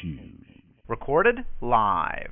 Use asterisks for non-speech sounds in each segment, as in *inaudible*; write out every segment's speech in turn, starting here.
Shoes. Recorded live.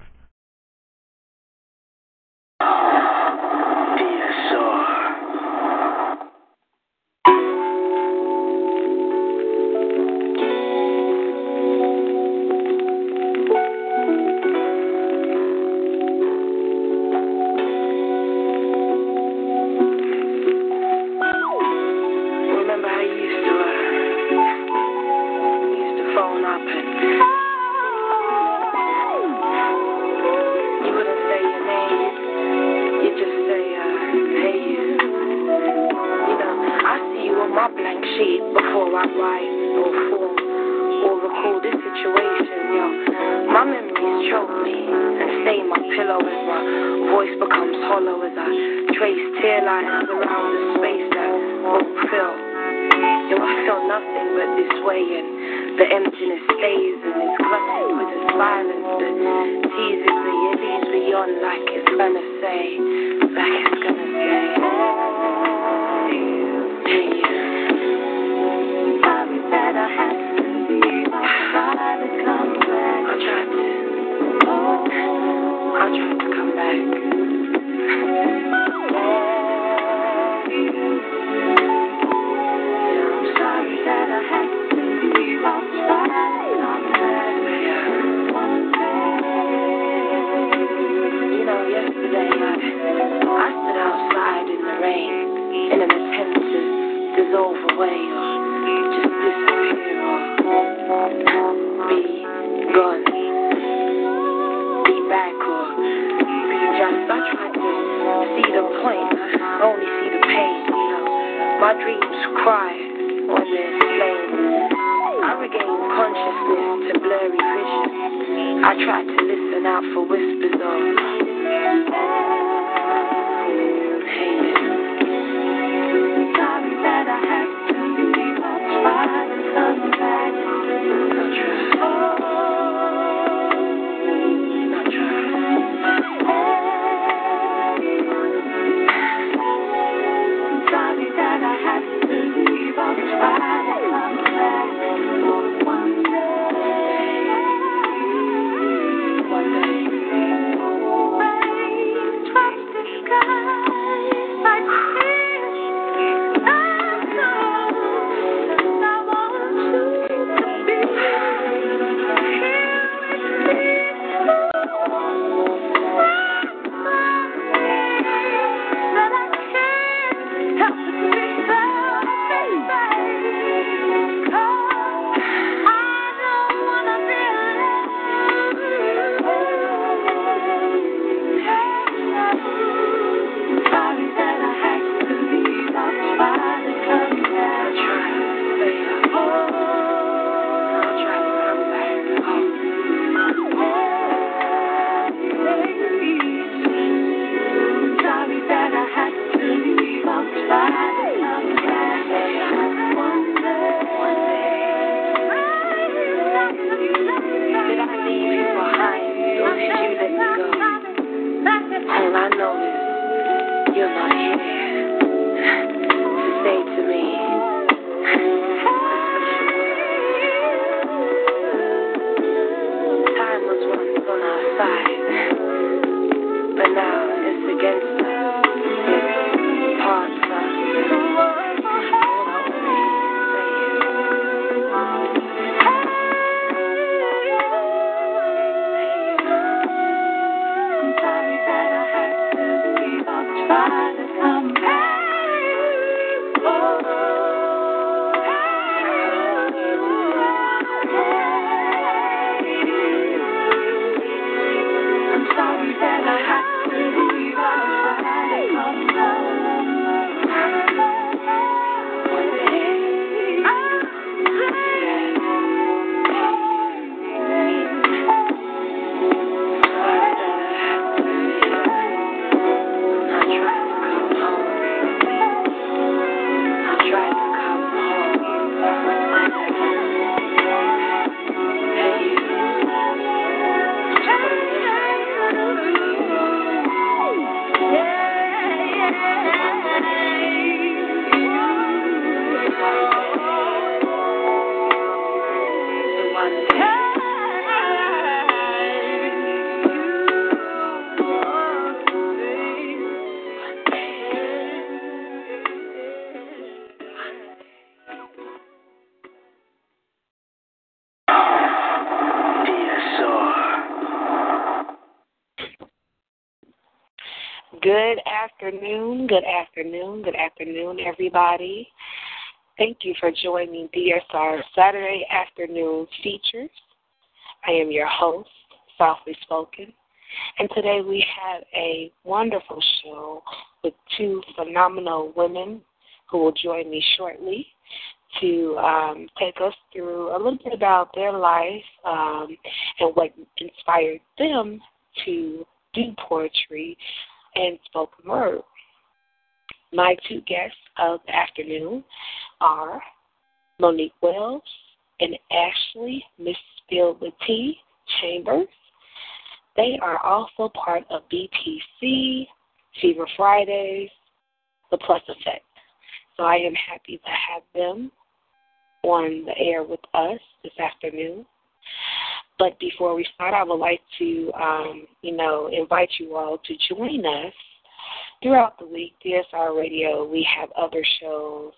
Afternoon, good afternoon, good afternoon, everybody. Thank you for joining DSR Saturday Afternoon Features. I am your host, Softly Spoken, and today we have a wonderful show with two phenomenal women who will join me shortly to um, take us through a little bit about their life um, and what inspired them to do poetry and spoken word. My two guests of the afternoon are Monique Wells and Ashley Spill the Tea Chambers. They are also part of BPC, Fever Fridays, The Plus Effect. So I am happy to have them on the air with us this afternoon. But before we start, I would like to, um, you know, invite you all to join us throughout the week. DSR Radio, we have other shows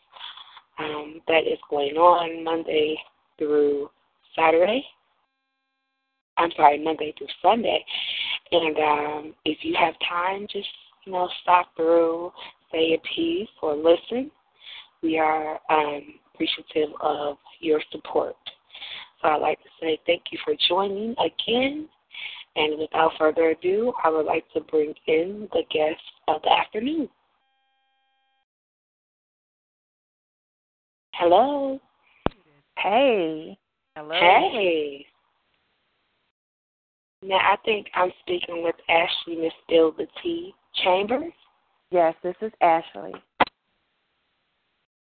um, that is going on Monday through Saturday. I'm sorry, Monday through Sunday. And um, if you have time, just you know, stop through, say a piece, or listen. We are um, appreciative of your support. So I'd like to say thank you for joining again. And without further ado, I would like to bring in the guest of the afternoon. Hello. Hey. Hello. Hey. Now I think I'm speaking with Ashley Miss the T Chambers. Yes, this is Ashley.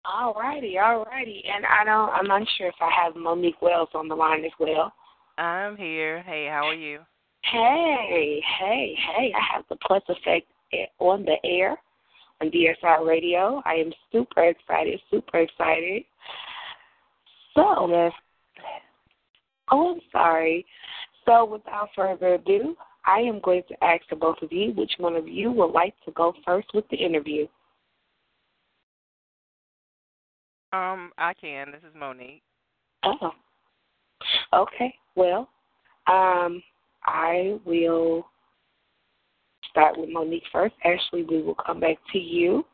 All righty, all righty. And I don't I'm unsure if I have Monique Wells on the line as well. I'm here. Hey, how are you? Hey, hey, hey. I have the plus effect on the air on DSR radio. I am super excited, super excited. So Yes. Oh, I'm sorry. So without further ado, I am going to ask the both of you which one of you would like to go first with the interview. Um, I can. This is Monique. Oh. Okay. Well, um, I will start with Monique first. Ashley, we will come back to you.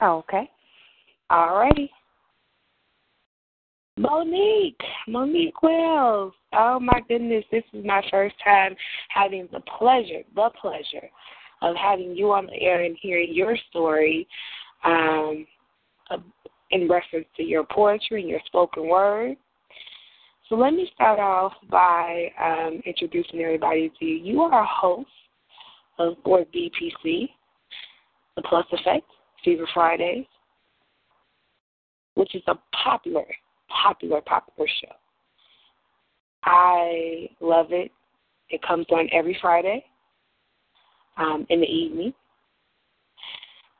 Oh, okay. All righty. Monique, Monique Wells. Oh my goodness, this is my first time having the pleasure, the pleasure of having you on the air and hearing your story um, in reference to your poetry and your spoken word. So let me start off by um, introducing everybody to you. You are a host of Board BPC, The Plus Effect, Fever Fridays, which is a popular, popular, popular show. I love it. It comes on every Friday um, in the evening.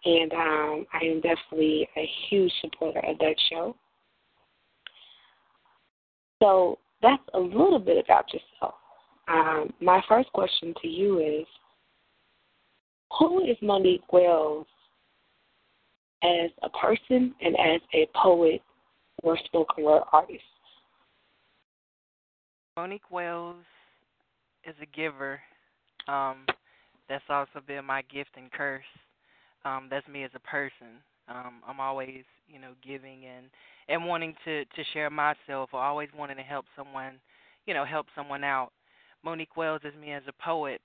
And um, I am definitely a huge supporter of that show. So that's a little bit about yourself. Um, my first question to you is Who is Monique Wells as a person and as a poet or spoken word artist? Monique Wells is a giver. Um, that's also been my gift and curse. Um, that's me as a person. Um, I'm always, you know, giving and and wanting to to share myself, or always wanting to help someone, you know, help someone out. Monique Wells is me as a poet,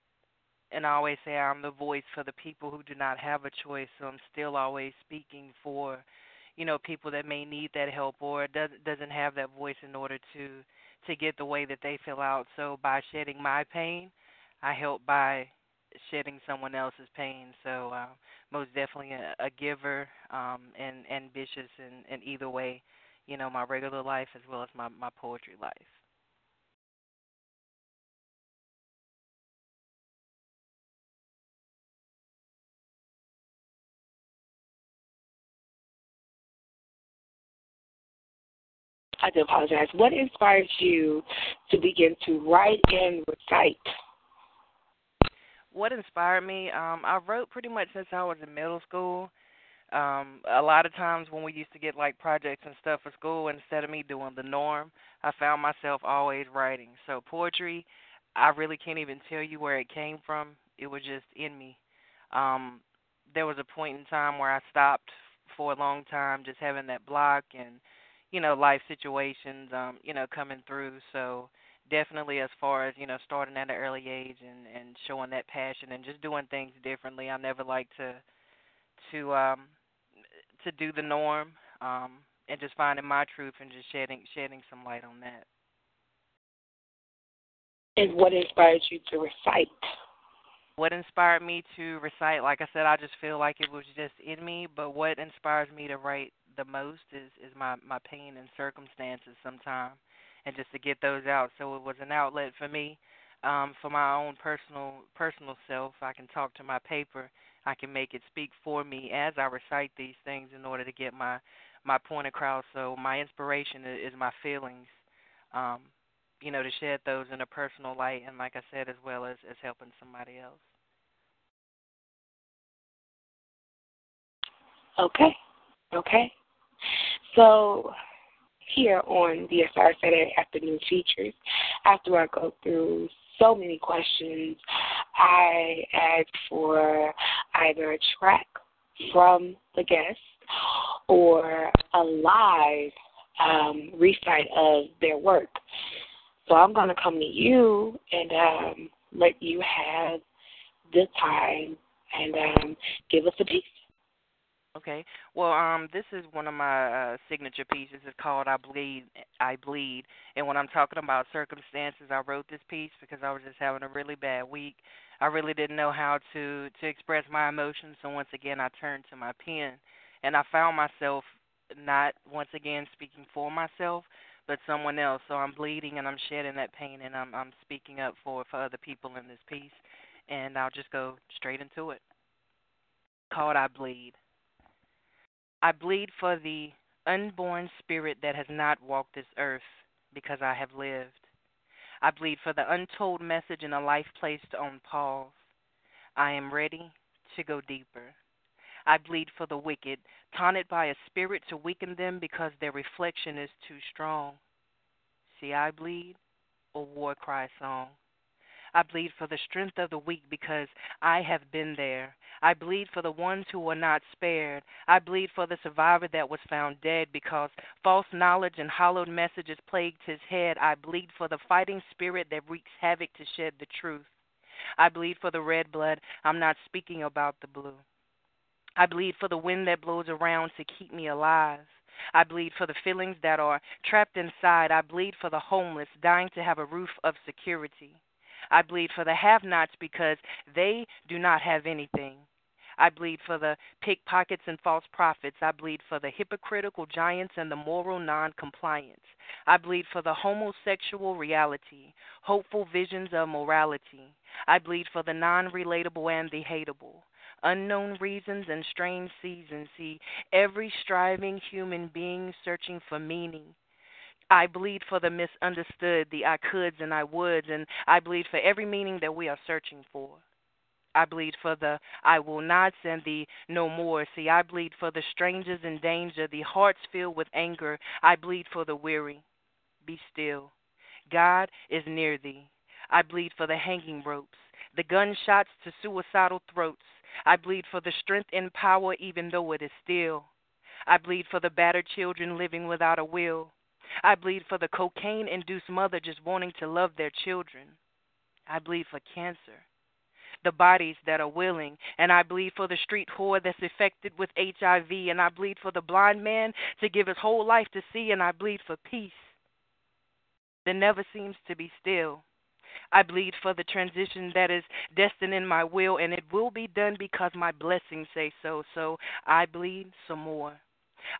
and I always say I'm the voice for the people who do not have a choice. So I'm still always speaking for, you know, people that may need that help or doesn't doesn't have that voice in order to to get the way that they feel out. So by shedding my pain, I help by shedding someone else's pain. So uh, most definitely a, a giver um, and ambitious in, in either way, you know, my regular life as well as my, my poetry life. I do apologize. What inspired you to begin to write and recite? What inspired me? Um, I wrote pretty much since I was in middle school. Um, a lot of times when we used to get like projects and stuff for school, instead of me doing the norm, I found myself always writing. So poetry, I really can't even tell you where it came from. It was just in me. Um, there was a point in time where I stopped for a long time, just having that block and you know life situations, um, you know coming through. So definitely, as far as you know, starting at an early age and and showing that passion and just doing things differently. I never like to to um to do the norm um and just finding my truth and just shedding shedding some light on that. And what inspired you to recite? What inspired me to recite? Like I said, I just feel like it was just in me. But what inspires me to write the most is is my my pain and circumstances sometimes, and just to get those out. So it was an outlet for me, um, for my own personal personal self. I can talk to my paper. I can make it speak for me as I recite these things in order to get my my point across. So my inspiration is, my feelings. Um, you know, to shed those in a personal light, and like I said, as well as as helping somebody else. Okay, okay. So here on DSR Saturday afternoon features, after I go through so many questions, I ask for either a track from the guest or a live um, recite of their work. So I'm going to come to you and um, let you have the time and um, give us a piece. Okay. Well, um, this is one of my uh, signature pieces. It's called "I Bleed." I bleed, and when I'm talking about circumstances, I wrote this piece because I was just having a really bad week. I really didn't know how to to express my emotions, so once again, I turned to my pen, and I found myself not once again speaking for myself, but someone else. So I'm bleeding and I'm shedding that pain and I'm I'm speaking up for for other people in this piece. And I'll just go straight into it. Called I bleed. I bleed for the unborn spirit that has not walked this earth because I have lived. I bleed for the untold message in a life placed on pause. I am ready to go deeper. I bleed for the wicked, taunted by a spirit to weaken them because their reflection is too strong. See, I bleed a war cry song. I bleed for the strength of the weak because I have been there. I bleed for the ones who were not spared. I bleed for the survivor that was found dead because false knowledge and hollowed messages plagued his head. I bleed for the fighting spirit that wreaks havoc to shed the truth. I bleed for the red blood. I'm not speaking about the blue. I bleed for the wind that blows around to keep me alive. I bleed for the feelings that are trapped inside. I bleed for the homeless, dying to have a roof of security. I bleed for the have nots because they do not have anything. I bleed for the pickpockets and false prophets. I bleed for the hypocritical giants and the moral non compliance. I bleed for the homosexual reality, hopeful visions of morality. I bleed for the non relatable and the hateable unknown reasons and strange seasons. See, every striving human being searching for meaning. I bleed for the misunderstood, the I coulds and I woulds, and I bleed for every meaning that we are searching for. I bleed for the I will nots and the no more. See, I bleed for the strangers in danger, the hearts filled with anger. I bleed for the weary. Be still. God is near thee. I bleed for the hanging ropes, the gunshots to suicidal throats. I bleed for the strength and power, even though it is still. I bleed for the battered children living without a will. I bleed for the cocaine induced mother just wanting to love their children. I bleed for cancer, the bodies that are willing, and I bleed for the street whore that's affected with HIV, and I bleed for the blind man to give his whole life to see, and I bleed for peace that never seems to be still. I bleed for the transition that is destined in my will, and it will be done because my blessings say so. So I bleed some more.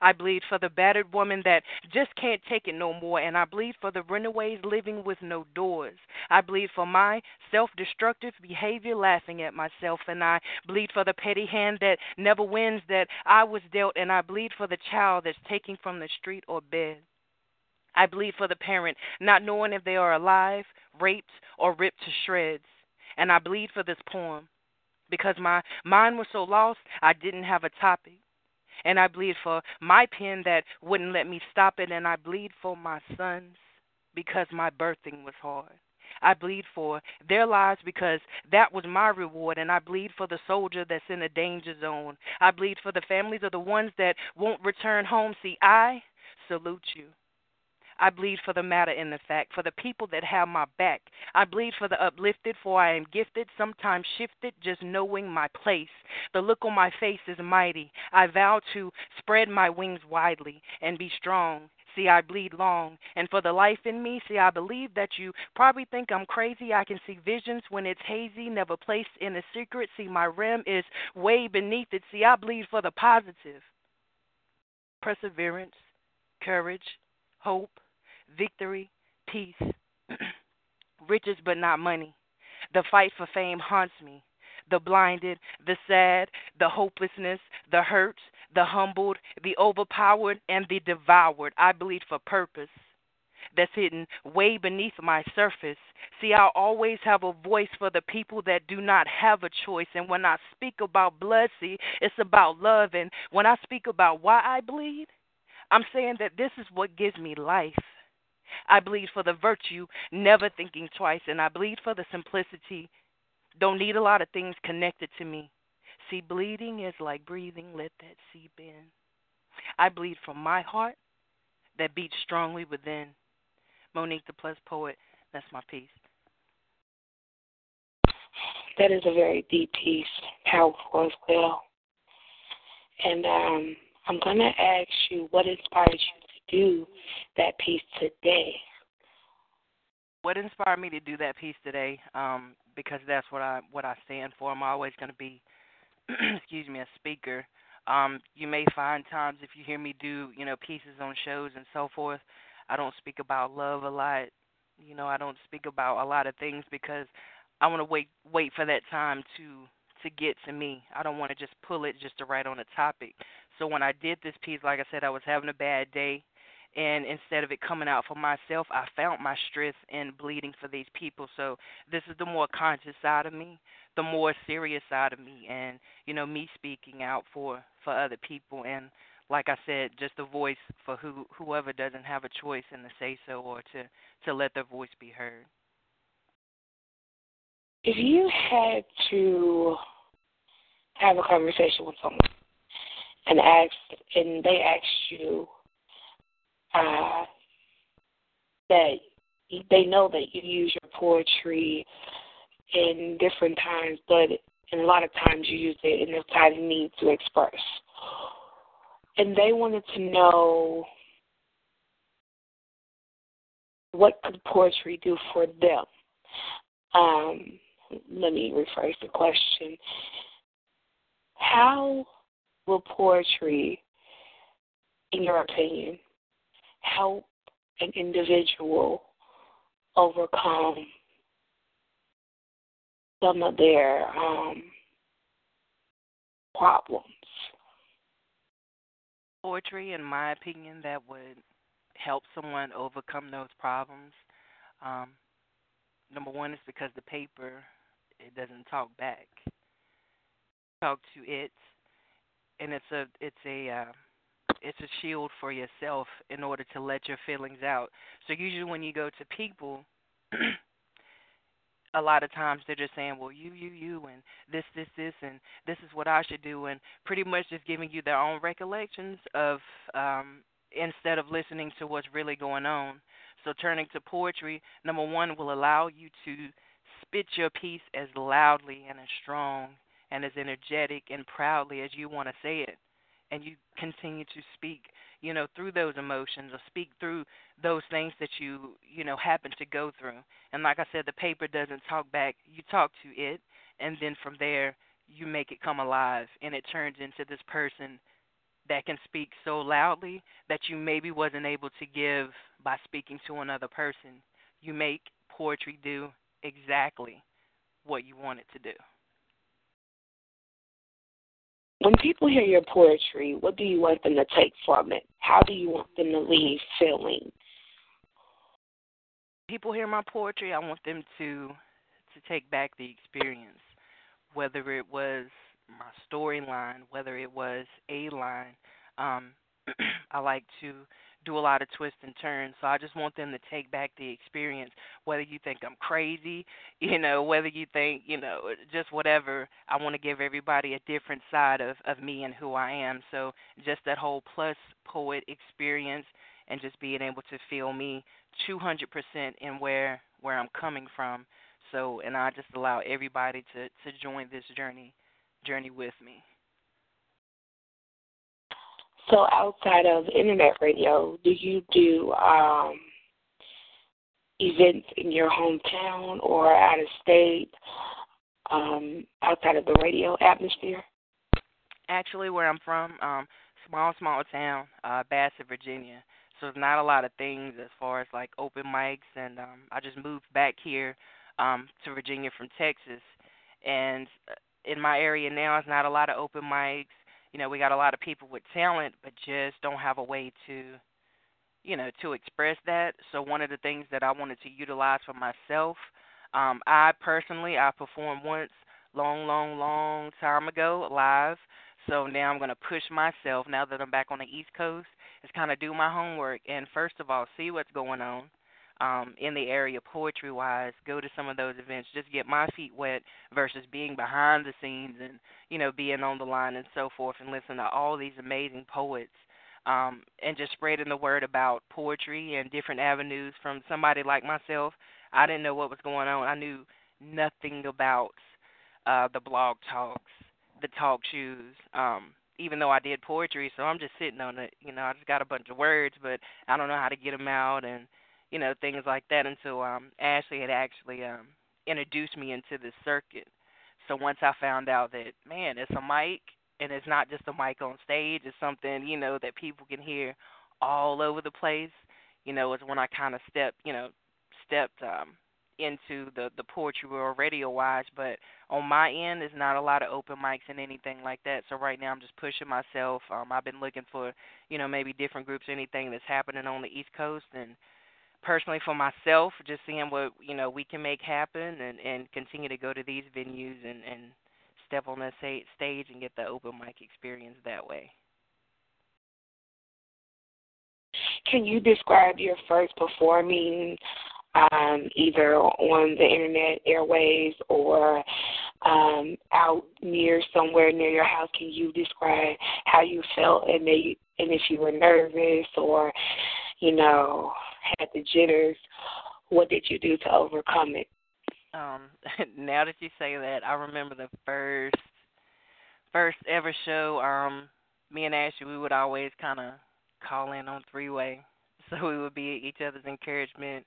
I bleed for the battered woman that just can't take it no more, and I bleed for the runaways living with no doors. I bleed for my self destructive behavior, laughing at myself, and I bleed for the petty hand that never wins that I was dealt, and I bleed for the child that's taken from the street or bed. I bleed for the parent, not knowing if they are alive, raped, or ripped to shreds. And I bleed for this poem because my mind was so lost I didn't have a topic. And I bleed for my pen that wouldn't let me stop it. And I bleed for my sons because my birthing was hard. I bleed for their lives because that was my reward, and I bleed for the soldier that's in the danger zone. I bleed for the families of the ones that won't return home. See, I salute you. I bleed for the matter and the fact, for the people that have my back. I bleed for the uplifted, for I am gifted, sometimes shifted, just knowing my place. The look on my face is mighty. I vow to spread my wings widely and be strong. See, I bleed long. And for the life in me, see, I believe that you probably think I'm crazy. I can see visions when it's hazy, never placed in a secret. See, my rim is way beneath it. See, I bleed for the positive perseverance, courage, hope, victory, peace, *clears throat* riches but not money. The fight for fame haunts me. The blinded, the sad, the hopelessness, the hurt, the humbled, the overpowered, and the devoured. I bleed for purpose that's hidden way beneath my surface. See, I always have a voice for the people that do not have a choice. And when I speak about blood, see, it's about love. And when I speak about why I bleed, I'm saying that this is what gives me life. I bleed for the virtue, never thinking twice, and I bleed for the simplicity. Don't need a lot of things connected to me. See, bleeding is like breathing, let that seep in. I bleed from my heart that beats strongly within. Monique the Plus Poet, that's my piece. That is a very deep piece, powerful as well. And um, I'm going to ask you what inspired you do that piece today? What inspired me to do that piece today? Um, because that's what I what I stand for. I'm always going to be, *clears throat* excuse me, a speaker. Um, you may find times if you hear me do, you know, pieces on shows and so forth, I don't speak about love a lot. You know, I don't speak about a lot of things because I want to wait wait for that time to to get to me. I don't want to just pull it just to write on a topic. So when I did this piece, like I said, I was having a bad day and instead of it coming out for myself, I found my strength in bleeding for these people. So this is the more conscious side of me, the more serious side of me, and you know me speaking out for for other people, and like I said, just a voice for who whoever doesn't have a choice in the say so or to to let their voice be heard. If you had to have a conversation with someone and ask, and they asked you uh, that they know that you use your poetry in different times, but in a lot of times you use it in a time of need to express. And they wanted to know what could poetry do for them. Um, let me rephrase the question. How will poetry, in your opinion, help an individual overcome some of their um, problems. Poetry, in my opinion, that would help someone overcome those problems. Um, number one is because the paper it doesn't talk back. Talk to it, and it's a it's a uh, it's a shield for yourself in order to let your feelings out. So usually when you go to people *clears throat* a lot of times they're just saying, "Well, you, you, you, and this, this, this, and this is what I should do," and pretty much just giving you their own recollections of um, instead of listening to what's really going on. So turning to poetry, number one, will allow you to spit your piece as loudly and as strong and as energetic and proudly as you want to say it and you continue to speak you know through those emotions or speak through those things that you you know happen to go through. And like i said the paper doesn't talk back. You talk to it and then from there you make it come alive and it turns into this person that can speak so loudly that you maybe wasn't able to give by speaking to another person. You make poetry do exactly what you want it to do when people hear your poetry, what do you want them to take from it? How do you want them to leave feeling? People hear my poetry, I want them to to take back the experience, whether it was my storyline, whether it was a line. Um, *clears throat* I like to do a lot of twists and turns. So I just want them to take back the experience, whether you think I'm crazy, *laughs* you know, whether you think, you know, just whatever. I want to give everybody a different side of of me and who I am. So just that whole plus poet experience and just being able to feel me 200% in where where I'm coming from. So and I just allow everybody to to join this journey journey with me. So outside of internet radio, do you do um, events in your hometown or out of state, um, outside of the radio atmosphere? Actually, where I'm from, um, small small town, uh, Bassett, Virginia. So there's not a lot of things as far as like open mics, and um, I just moved back here um, to Virginia from Texas, and uh, in my area now, there's not a lot of open mics you know, we got a lot of people with talent, but just don't have a way to, you know, to express that. So one of the things that I wanted to utilize for myself, um, I personally I performed once, long, long, long time ago live. So now I'm going to push myself now that I'm back on the East Coast. Is kind of do my homework and first of all see what's going on um, in the area poetry wise, go to some of those events, just get my feet wet versus being behind the scenes and, you know, being on the line and so forth and listen to all these amazing poets. Um, and just spreading the word about poetry and different avenues from somebody like myself. I didn't know what was going on. I knew nothing about uh the blog talks, the talk shoes, um, even though I did poetry, so I'm just sitting on it. You know, I just got a bunch of words, but I don't know how to get them out and you know, things like that until um Ashley had actually um introduced me into the circuit. So once I found out that man, it's a mic and it's not just a mic on stage, it's something, you know, that people can hear all over the place, you know, it's when I kind of stepped, you know, stepped um into the the poetry world radio wise, but on my end there's not a lot of open mics and anything like that. So right now I'm just pushing myself. Um I've been looking for, you know, maybe different groups, anything that's happening on the East Coast and personally for myself, just seeing what you know we can make happen, and and continue to go to these venues and and step on that stage and get the open mic experience that way. Can you describe your first performing um, either on the internet airways or um, out near somewhere near your house? Can you describe how you felt and, they, and if you were nervous or, you know, had the jitters, what did you do to overcome it? Um, *laughs* now that you say that, I remember the first first ever show. Um, me and Ashley, we would always kind of call in on three way, *laughs* so we would be each other's encouragement.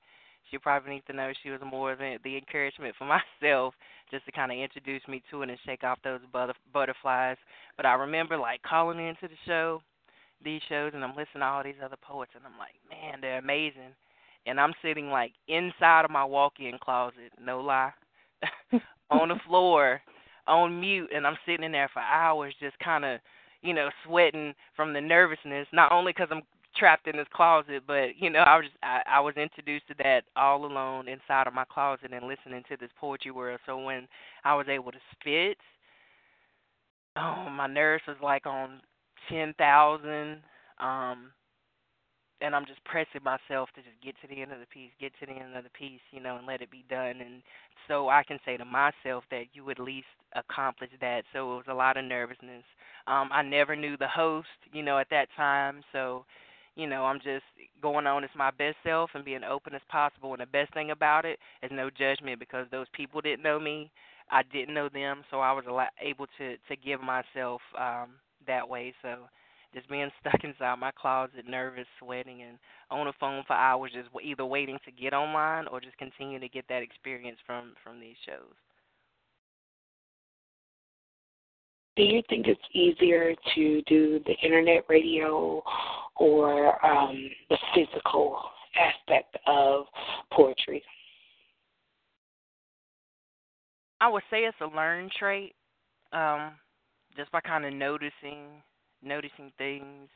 She probably needs to know she was more of the encouragement for *laughs* myself, just to kind of introduce me to it and shake off those butterflies. But I remember like calling into the show these shows and I'm listening to all these other poets and I'm like, man, they're amazing. And I'm sitting like inside of my walk-in closet, no lie, *laughs* on the *laughs* floor, on mute, and I'm sitting in there for hours, just kind of, you know, sweating from the nervousness. Not only because I'm trapped in this closet, but you know, I was I, I was introduced to that all alone inside of my closet and listening to this poetry world. So when I was able to spit, oh, my nerves was like on ten thousand, um, and I'm just pressing myself to just get to the end of the piece, get to the end of the piece, you know, and let it be done. And so I can say to myself that you at least accomplished that. So it was a lot of nervousness. Um, I never knew the host, you know, at that time. So, you know, I'm just going on as my best self and being open as possible. And the best thing about it is no judgment because those people didn't know me. I didn't know them, so I was able to to give myself um that way. So just being *laughs* stuck inside my closet, nervous, sweating, and on the phone for hours, just either waiting to get online or just continue to get that experience from from these shows. Do you think it's easier to do the internet radio or um, the physical aspect of poetry? I would say it's a learned trait. Um, just by kind of noticing noticing things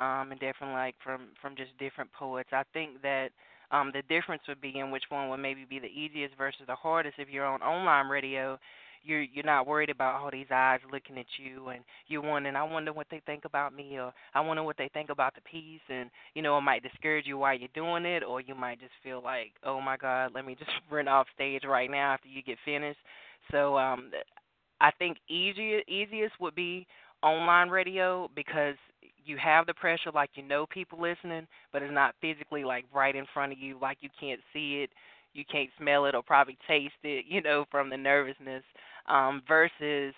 um and different like from from just different poets. I think that um the difference would be in which one would maybe be the easiest versus the hardest. If you're on online radio you're you're not worried about all these eyes looking at you and you're wondering I wonder what they think about me or I wonder what they think about the piece and you know it might discourage you while you're doing it or you might just feel like oh my god let me just *laughs* run off stage right now after you get finished. So um I think easier easiest would be online radio because you have the pressure like you know people listening but it's not physically like right in front of you like you can't see it you can't smell it or probably taste it, you know, from the nervousness, um, versus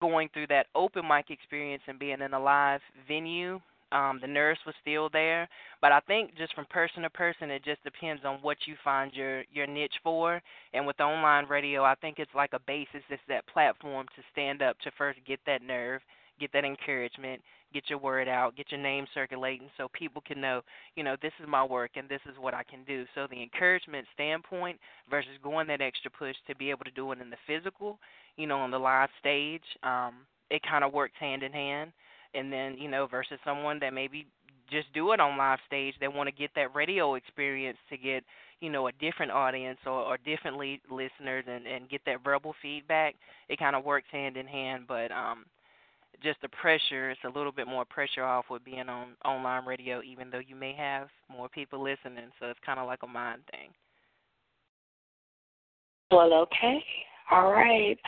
going through that open mic experience and being in a live venue. Um, the nerves was still there, but I think just from person to person, it just depends on what you find your your niche for. And with online radio, I think it's like a basis, it's that platform to stand up to first get that nerve, get that encouragement, get your word out, get your name circulating so people can know, you know, this is my work and this is what I can do. So the encouragement standpoint versus going that extra push to be able to do it in the physical, you know, on the live stage, um, it kind of works hand in hand. And then, you know, versus someone that maybe just do it on live stage, they want to get that radio experience to get, you know, a different audience or, or different listeners and, and get that verbal feedback. It kind of works hand in hand, but um, just the pressure it's a little bit more pressure off with being on online radio even though you may have more people listening so it's kind of like a mind thing well okay all right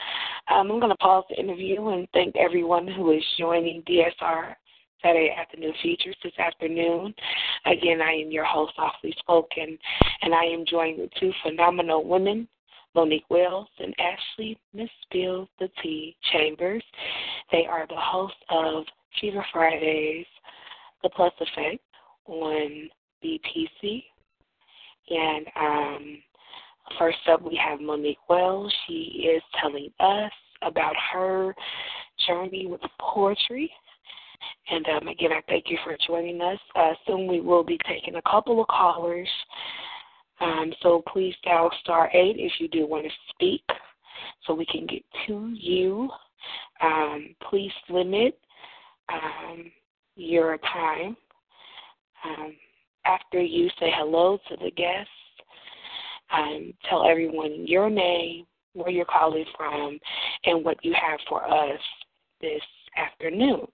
um, i'm going to pause the interview and thank everyone who is joining dsr Saturday afternoon features this afternoon. Again, I am your host, Softly Spoken, and I am joined with two phenomenal women Monique Wells and Ashley Miss the T Chambers. They are the hosts of Fever Fridays, The Plus Effect on BPC. And um, first up, we have Monique Wells. She is telling us about her journey with poetry. And um, again, I thank you for joining us. Uh, soon we will be taking a couple of callers. Um, so please dial star 8 if you do want to speak so we can get to you. Um, please limit um, your time. Um, after you say hello to the guests, um, tell everyone your name, where you're calling from, and what you have for us this afternoon.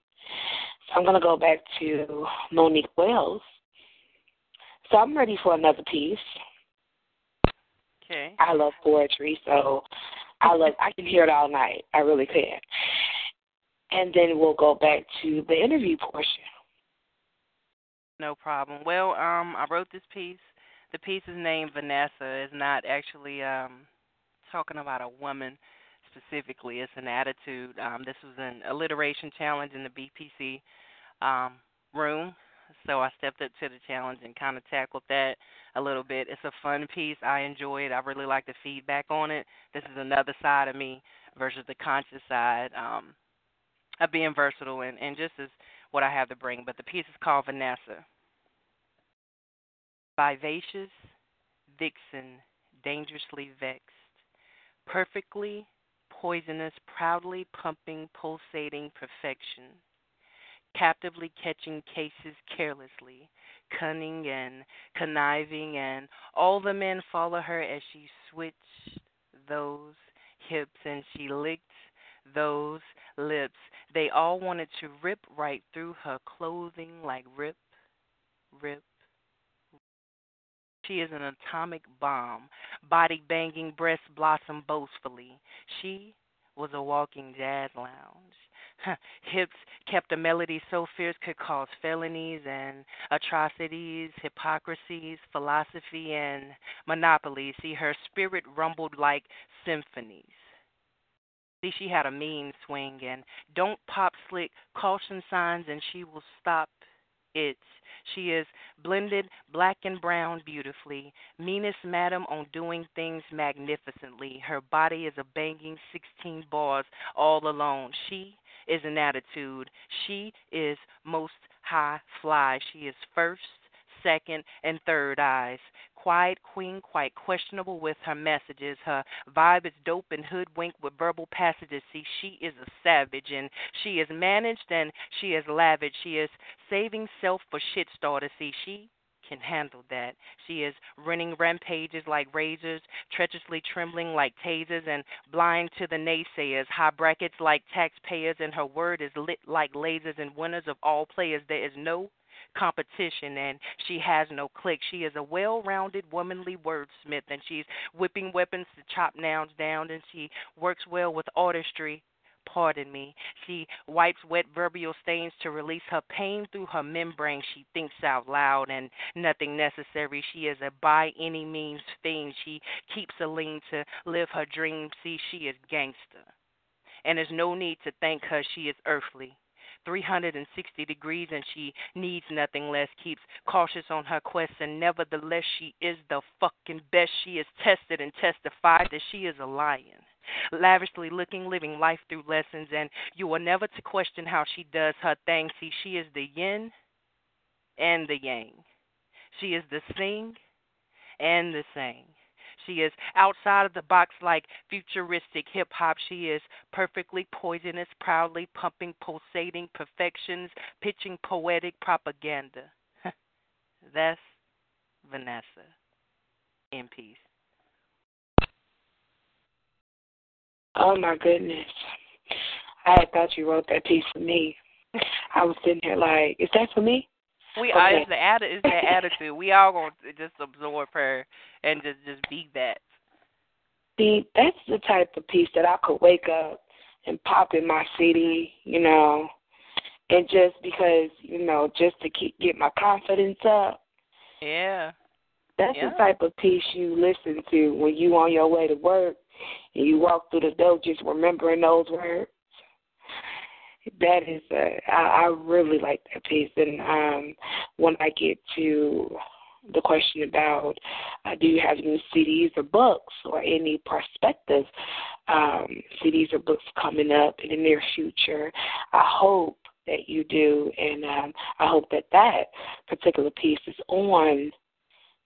So I'm going to go back to Monique Wells. So I'm ready for another piece. Okay. I love poetry, so I love I can hear it all night. I really can. And then we'll go back to the interview portion. No problem. Well, um, I wrote this piece. The piece is named Vanessa. It's not actually um talking about a woman specifically. It's an attitude. Um, this was an alliteration challenge in the BPC um, room so I stepped up to the challenge and kind of tackled that a little bit. It's a fun piece. I enjoy it. I really like the feedback on it. This is another side of me versus the conscious side um, of being versatile and, and just as what I have to bring. But the piece is called Vanessa. Vivacious, vixen, dangerously vexed, perfectly poisonous, proudly pumping, pulsating perfection captively catching cases carelessly, cunning and conniving, and all the men follow her as she switched those hips and she licked those lips. They all wanted to rip right through her clothing like rip, rip. She is an atomic bomb, body banging, breast blossom boastfully. She was a walking jazz lounge. *laughs* Hips kept a melody so fierce could cause felonies and atrocities, hypocrisies, philosophy, and monopolies. See, her spirit rumbled like symphonies. See, she had a mean swing, and don't pop slick caution signs, and she will stop it. She is blended black and brown beautifully. Meanest madam on doing things magnificently. Her body is a banging 16 bars all alone. She is an attitude. She is most high fly. She is first, second, and third eyes. Quiet queen, quite questionable with her messages. Her vibe is dope and hoodwinked with verbal passages. See, she is a savage and she is managed and she is lavish. She is saving self for shit starters. See, she can handle that. She is running rampages like razors, treacherously trembling like tasers, and blind to the naysayers. High brackets like taxpayers, and her word is lit like lasers. And winners of all players, there is no competition and she has no click. She is a well rounded womanly wordsmith and she's whipping weapons to chop nouns down and she works well with artistry pardon me. She wipes wet verbal stains to release her pain through her membrane. She thinks out loud and nothing necessary. She is a by any means thing. She keeps a lean to live her dreams. See, she is gangster. And there's no need to thank her. She is earthly. 360 degrees and she needs nothing less. Keeps cautious on her quest and nevertheless she is the fucking best. She is tested and testified that she is a lion lavishly looking, living life through lessons, and you are never to question how she does her thing. See, she is the yin and the yang. She is the sing and the sang. She is outside of the box like futuristic hip hop. She is perfectly poisonous, proudly pumping, pulsating perfections, pitching poetic propaganda. *laughs* That's Vanessa. In peace. Oh my goodness. I thought you wrote that piece for me. I was sitting here like, is that for me? We okay. are it's the atti- it's the attitude. We all gonna just absorb her and just just be that. See, that's the type of piece that I could wake up and pop in my city, you know, and just because, you know, just to keep get my confidence up. Yeah. That's yeah. the type of piece you listen to when you on your way to work and you walk through the door just remembering those words. That is, uh, I, I really like that piece. And um, when I get to the question about uh, do you have any CDs or books or any prospective um, CDs or books coming up in the near future, I hope that you do, and um, I hope that that particular piece is on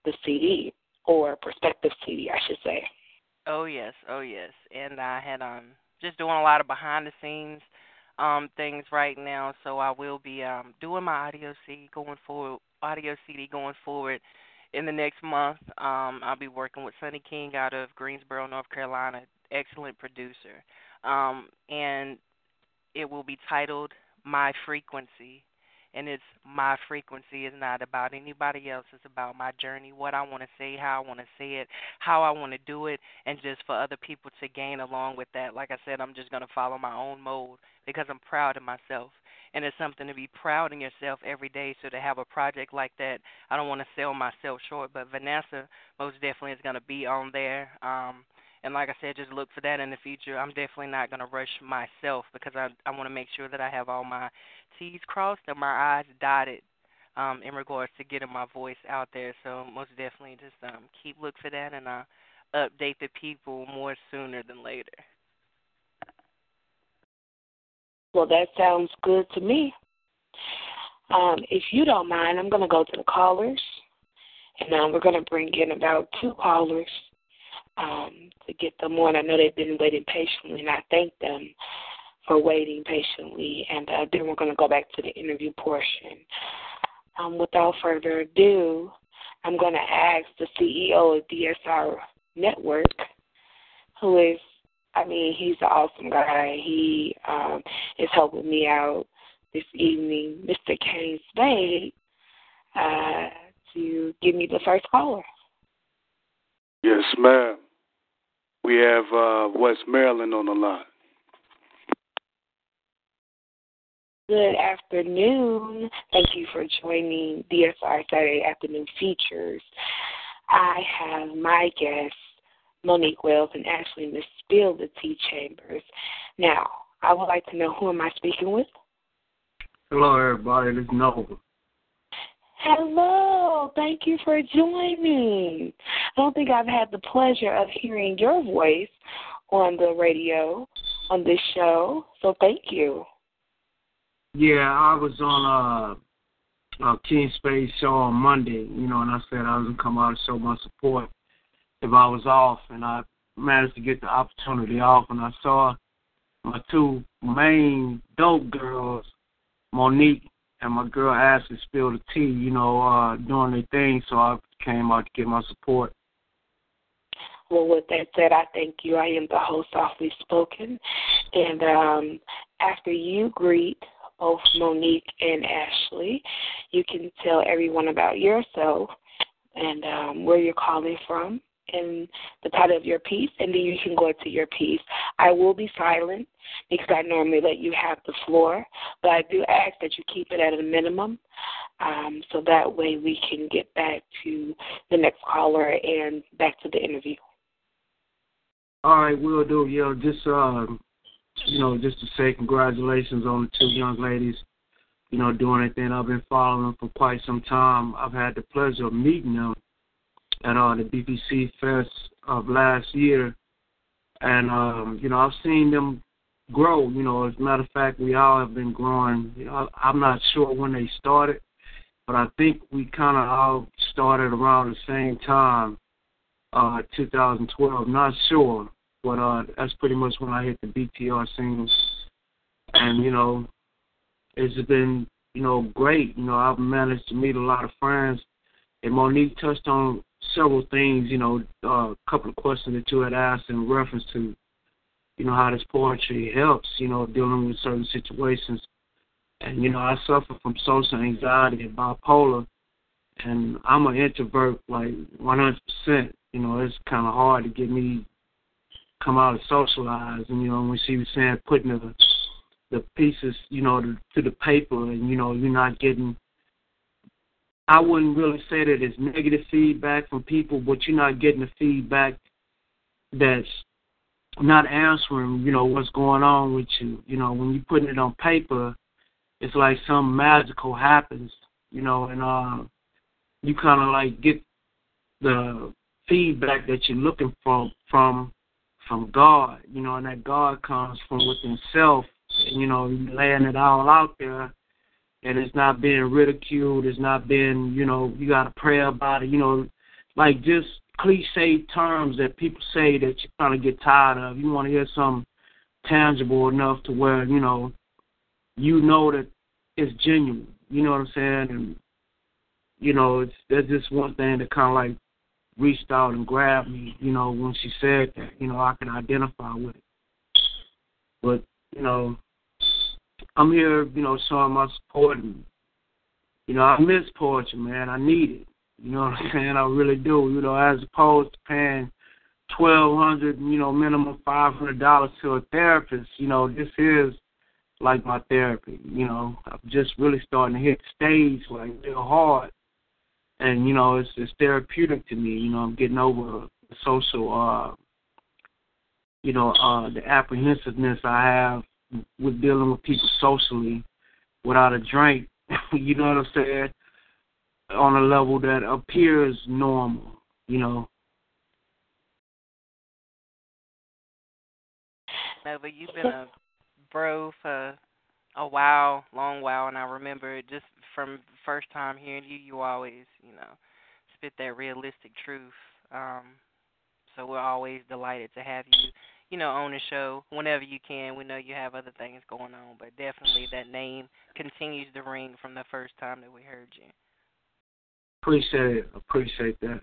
the CD or prospective CD, I should say. Oh yes, oh yes. And I had um just doing a lot of behind the scenes um things right now, so I will be um doing my audio CD going forward audio CD going forward in the next month. Um I'll be working with Sonny King out of Greensboro, North Carolina, excellent producer. Um and it will be titled My Frequency and it's my frequency is not about anybody else. It's about my journey what i want to say how i want to say it how i want to do it and just for other people to gain along with that. Like i said i'm just going to follow my own mode because i'm proud of myself. And it's something to be proud in yourself every day. So to have a project like that i don't want to sell myself short but vanessa most definitely is going to be on there. Um and like I said, just look for that in the future. I'm definitely not going to rush myself because I I want to make sure that I have all my T's crossed and my I's dotted um, in regards to getting my voice out there. So most definitely, just um, keep look for that, and I'll update the people more sooner than later. Well, that sounds good to me. Um, if you don't mind, I'm going to go to the callers, and um, we're going to bring in about two callers um, to get them on. I know they've been waiting patiently, and I thank them for waiting patiently. And uh, then we're going to go back to the interview portion. Um, without further ado, I'm going to ask the CEO of DSR Network, who is, I mean, he's an awesome guy. He um, is helping me out this evening, Mr. Kane Spade, uh, to give me the first caller. Yes, ma'am. We have uh, West Maryland on the line. Good afternoon. Thank you for joining DSR Saturday Afternoon Features. I have my guests, Monique Wells and Ashley Miss Spill the Tea Chambers. Now, I would like to know who am I speaking with? Hello, everybody. This is Nova. Hello. Thank you for joining. I don't think I've had the pleasure of hearing your voice on the radio on this show, so thank you. Yeah, I was on uh, a King Space show on Monday, you know, and I said I was gonna come out and show my support if I was off, and I managed to get the opportunity off, and I saw my two main dope girls, Monique and my girl Ashley spilled the tea, you know, uh, doing their thing, so I came out to get my support. Well, with that said, I thank you. I am the host, Softly Spoken. And um, after you greet both Monique and Ashley, you can tell everyone about yourself and um, where you're calling from and the title of your piece, and then you can go into your piece. I will be silent because I normally let you have the floor, but I do ask that you keep it at a minimum um, so that way we can get back to the next caller and back to the interview. All right, we'll do. Yeah, just um, you know, just to say congratulations on the two young ladies. You know, doing anything. I've been following them for quite some time. I've had the pleasure of meeting them at uh, the BPC Fest of last year, and um, you know, I've seen them grow. You know, as a matter of fact, we all have been growing. You know, I'm not sure when they started, but I think we kind of all started around the same time uh, 2012. Not sure, but uh, that's pretty much when I hit the BTR scene. And you know, it's been you know great. You know, I've managed to meet a lot of friends. And Monique touched on several things. You know, uh, a couple of questions that you had asked in reference to, you know, how this poetry helps. You know, dealing with certain situations. And you know, I suffer from social anxiety and bipolar, and I'm an introvert like 100%. You know, it's kind of hard to get me come out and socialize. And you know, when she was saying putting the the pieces, you know, to, to the paper, and you know, you're not getting. I wouldn't really say that it's negative feedback from people, but you're not getting the feedback that's not answering, you know, what's going on with you. You know, when you're putting it on paper, it's like something magical happens, you know, and uh, you kind of like get the feedback that you're looking for from from God, you know, and that God comes from within self, you know, laying it all out there, and it's not being ridiculed, it's not being, you know, you got to pray about it, you know, like just cliche terms that people say that you kind of get tired of. You want to hear something tangible enough to where, you know, you know that it's genuine. You know what I'm saying? And you know, it's that's just one thing that kind of like reached out and grabbed me, you know, when she said that, you know, I can identify with it. But, you know, I'm here, you know, showing my support and, you know, I miss poetry, man. I need it. You know what I'm saying? I really do. You know, as opposed to paying twelve hundred, you know, minimum five hundred dollars to a therapist, you know, this is like my therapy. You know, I'm just really starting to hit the stage like real hard and you know it's it's therapeutic to me. You know, I'm getting over the social, uh, you know, uh, the apprehensiveness I have with dealing with people socially without a drink. *laughs* you know what I'm saying? On a level that appears normal. You know. No, but you've been a bro for a while, long while, and I remember just from first time hearing you, you always, you know, spit that realistic truth. Um, so we're always delighted to have you, you know, on the show whenever you can. We know you have other things going on, but definitely that name continues to ring from the first time that we heard you. Appreciate it. Appreciate that.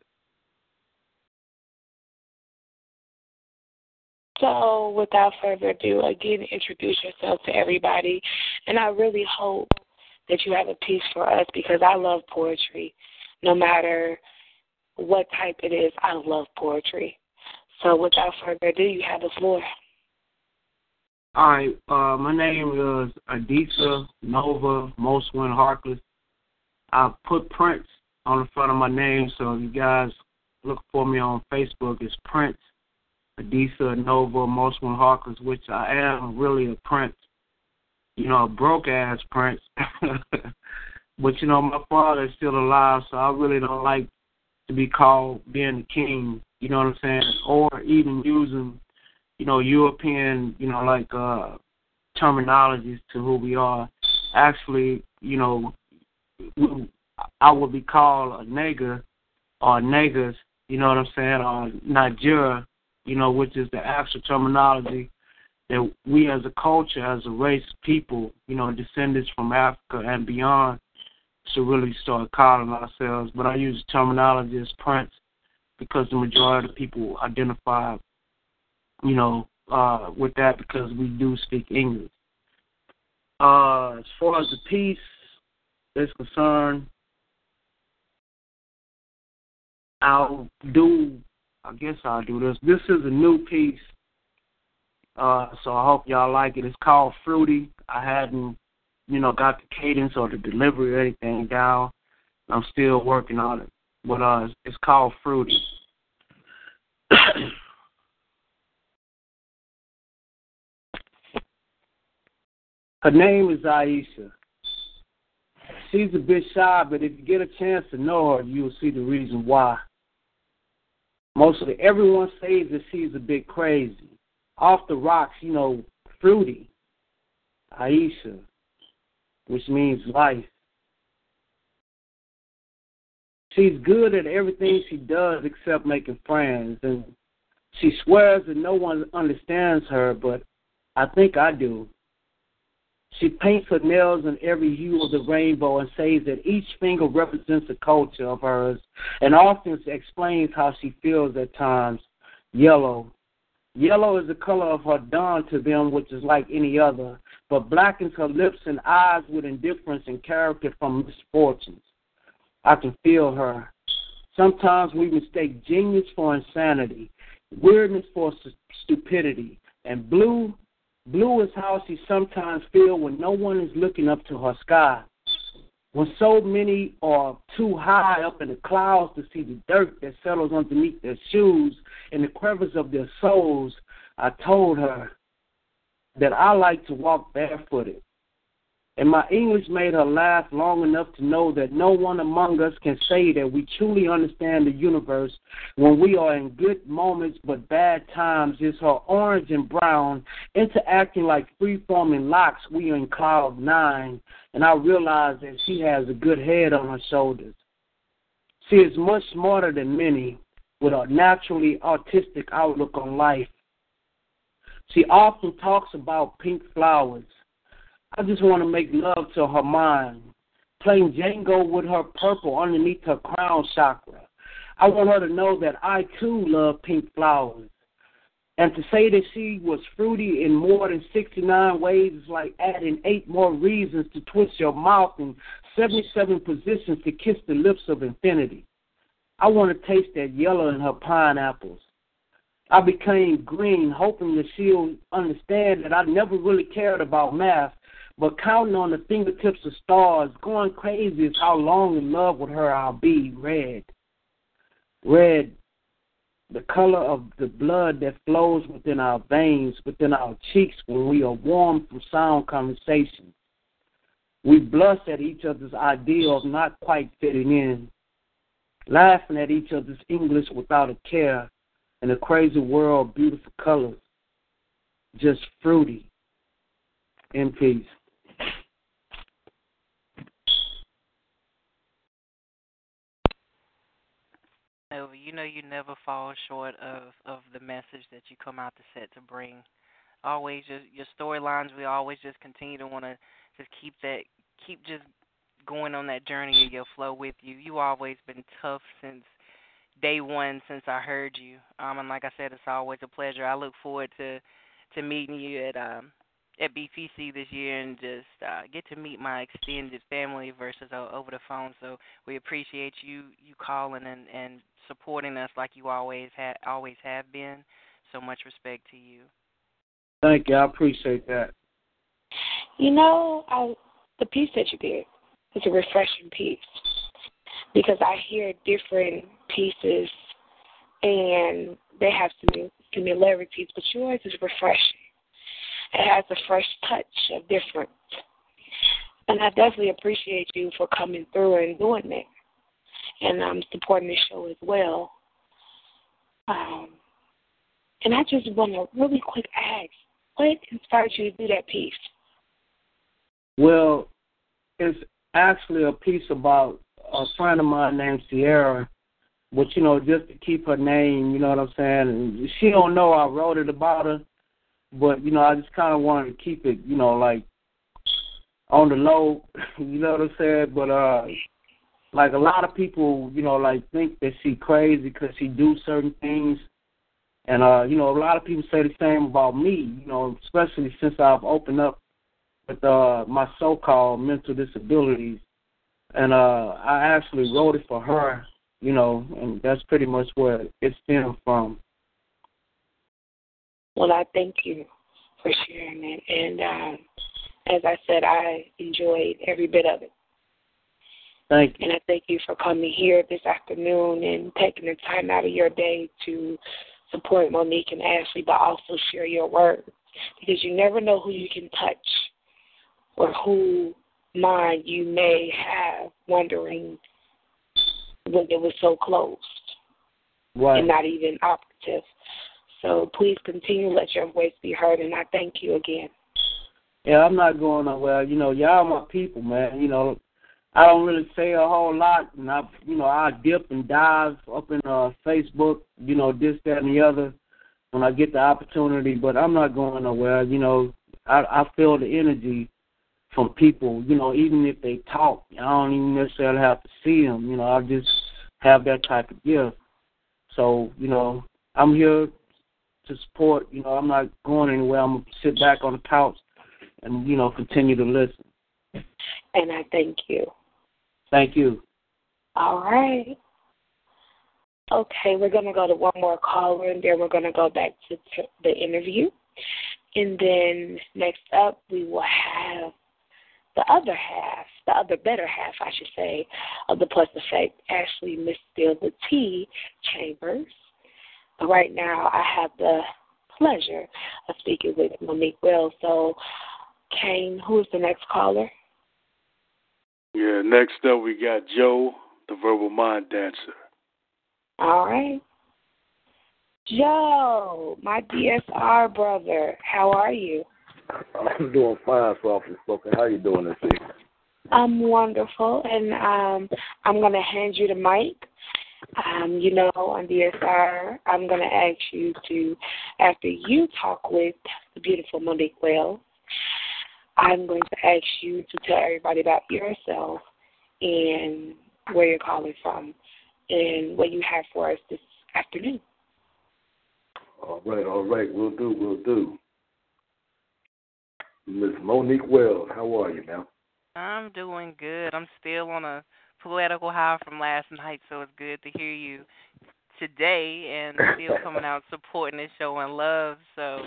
So, without further ado, again, introduce yourself to everybody. And I really hope that you have a piece for us because I love poetry. No matter what type it is, I love poetry. So, without further ado, you have the floor. All right. Uh, my name is Adisa Nova Moswin Harkless. I put Prince on the front of my name, so if you guys look for me on Facebook, it's Prince Adisa Nova Moswin Harkless, which I am really a prince. You know, a broke ass prince. *laughs* but you know, my father is still alive, so I really don't like to be called being the king. You know what I'm saying? Or even using, you know, European, you know, like uh terminologies to who we are. Actually, you know, I would be called a nigger or niggas, you know what I'm saying, or Nigeria, you know, which is the actual terminology that we as a culture, as a race people, you know, descendants from Africa and beyond, should really start calling ourselves. But I use the terminology as Prince because the majority of people identify, you know, uh, with that because we do speak English. Uh, as far as the piece is concerned, I'll do, I guess I'll do this. This is a new piece, uh, so I hope y'all like it. It's called Fruity. I hadn't, you know, got the cadence or the delivery or anything down. I'm still working on it, but uh, it's called Fruity. *coughs* Her name is Aisha. She's a bit shy, but if you get a chance to know her, you'll see the reason why. Mostly everyone says that she's a bit crazy. Off the rocks, you know, fruity. Aisha, which means life. She's good at everything she does except making friends, and she swears that no one understands her, but I think I do. She paints her nails in every hue of the rainbow and says that each finger represents a culture of hers, and often explains how she feels at times. Yellow. Yellow is the color of her dawn to them, which is like any other, but blackens her lips and eyes with indifference and character from misfortunes. I can feel her. Sometimes we mistake genius for insanity, weirdness for stupidity, and blue Blue is how she sometimes feels when no one is looking up to her sky. When so many are too high up in the clouds to see the dirt that settles underneath their shoes and the crevices of their souls, I told her that I like to walk barefooted and my English made her laugh long enough to know that no one among us can say that we truly understand the universe when we are in good moments but bad times. Is her orange and brown interacting like free forming locks. We are in cloud nine, and I realize that she has a good head on her shoulders. She is much smarter than many with a naturally artistic outlook on life. She often talks about pink flowers I just want to make love to her mind, playing Django with her purple underneath her crown chakra. I want her to know that I too love pink flowers. And to say that she was fruity in more than 69 ways is like adding eight more reasons to twist your mouth and 77 positions to kiss the lips of infinity. I want to taste that yellow in her pineapples. I became green, hoping that she'll understand that I never really cared about math but counting on the fingertips of stars, going crazy is how long in love with her I'll be. Red. Red, the color of the blood that flows within our veins, within our cheeks when we are warm from sound conversation. We blush at each other's idea of not quite fitting in, laughing at each other's English without a care, in a crazy world beautiful colors, just fruity. In peace. Nova, you know you never fall short of of the message that you come out to set to bring. Always just your storylines. We always just continue to want to just keep that, keep just going on that journey of your flow with you. You always been tough since day one since I heard you. Um, and like I said, it's always a pleasure. I look forward to to meeting you at um at BPC this year and just uh, get to meet my extended family versus uh, over the phone. So we appreciate you you calling and and supporting us like you always had always have been. So much respect to you. Thank you. I appreciate that. You know, I, the piece that you did was a refreshing piece because I hear different pieces and they have some similarities, but yours is refreshing. It has a fresh touch of difference. And I definitely appreciate you for coming through and doing that and I'm um, supporting the show as well. Um, and I just want to really quick ask, what inspired you to do that piece? Well, it's actually a piece about a friend of mine named Sierra, but you know, just to keep her name, you know what I'm saying? And she don't know I wrote it about her, but you know, I just kind of wanted to keep it, you know, like on the low. *laughs* You know what I'm saying? But uh, like a lot of people, you know, like think that she crazy because she do certain things, and uh, you know, a lot of people say the same about me. You know, especially since I've opened up with uh my so-called mental disabilities, and uh, I actually wrote it for her. You know, and that's pretty much where it stemmed from. Well, I thank you for sharing it. And um, as I said, I enjoyed every bit of it. Thank you. And I thank you for coming here this afternoon and taking the time out of your day to support Monique and Ashley, but also share your words. Because you never know who you can touch or who mind you may have wondering when it was so closed Right. and not even operative. So please continue let your voice be heard, and I thank you again. Yeah, I'm not going nowhere. You know, y'all my people, man. You know, I don't really say a whole lot, and I, you know, I dip and dive up in uh Facebook, you know, this, that, and the other when I get the opportunity. But I'm not going nowhere. You know, I, I feel the energy from people. You know, even if they talk, I don't even necessarily have to see them. You know, I just have that type of gift. So, you know, I'm here to support. You know, I'm not going anywhere. I'm gonna sit back on the couch and you know continue to listen. And I thank you. Thank you. All right. Okay, we're going to go to one more caller, and then we're going to go back to t- the interview. And then next up, we will have the other half, the other better half, I should say, of the Plus Effect, Ashley Miss Steele the T Chambers. But right now, I have the pleasure of speaking with Monique Wells. So, Kane, who is the next caller? Yeah, next up we got Joe, the verbal mind dancer. All right. Joe, my DSR brother, how are you? I'm doing fine, softly spoken. How you doing this evening? I'm wonderful, and um, I'm going to hand you the mic. Um, you know, on DSR, I'm going to ask you to, after you talk with the beautiful Monique Wells, I'm going to ask you to tell everybody about yourself and where you're calling from and what you have for us this afternoon. All right, all right. We'll do, we'll do. Miss Monique Wells, how are you now? I'm doing good. I'm still on a poetical high from last night, so it's good to hear you today and still *laughs* coming out supporting and showing love. So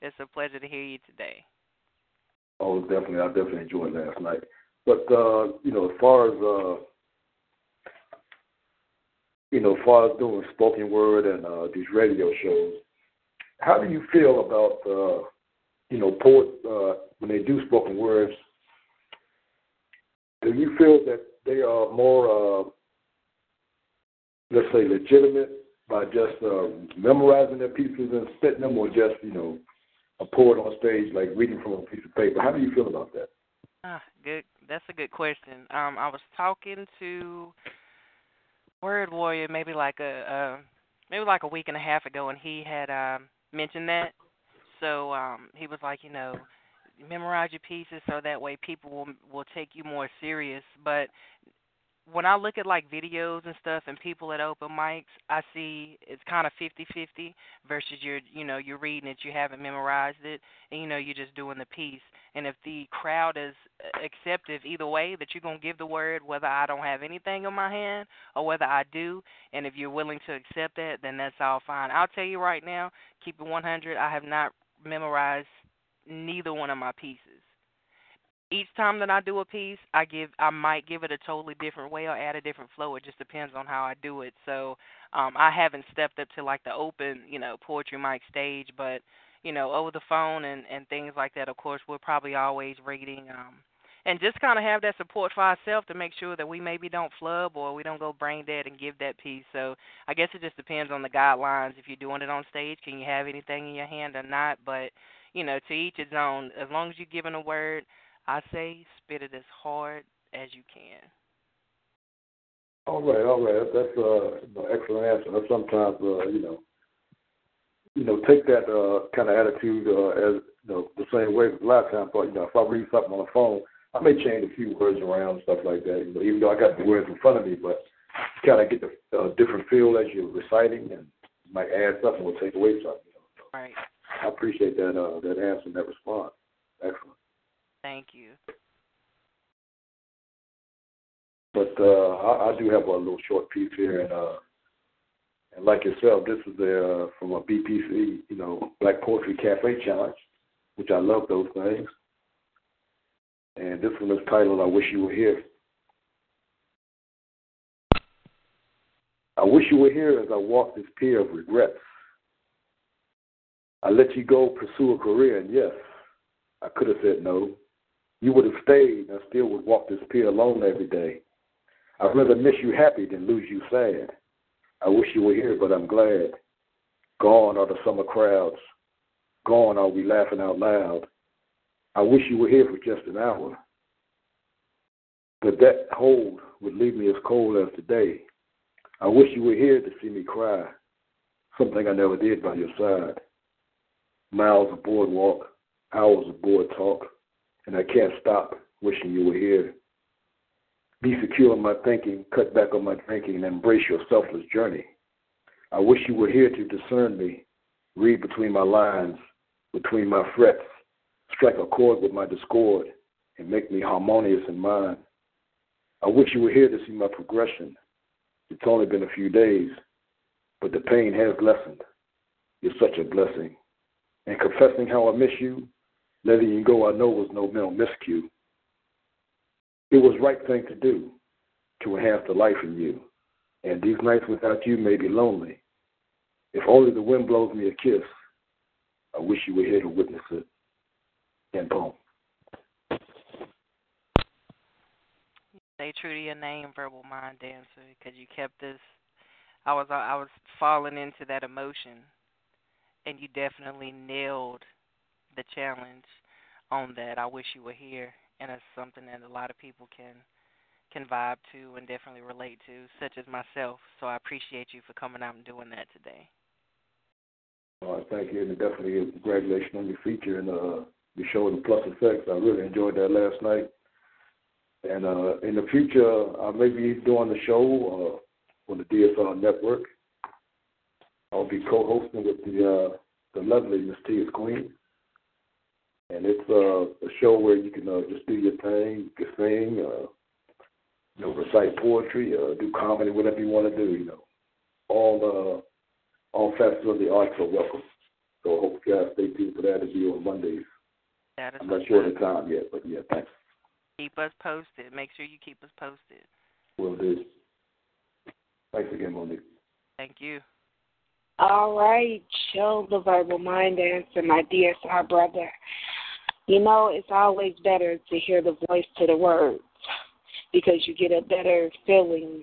it's a pleasure to hear you today. Oh, definitely. I definitely enjoyed last night. But uh, you know, as far as uh, you know, as far as doing spoken word and uh, these radio shows, how do you feel about uh, you know, poet uh, when they do spoken words? Do you feel that they are more, uh, let's say, legitimate by just uh, memorizing their pieces and spitting them, or just you know, a poet on stage like reading from a piece of paper? How do you feel about that? Ah, good. That's a good question. Um, I was talking to Word Warrior maybe like a uh, maybe like a week and a half ago, and he had um, mentioned that. So um, he was like, you know, memorize your pieces so that way people will will take you more serious. But when I look at like videos and stuff and people at open mics, I see it's kind of fifty-fifty versus you're you know you're reading it, you haven't memorized it, and you know you're just doing the piece. And if the crowd is acceptive either way, that you're gonna give the word whether I don't have anything in my hand or whether I do, and if you're willing to accept that, then that's all fine. I'll tell you right now, keep it 100. I have not memorized neither one of my pieces each time that I do a piece, I give I might give it a totally different way or add a different flow. It just depends on how I do it. So um I haven't stepped up to like the open, you know, poetry mic stage, but you know, over the phone and and things like that. Of course, we're probably always reading um and just kind of have that support for ourselves to make sure that we maybe don't flub or we don't go brain dead and give that piece. So I guess it just depends on the guidelines. If you're doing it on stage, can you have anything in your hand or not? But you know, to each his own. As long as you're giving a word, I say spit it as hard as you can. All right, all right. That's uh, an excellent answer. Sometimes, uh, you know, you know, take that uh, kind of attitude uh, as you know the same way. A lot of times, you know, if I read something on the phone, I may change a few words around and stuff like that. You know, even though I got the words in front of me, but you kind of get the uh, different feel as you're reciting, and you might add something or take away something. You know. Right. I appreciate that uh, that answer and that response. Excellent. Thank you. But uh, I, I do have a little short piece here, and uh, and like yourself, this is a, uh, from a BPC, you know, Black Poetry Cafe Challenge, which I love those things. And this one is titled "I Wish You Were Here." I wish you were here as I walk this pier of regrets. I let you go pursue a career, and yes, I could have said no. You would have stayed, and I still would walk this pier alone every day. I'd rather miss you happy than lose you sad. I wish you were here, but I'm glad. Gone are the summer crowds. Gone are we laughing out loud. I wish you were here for just an hour. But that hold would leave me as cold as today. I wish you were here to see me cry, something I never did by your side. Miles of boardwalk, hours of board talk, and I can't stop wishing you were here. Be secure in my thinking, cut back on my drinking, and embrace your selfless journey. I wish you were here to discern me, read between my lines, between my frets, strike a chord with my discord, and make me harmonious in mind. I wish you were here to see my progression. It's only been a few days, but the pain has lessened. You're such a blessing. And confessing how I miss you, letting you go, I know was no mental miscue. It was right thing to do to enhance the life in you. And these nights without you may be lonely. If only the wind blows me a kiss, I wish you were here to witness it. And boom. Stay true to your name, verbal mind dancer, because you kept this. I was I was falling into that emotion, and you definitely nailed the challenge on that. I wish you were here, and it's something that a lot of people can can vibe to and definitely relate to, such as myself. So I appreciate you for coming out and doing that today. All right, thank you, and definitely congratulations on your feature and uh, your show the plus effects. I really enjoyed that last night. And uh, in the future, I may be doing the show uh, on the DSR network. I'll be co-hosting with the uh, the lovely Miss Tia's Queen, and it's uh, a show where you can uh, just do your thing, you can sing, uh, you know, recite poetry, uh, do comedy, whatever you want to do. You know, all uh, all facets of the arts are welcome. So I hope you guys stay tuned for that. to be on Mondays. I'm not sure of the time yet, but yeah, thanks. Keep us posted. Make sure you keep us posted. Will do. Thanks again, Monique. Thank you. All right, Joe the verbal mind dancer, my DSR brother. You know, it's always better to hear the voice to the words because you get a better feeling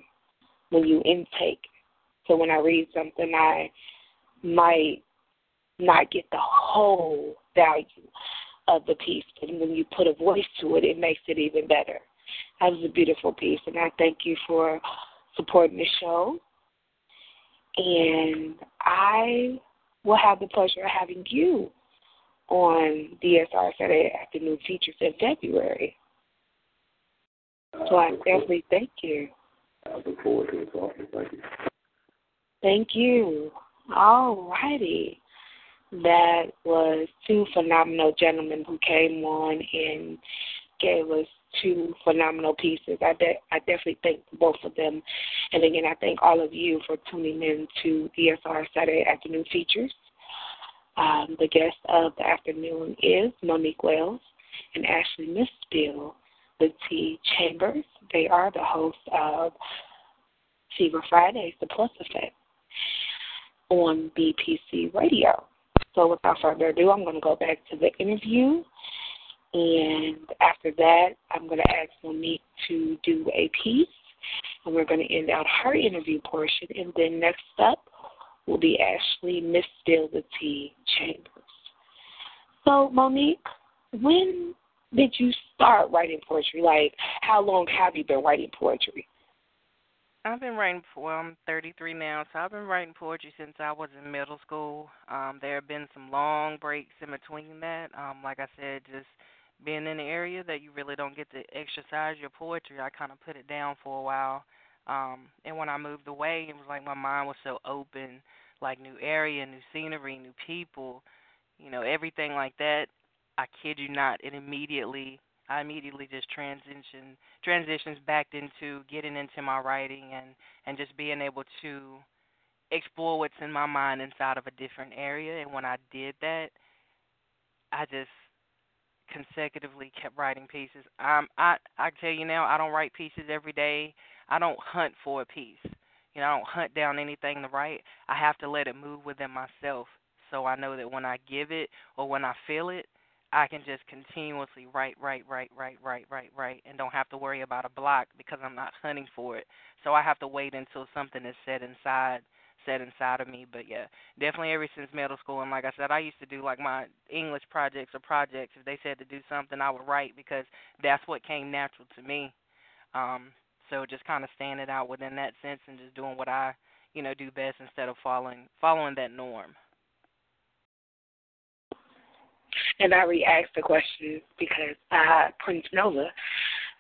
when you intake. So when I read something, I might not get the whole value of the piece, but when you put a voice to it, it makes it even better. That was a beautiful piece, and I thank you for supporting the show. And I will have the pleasure of having you on DSR Saturday Afternoon Features in February. So I definitely thank you. I look forward to it. Awesome. Thank you. Thank you. All righty that was two phenomenal gentlemen who came on and gave us two phenomenal pieces. I de- I definitely thank both of them, and again I thank all of you for tuning in to DSR Saturday Afternoon Features. Um, the guest of the afternoon is Monique Wells and Ashley Misspill, the T Chambers. They are the hosts of Fever Fridays, The Plus Effect, on BPC Radio. So without further ado, I'm going to go back to the interview. And after that, I'm going to ask Monique to do a piece. And we're going to end out her interview portion. And then next up will be Ashley Miss T Chambers. So, Monique, when did you start writing poetry? Like, how long have you been writing poetry? I've been writing. Well, I'm 33 now, so I've been writing poetry since I was in middle school. Um, there have been some long breaks in between that. Um, like I said, just being in the area that you really don't get to exercise your poetry, I kind of put it down for a while. Um, and when I moved away, it was like my mind was so open, like new area, new scenery, new people, you know, everything like that. I kid you not, it immediately I immediately just transition transitions back into getting into my writing and and just being able to explore what's in my mind inside of a different area. And when I did that, I just consecutively kept writing pieces. Um, I I tell you now, I don't write pieces every day. I don't hunt for a piece. You know, I don't hunt down anything to write. I have to let it move within myself, so I know that when I give it or when I feel it, I can just continuously write, write, write, write, write, write, write, and don't have to worry about a block because I'm not hunting for it. So I have to wait until something is set inside, set inside of me. But yeah, definitely ever since middle school, and like I said, I used to do like my English projects or projects. If they said to do something, I would write because that's what came natural to me. Um, so just kind of standing out within that sense and just doing what I, you know, do best instead of following following that norm. And I re-asked the question because uh, Prince Nova,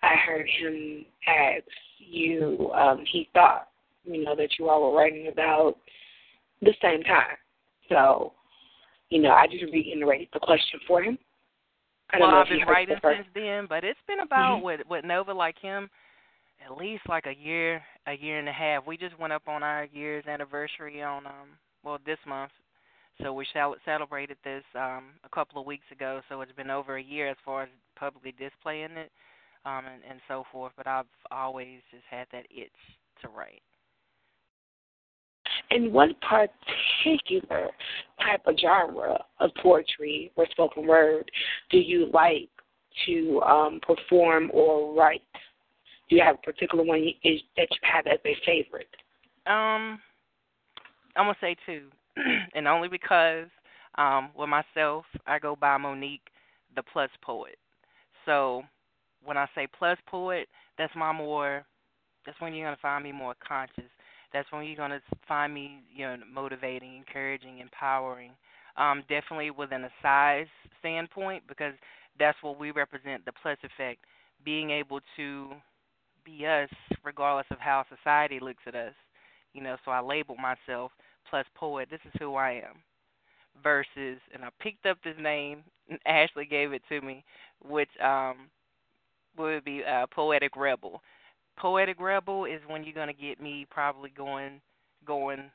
I heard him ask you. Um, he thought, you know, that you all were writing about the same time. So, you know, I just reiterated the question for him. I well, I've been writing since then, but it's been about mm-hmm. with with Nova like him at least like a year, a year and a half. We just went up on our year's anniversary on um well this month, so we celebrated this um a couple of weeks ago. So it's been over a year as far as publicly displaying it, um and and so forth. But I've always just had that itch to write. And what particular type of genre of poetry or spoken word do you like to um, perform or write? Do you have a particular one is, that you have as a favorite? Um, I'm gonna say two, *clears throat* and only because um, with myself, I go by Monique, the Plus Poet. So when I say Plus Poet, that's my more. That's when you're gonna find me more conscious. That's when you're gonna find me, you know, motivating, encouraging, empowering. Um, definitely within a size standpoint because that's what we represent, the plus effect, being able to be us regardless of how society looks at us. You know, so I label myself plus poet. This is who I am. Versus, and I picked up this name. *laughs* Ashley gave it to me, which um would be uh, poetic rebel. Poetic rebel is when you're gonna get me probably going, going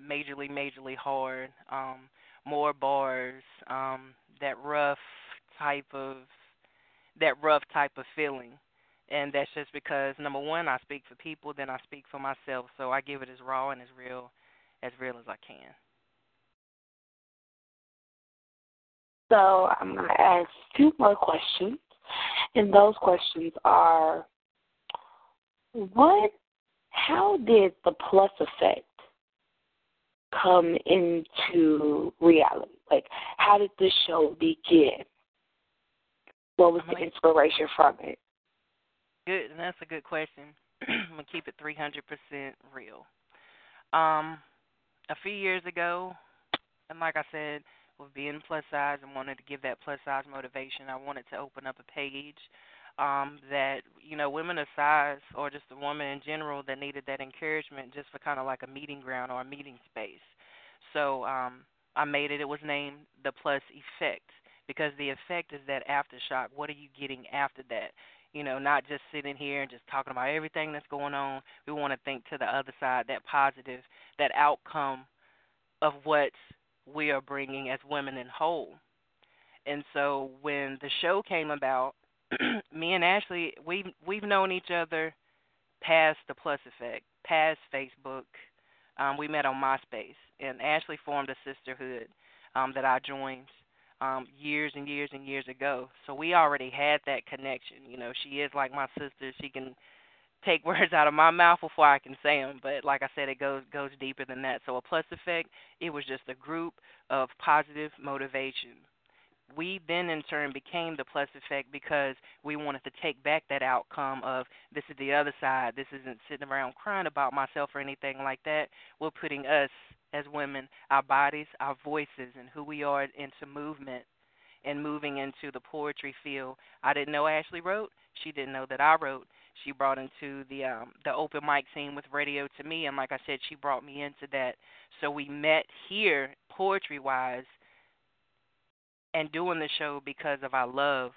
majorly, majorly hard. Um, more bars, um, that rough type of, that rough type of feeling and that's just because number one, I speak for people, then I speak for myself. So I give it as raw and as real, as real as I can. So I'm going to ask two more questions, and those questions are: What? How did the plus effect come into reality? Like, how did this show begin? What was the inspiration from it? Good, and that's a good question. *clears throat* I'm gonna keep it 300% real. Um, a few years ago, and like I said, with being plus size and wanted to give that plus size motivation, I wanted to open up a page um, that you know women of size or just a woman in general that needed that encouragement, just for kind of like a meeting ground or a meeting space. So um, I made it. It was named the Plus Effect because the effect is that aftershock. What are you getting after that? you know, not just sitting here and just talking about everything that's going on. We want to think to the other side, that positive, that outcome of what we are bringing as women in whole. And so when the show came about, *clears throat* me and Ashley, we we've known each other past the Plus Effect, past Facebook. Um, we met on MySpace, and Ashley formed a sisterhood um, that I joined um years and years and years ago. So we already had that connection. You know, she is like my sister. She can take *laughs* words out of my mouth before I can say them. But like I said, it goes goes deeper than that. So a plus effect, it was just a group of positive motivation, we then in turn became the plus effect because we wanted to take back that outcome of this is the other side. This isn't sitting around crying about myself or anything like that. We're putting us as women, our bodies, our voices, and who we are into movement and moving into the poetry field. I didn't know Ashley wrote. She didn't know that I wrote. She brought into the um the open mic scene with radio to me and like I said she brought me into that. So we met here poetry wise and doing the show because of our love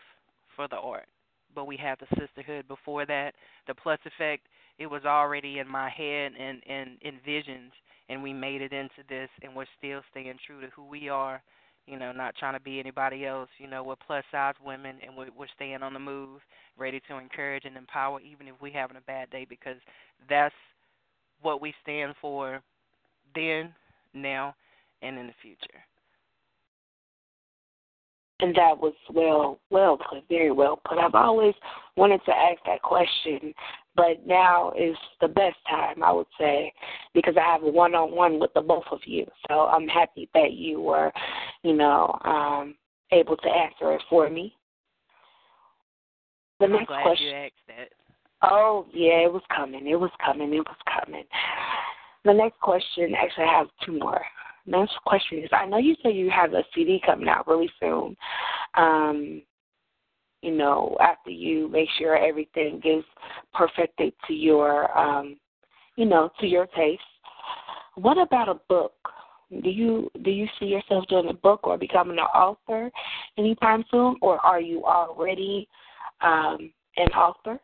for the art. But we have the sisterhood before that. The plus effect, it was already in my head and, and envisioned and we made it into this and we're still staying true to who we are you know, not trying to be anybody else. You know, we're plus size women and we're, we're staying on the move, ready to encourage and empower, even if we're having a bad day, because that's what we stand for then, now, and in the future. And that was well, well put, very well put. I've always wanted to ask that question but now is the best time, I would say, because I have a one on one with the both of you. So I'm happy that you were, you know, um, able to answer it for me. The I'm next question. You asked that. Oh yeah, it was coming. It was coming. It was coming. The next question, actually, I have two more. Next question is: I know you said you have a CD coming out really soon. Um, you know, after you make sure everything is perfected to your, um, you know, to your taste. What about a book? Do you do you see yourself doing a book or becoming an author anytime soon, or are you already um, an author?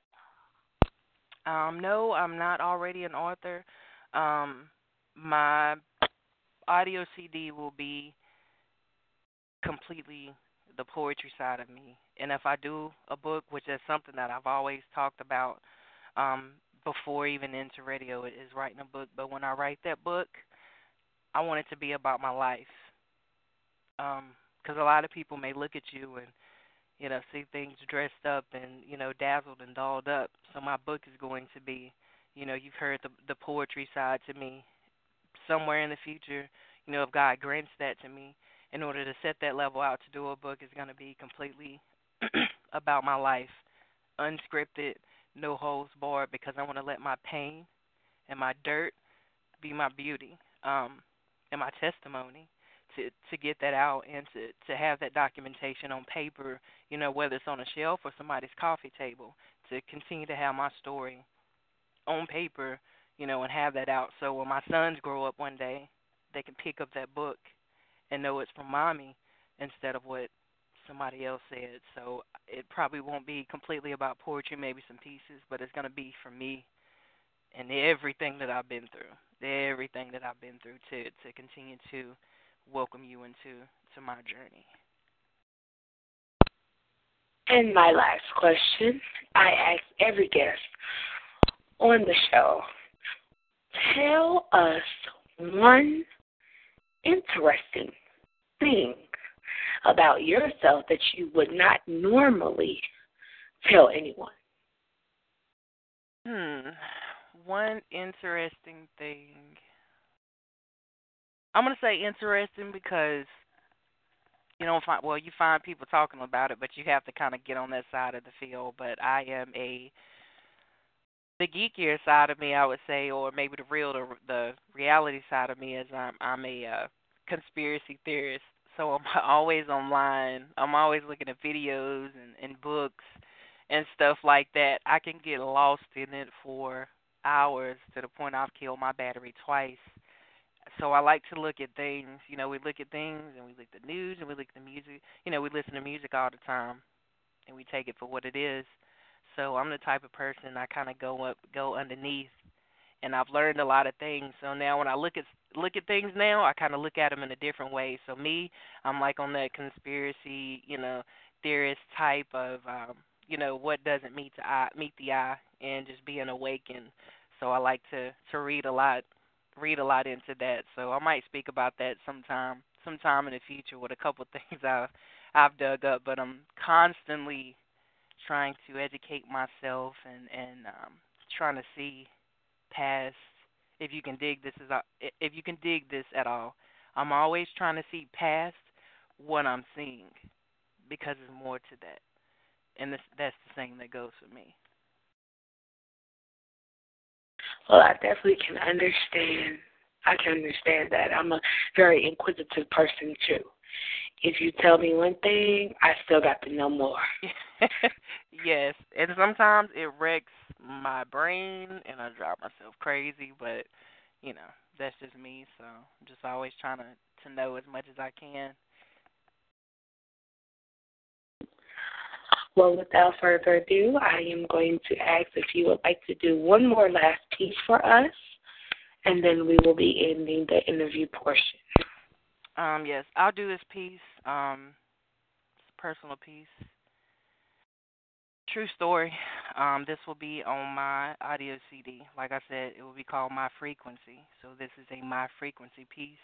Um, no, I'm not already an author. Um, my audio CD will be completely the poetry side of me. And if I do a book, which is something that I've always talked about um, before even into radio, is writing a book. But when I write that book, I want it to be about my life. Because um, a lot of people may look at you and you know see things dressed up and you know dazzled and dolled up. So my book is going to be, you know, you've heard the the poetry side to me. Somewhere in the future, you know, if God grants that to me, in order to set that level out to do a book is going to be completely *clears throat* about my life, unscripted, no holds barred, because I want to let my pain and my dirt be my beauty um, and my testimony to to get that out and to to have that documentation on paper, you know, whether it's on a shelf or somebody's coffee table, to continue to have my story on paper, you know, and have that out so when my sons grow up one day, they can pick up that book and know it's from mommy instead of what somebody else said. So it probably won't be completely about poetry, maybe some pieces, but it's going to be for me and everything that I've been through, everything that I've been through to to continue to welcome you into to my journey. And my last question, I ask every guest on the show, tell us one interesting thing about yourself that you would not normally tell anyone? Hmm. One interesting thing. I'm gonna say interesting because you don't find well you find people talking about it, but you have to kind of get on that side of the field. But I am a the geekier side of me, I would say, or maybe the real, the, the reality side of me is I'm I'm a uh, conspiracy theorist. So *laughs* I'm always online. I'm always looking at videos and, and books and stuff like that. I can get lost in it for hours to the point I've killed my battery twice. So I like to look at things. You know, we look at things and we look at the news and we look at the music. You know, we listen to music all the time and we take it for what it is. So I'm the type of person I kind of go up, go underneath, and I've learned a lot of things. So now when I look at look at things now, I kind of look at them in a different way. So me, I'm like on that conspiracy, you know, theorist type of, um, you know, what doesn't meet the eye, meet the eye, and just being awakened. So I like to to read a lot, read a lot into that. So I might speak about that sometime, sometime in the future with a couple of *laughs* things I've I've dug up. But I'm constantly trying to educate myself and and um, trying to see past if you can dig this is if you can dig this at all. I'm always trying to see past what I'm seeing because there's more to that, and this, that's the same that goes for me. Well, I definitely can understand. I can understand that. I'm a very inquisitive person too. If you tell me one thing, I still got to know more. *laughs* yes, and sometimes it wrecks my brain, and I drive myself crazy. But you know, that's just me. So I'm just always trying to to know as much as I can. Well, without further ado, I am going to ask if you would like to do one more last piece for us, and then we will be ending the interview portion. Um, yes, I'll do this piece. Um, personal piece. True story. Um, this will be on my audio CD. Like I said, it will be called My Frequency. So this is a My Frequency piece.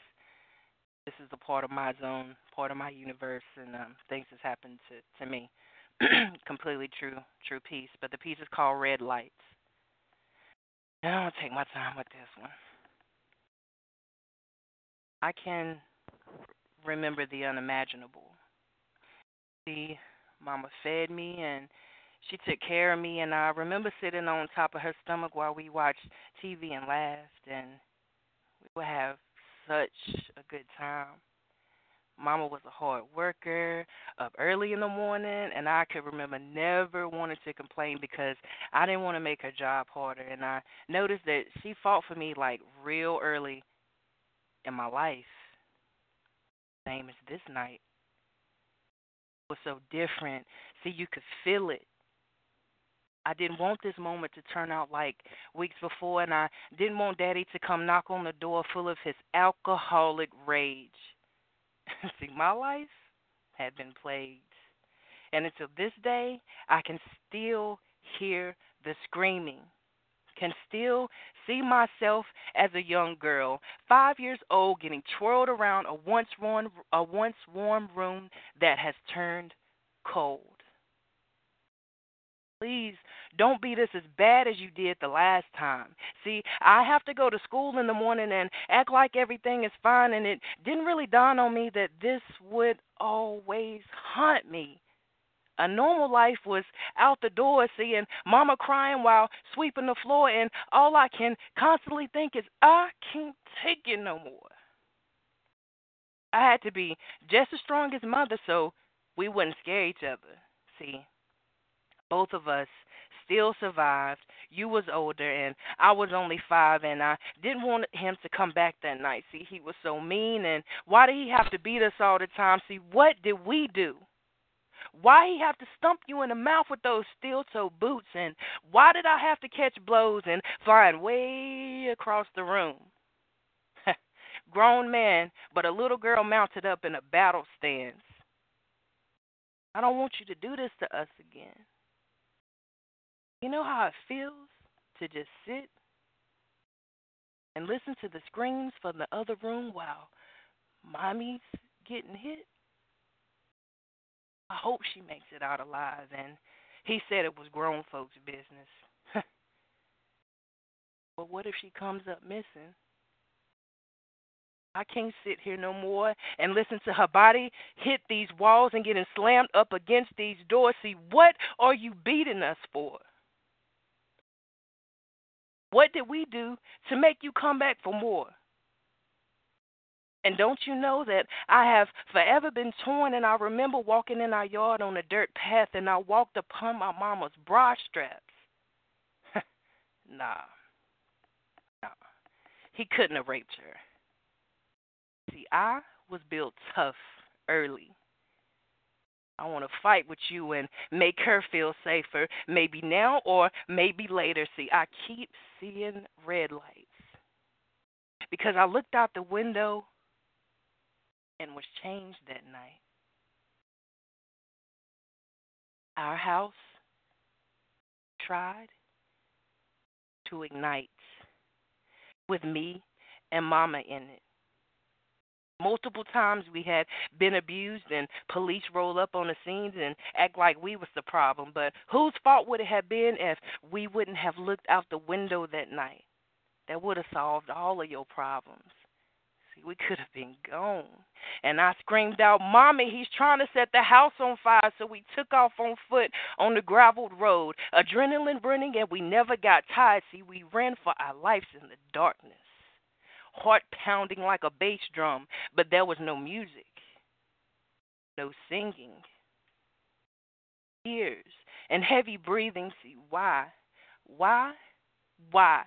This is a part of my zone, part of my universe, and um, things that's happened to to me. *clears throat* completely true, true piece. But the piece is called Red Lights. I'm gonna take my time with this one. I can remember the unimaginable. See, Mama fed me and she took care of me, and I remember sitting on top of her stomach while we watched TV and laughed, and we would have such a good time. Mama was a hard worker, up early in the morning, and I could remember never wanting to complain because I didn't want to make her job harder. And I noticed that she fought for me like real early in my life. Same as this night. Was so different. See, you could feel it. I didn't want this moment to turn out like weeks before, and I didn't want Daddy to come knock on the door full of his alcoholic rage. *laughs* See, my life had been plagued. And until this day, I can still hear the screaming, can still see myself as a young girl, five years old, getting twirled around a once warm, a once warm room that has turned cold. Please don't beat us as bad as you did the last time. See, I have to go to school in the morning and act like everything is fine, and it didn't really dawn on me that this would always haunt me. A normal life was out the door seeing mama crying while sweeping the floor, and all I can constantly think is, I can't take it no more. I had to be just as strong as mother so we wouldn't scare each other. See, both of us still survived. You was older and I was only five and I didn't want him to come back that night. See, he was so mean and why did he have to beat us all the time? See, what did we do? Why he have to stump you in the mouth with those steel toe boots and why did I have to catch blows and flying way across the room? *laughs* Grown man, but a little girl mounted up in a battle stance. I don't want you to do this to us again. You know how it feels to just sit and listen to the screams from the other room while mommy's getting hit? I hope she makes it out alive. And he said it was grown folks' business. *laughs* but what if she comes up missing? I can't sit here no more and listen to her body hit these walls and getting slammed up against these doors. See, what are you beating us for? What did we do to make you come back for more? And don't you know that I have forever been torn and I remember walking in our yard on a dirt path and I walked upon my mama's bra straps? *laughs* nah. Nah. He couldn't have raped her. See, I was built tough early. I want to fight with you and make her feel safer, maybe now or maybe later. See, I keep seeing red lights because I looked out the window and was changed that night. Our house tried to ignite with me and Mama in it. Multiple times we had been abused and police roll up on the scenes and act like we was the problem. But whose fault would it have been if we wouldn't have looked out the window that night? That would have solved all of your problems. We could have been gone. And I screamed out, Mommy, he's trying to set the house on fire. So we took off on foot on the graveled road, adrenaline running, and we never got tired. See, we ran for our lives in the darkness, heart pounding like a bass drum, but there was no music, no singing, tears, and heavy breathing. See, why? Why? Why?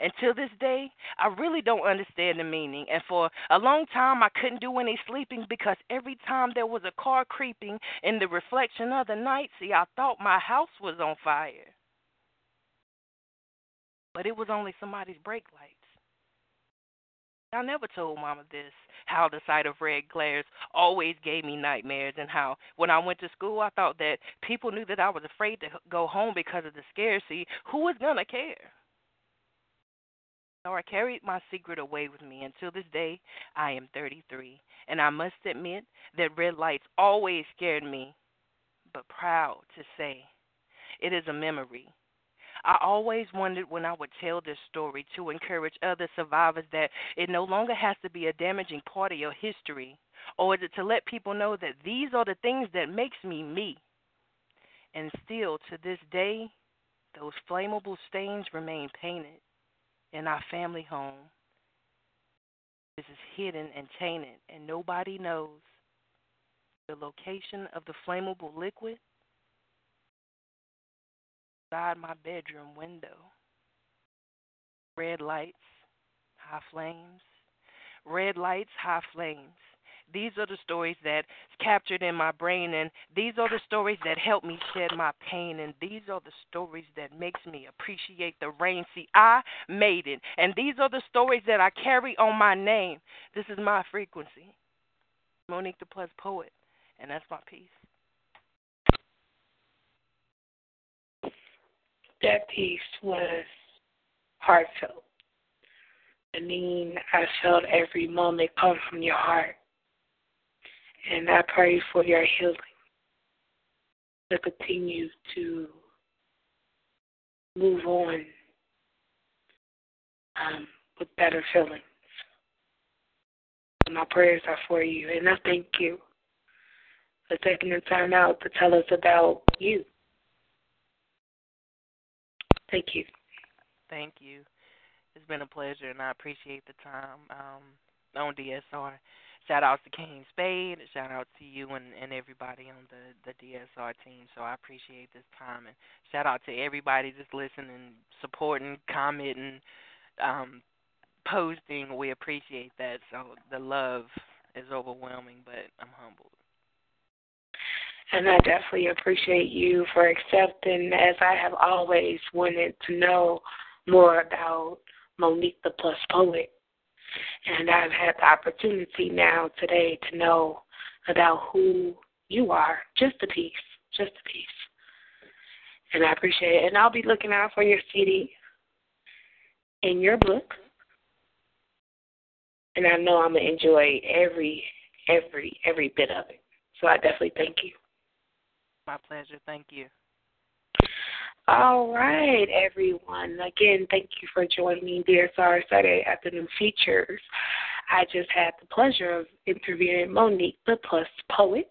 And till this day, I really don't understand the meaning. And for a long time, I couldn't do any sleeping because every time there was a car creeping in the reflection of the night, see, I thought my house was on fire. But it was only somebody's brake lights. I never told Mama this, how the sight of red glares always gave me nightmares, and how when I went to school, I thought that people knew that I was afraid to go home because of the scare. See, who was going to care? I carried my secret away with me. Until this day, I am 33, and I must admit that red lights always scared me, but proud to say it is a memory. I always wondered when I would tell this story to encourage other survivors that it no longer has to be a damaging part of your history, or is it to let people know that these are the things that makes me me. And still to this day, those flammable stains remain painted in our family home. This is hidden and tainted, and nobody knows the location of the flammable liquid outside my bedroom window. Red lights, high flames. Red lights, high flames. These are the stories that captured in my brain, and these are the stories that help me shed my pain, and these are the stories that makes me appreciate the rain. See, I made it, and these are the stories that I carry on my name. This is my frequency. Monique the Plus Poet, and that's my piece. That piece was heartfelt. I mean, I felt every moment come from your heart. And I pray for your healing to continue to move on um, with better feelings. My prayers are for you, and I thank you for taking the time out to tell us about you. Thank you. Thank you. It's been a pleasure, and I appreciate the time um, on DSR. Shout out to King Spade. Shout out to you and, and everybody on the, the DSR team. So I appreciate this time. And shout out to everybody just listening, supporting, commenting, um, posting. We appreciate that. So the love is overwhelming, but I'm humbled. And I definitely appreciate you for accepting, as I have always wanted to know more about Monique the Plus Poet. And I've had the opportunity now today to know about who you are, just a piece, just a piece. And I appreciate it. And I'll be looking out for your CD and your book. And I know I'm gonna enjoy every, every, every bit of it. So I definitely thank you. My pleasure. Thank you. All right, everyone. Again, thank you for joining me, DSR Saturday Afternoon Features. I just had the pleasure of interviewing Monique, the Plus Poet,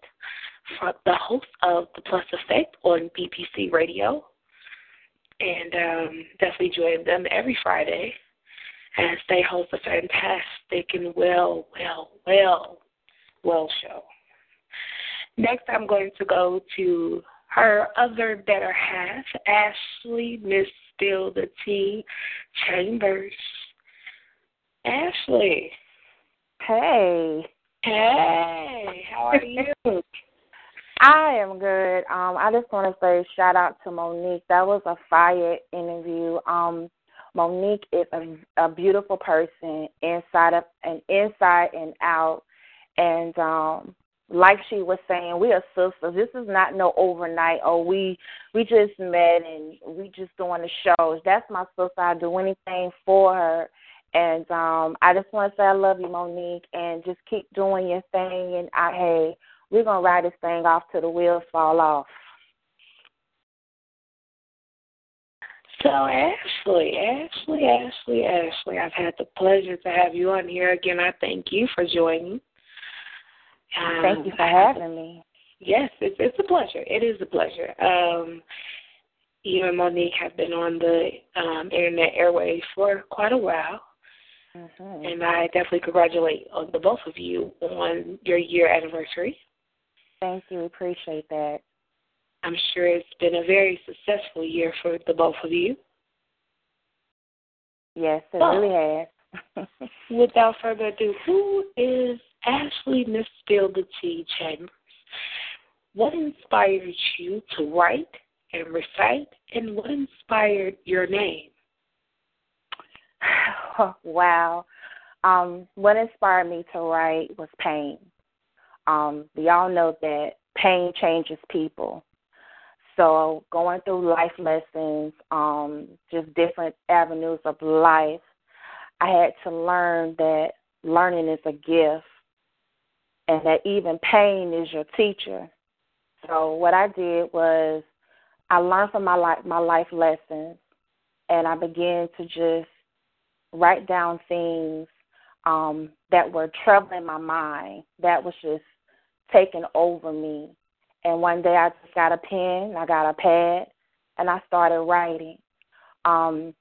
from the host of The Plus Effect on BPC Radio. And um, definitely join them every Friday as they host a fantastic and well, well, well, well show. Next, I'm going to go to her other better half, Ashley Miss Spill the Tea Chambers. Ashley. Hey. Hey, how are you? *laughs* I am good. Um, I just want to say shout out to Monique. That was a fire interview. Um, Monique is a, a beautiful person inside of and inside and out. And um, like she was saying, we are sisters. This is not no overnight. Oh, we we just met and we just doing the shows. That's my sister. I do anything for her. And um I just want to say I love you, Monique, and just keep doing your thing. And I hey, we're gonna ride this thing off till the wheels fall off. So Ashley, Ashley, Ashley, Ashley, I've had the pleasure to have you on here again. I thank you for joining. Um, Thank you for having me. Yes, it's it's a pleasure. It is a pleasure. Um, you and Monique have been on the um, internet airways for quite a while, Mm-hmm. and I definitely congratulate uh, the both of you on your year anniversary. Thank you. We appreciate that. I'm sure it's been a very successful year for the both of you. Yes, it Oh. really has. *laughs* Without further ado, who is Ashley Miss the Tea Chambers? What inspired you to write and recite, and what inspired your name? *sighs* wow. Um, what inspired me to write was pain. Um, we all know that pain changes people. So going through life lessons, um, just different avenues of life, I had to learn that learning is a gift and that even pain is your teacher. So what I did was I learned from my life my life lessons and I began to just write down things um, that were troubling my mind, that was just taking over me. And one day I just got a pen, I got a pad, and I started writing. Um,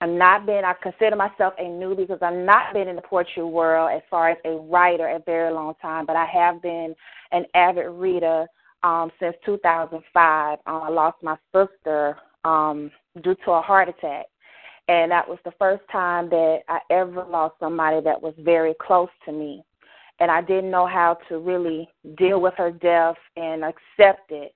I'm not been, I consider myself a newbie because I've not been in the poetry world as far as a writer a very long time, but I have been an avid reader um, since 2005. Um, I lost my sister um, due to a heart attack. And that was the first time that I ever lost somebody that was very close to me. And I didn't know how to really deal with her death and accept it.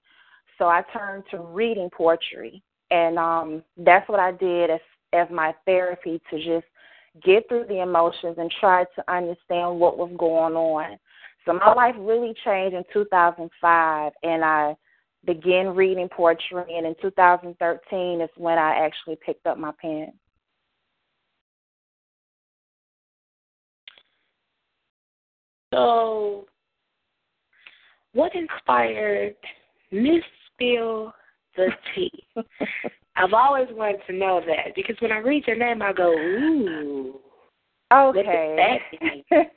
So I turned to reading poetry. And um that's what I did as as my therapy to just get through the emotions and try to understand what was going on. So my life really changed in 2005 and I began reading poetry, and in 2013 is when I actually picked up my pen. So, what inspired Miss Spill the Tea? *laughs* I've always wanted to know that because when I read your name, I go, ooh. Okay. What does that *laughs* mean?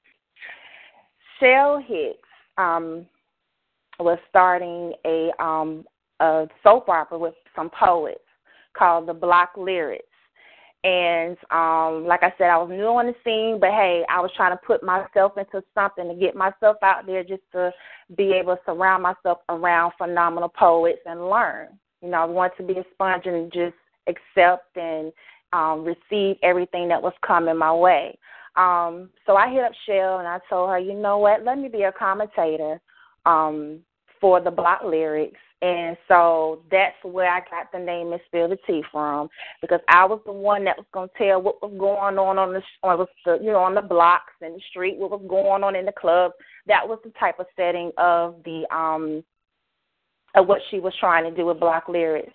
Shell Hicks um, was starting a um, a soap opera with some poets called the Block Lyrics. And um, like I said, I was new on the scene, but hey, I was trying to put myself into something to get myself out there just to be able to surround myself around phenomenal poets and learn. You know, I wanted to be a sponge and just accept and um, receive everything that was coming my way. Um, so I hit up Shell and I told her, you know what, let me be a commentator um, for the block lyrics. And so that's where I got the name Miss Spill the Tea from because I was the one that was going to tell what was going on on the on the you know on the blocks and the street, what was going on in the club. That was the type of setting of the um of what she was trying to do with block lyrics.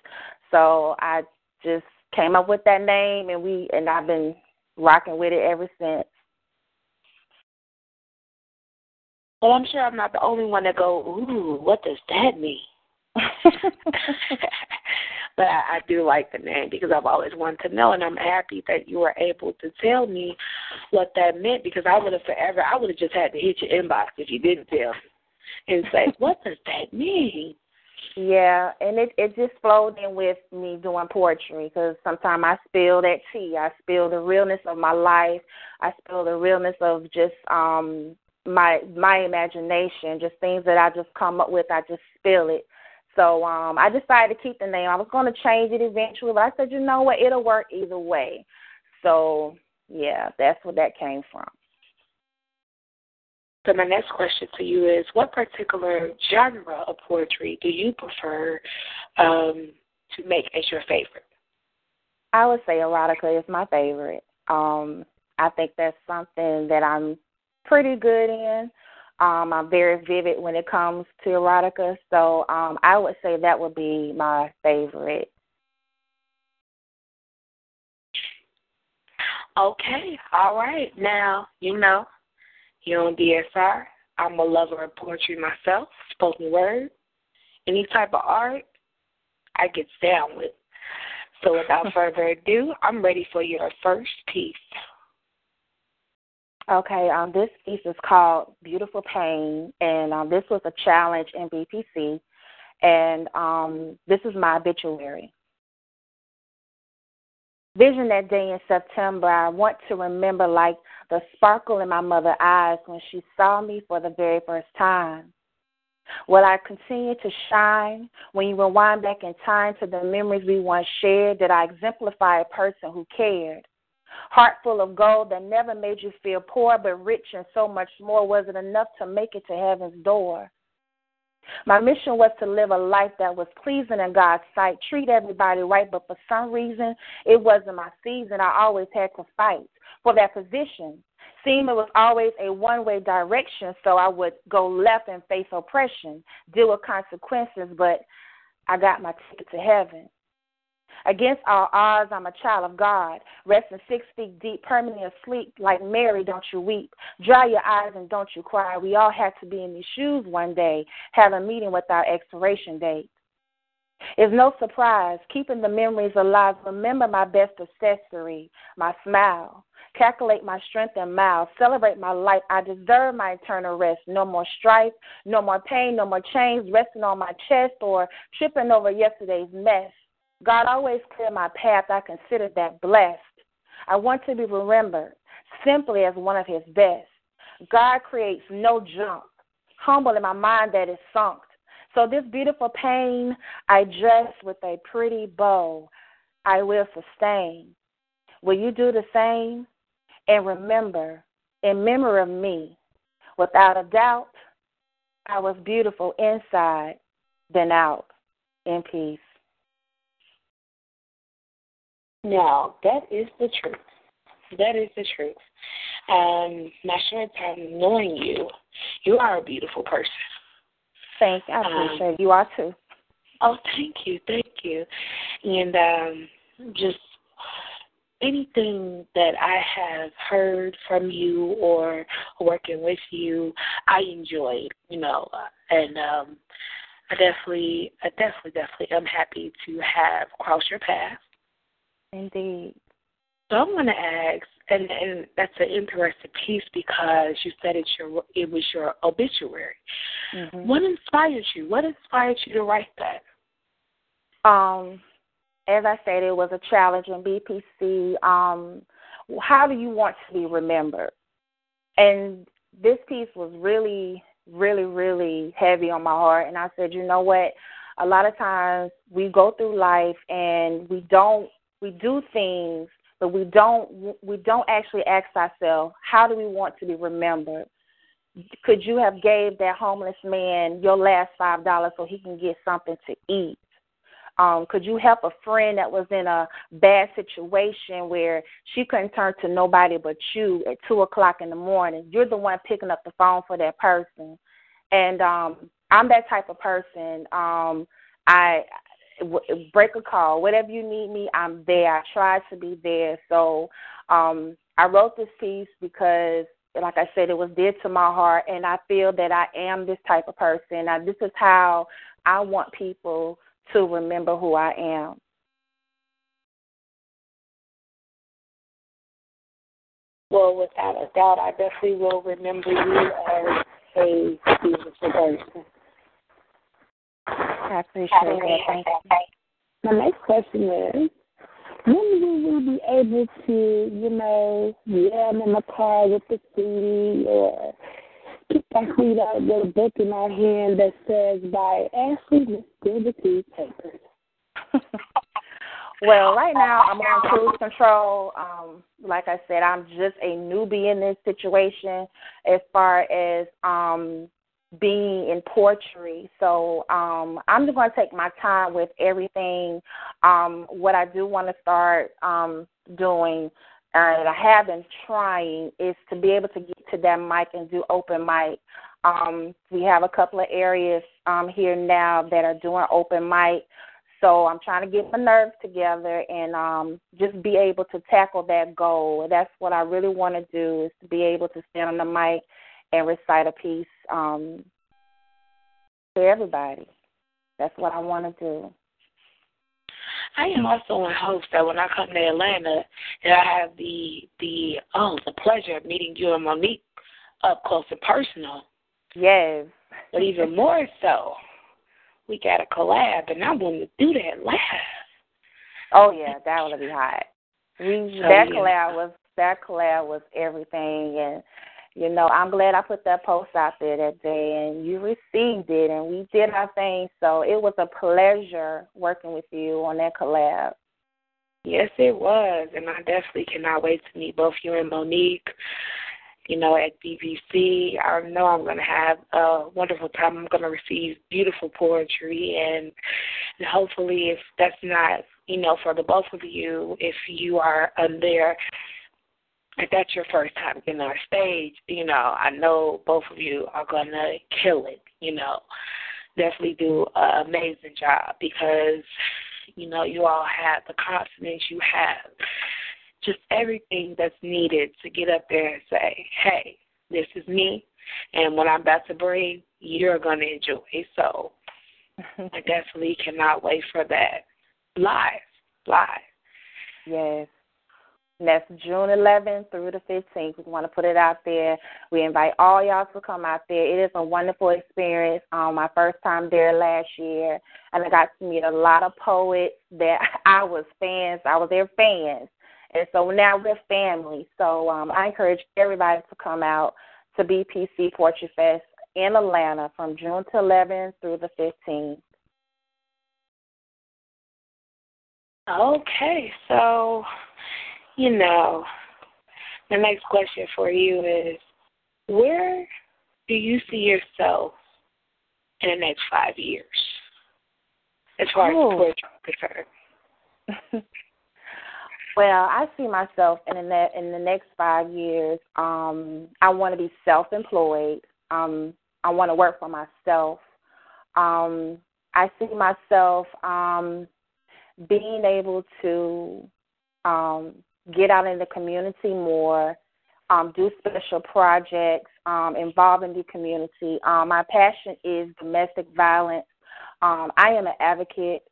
So I just came up with that name and we and I've been rocking with it ever since. Well, I'm sure I'm not the only one that go, ooh, what does that mean? *laughs* but I, I do like the name because I've always wanted to know, and I'm happy that you were able to tell me what that meant because I would have forever, I would have just had to hit your inbox if you didn't tell me and say, what does that mean? Yeah, and it it just flowed in with me doing poetry because sometimes I spill that tea. I spill the realness of my life. I spill the realness of just um my my imagination, just things that I just come up with. I just spill it. So um I decided to keep the name. I was going to change it eventually, but I said, you know what, it'll work either way. So yeah, that's where that came from. So my next question to you is, what particular genre of poetry do you prefer um, to make as your favorite? I would say erotica is my favorite. Um, I think that's something that I'm pretty good in. Um, I'm very vivid when it comes to erotica, so um, I would say that would be my favorite. Okay, all right. Now, you know, here on DSR, I'm a lover of poetry myself, spoken word, any type of art, I get down with. So without *laughs* further ado, I'm ready for your first piece. Okay, um, this piece is called Beautiful Pain, and um, this was a challenge in BPC, and um, this is my obituary. Vision that day in September, I want to remember like the sparkle in my mother's eyes when she saw me for the very first time. Will I continue to shine when you rewind back in time to the memories we once shared? Did I exemplify a person who cared? Heart full of gold that never made you feel poor but rich and so much more. Was it enough to make it to heaven's door? My mission was to live a life that was pleasing in God's sight, treat everybody right, but for some reason, it wasn't my season. I always had to fight for that position. Seemed it was always a one way direction, so I would go left and face oppression, deal with consequences, but I got my ticket to heaven. Against all odds, I'm a child of God, resting six feet deep, permanently asleep. Like Mary, don't you weep. Dry your eyes and don't you cry. We all had to be in these shoes one day, have a meeting with our expiration date. It's no surprise, keeping the memories alive. Remember my best accessory, my smile. Calculate my strength and miles. Celebrate my life. I deserve my eternal rest. No more strife, no more pain, no more chains resting on my chest or tripping over yesterday's mess. God always cleared my path. I consider that blessed. I want to be remembered simply as one of his best. God creates no junk, humble in my mind that is sunk. So this beautiful pain I dress with a pretty bow. I will sustain. Will you do the same? And remember, in memory of me, without a doubt, I was beautiful inside, then out in peace. Now, that is the truth. That is the truth. Um, my short time knowing you, you are a beautiful person. Thank you. I appreciate um, you are too. Oh, thank you, thank you. And um, just anything that I have heard from you or working with you, I enjoyed, you know, and um, I definitely, I definitely, definitely am happy to have crossed your path. Indeed. So I'm going to ask, and, and that's an interesting piece because you said it's your it was your obituary. Mm-hmm. What inspired you? What inspired you to write that? Um, as I said, it was a challenge in BPC. Um, how do you want to be remembered? And this piece was really, really, really heavy on my heart. And I said, you know what? A lot of times we go through life and we don't we do things, but we don't we don't actually ask ourselves, how do we want to be remembered? Could you have gave that homeless man your last five dollars so he can get something to eat? Um, could you help a friend that was in a bad situation where she couldn't turn to nobody but you at two o'clock in the morning? You're the one picking up the phone for that person, and um, I'm that type of person. Um, I break a call, whatever you need me, I'm there. I try to be there. So um, I wrote this piece because, like I said, it was dear to my heart, and I feel that I am this type of person. I, this is how I want people to remember who I am. Well, without a doubt, I definitely will remember you as a beautiful person. I appreciate that. Thank you. My next question is, when will we be able to, you know, jam in the car with the CD or keep our feet out with a book in our hand that says by Ashley Liberty Papers? *laughs* well, right now I'm on cruise control. Um, like I said, I'm just a newbie in this situation as far as um being in poetry. So um, I'm just going to take my time with everything. Um, what I do want to start um, doing, and I have been trying, is to be able to get to that mic and do open mic. Um, we have a couple of areas um, here now that are doing open mic. So I'm trying to get my nerves together and um, just be able to tackle that goal. That's what I really want to do is to be able to stand on the mic and recite a piece um, to everybody. That's what I want to do. I am also in hopes that when I come to Atlanta, that I have the the oh the pleasure of meeting you and Monique up close and personal. Yes. But even *laughs* more so, we got a collab, and I'm going to do that live. Oh yeah, that would be hot. We So, that yeah. collab was that collab was everything, and you know I'm glad I put that post out there that day, and you received it, and we did our thing. So it was a pleasure working with you on that collab. Yes, it was, and I definitely cannot wait to meet both you and Monique. You know, at BPC, I know I'm going to have a wonderful time. I'm going to receive beautiful poetry, and, hopefully, if that's not, you know, for the both of you, if you are there, if that's your first time getting on stage, you know, I know both of you are going to kill it. You know, definitely do an amazing job because you know, you all have the confidence you have, just everything that's needed to get up there and say, hey, this is me, and what I'm about to bring, you're going to enjoy. So I *laughs* definitely cannot wait for that live, live. Yes. And that's June 11th through the 15th. We want to put it out there. We invite all y'all to come out there. It is a wonderful experience. Um, my first time there last year, and I got to meet a lot of poets that *laughs* I was fans. I was their fans, and so now we're family. So um, I encourage everybody to come out to BPC Poetry Fest in Atlanta from June to 11th through the 15th. Okay, so, you know, the next question for you is where do you see yourself in the next five years as far Oh. as poetry is concerned? *laughs* Well, I see myself in the ne- in the next five years. Um, I want to be self-employed. Um, I want to work for myself. Um, I see myself um, being able to um, get out in the community more, um, do special projects um, involving the community. Um, my passion is domestic violence. Um, I am an advocate,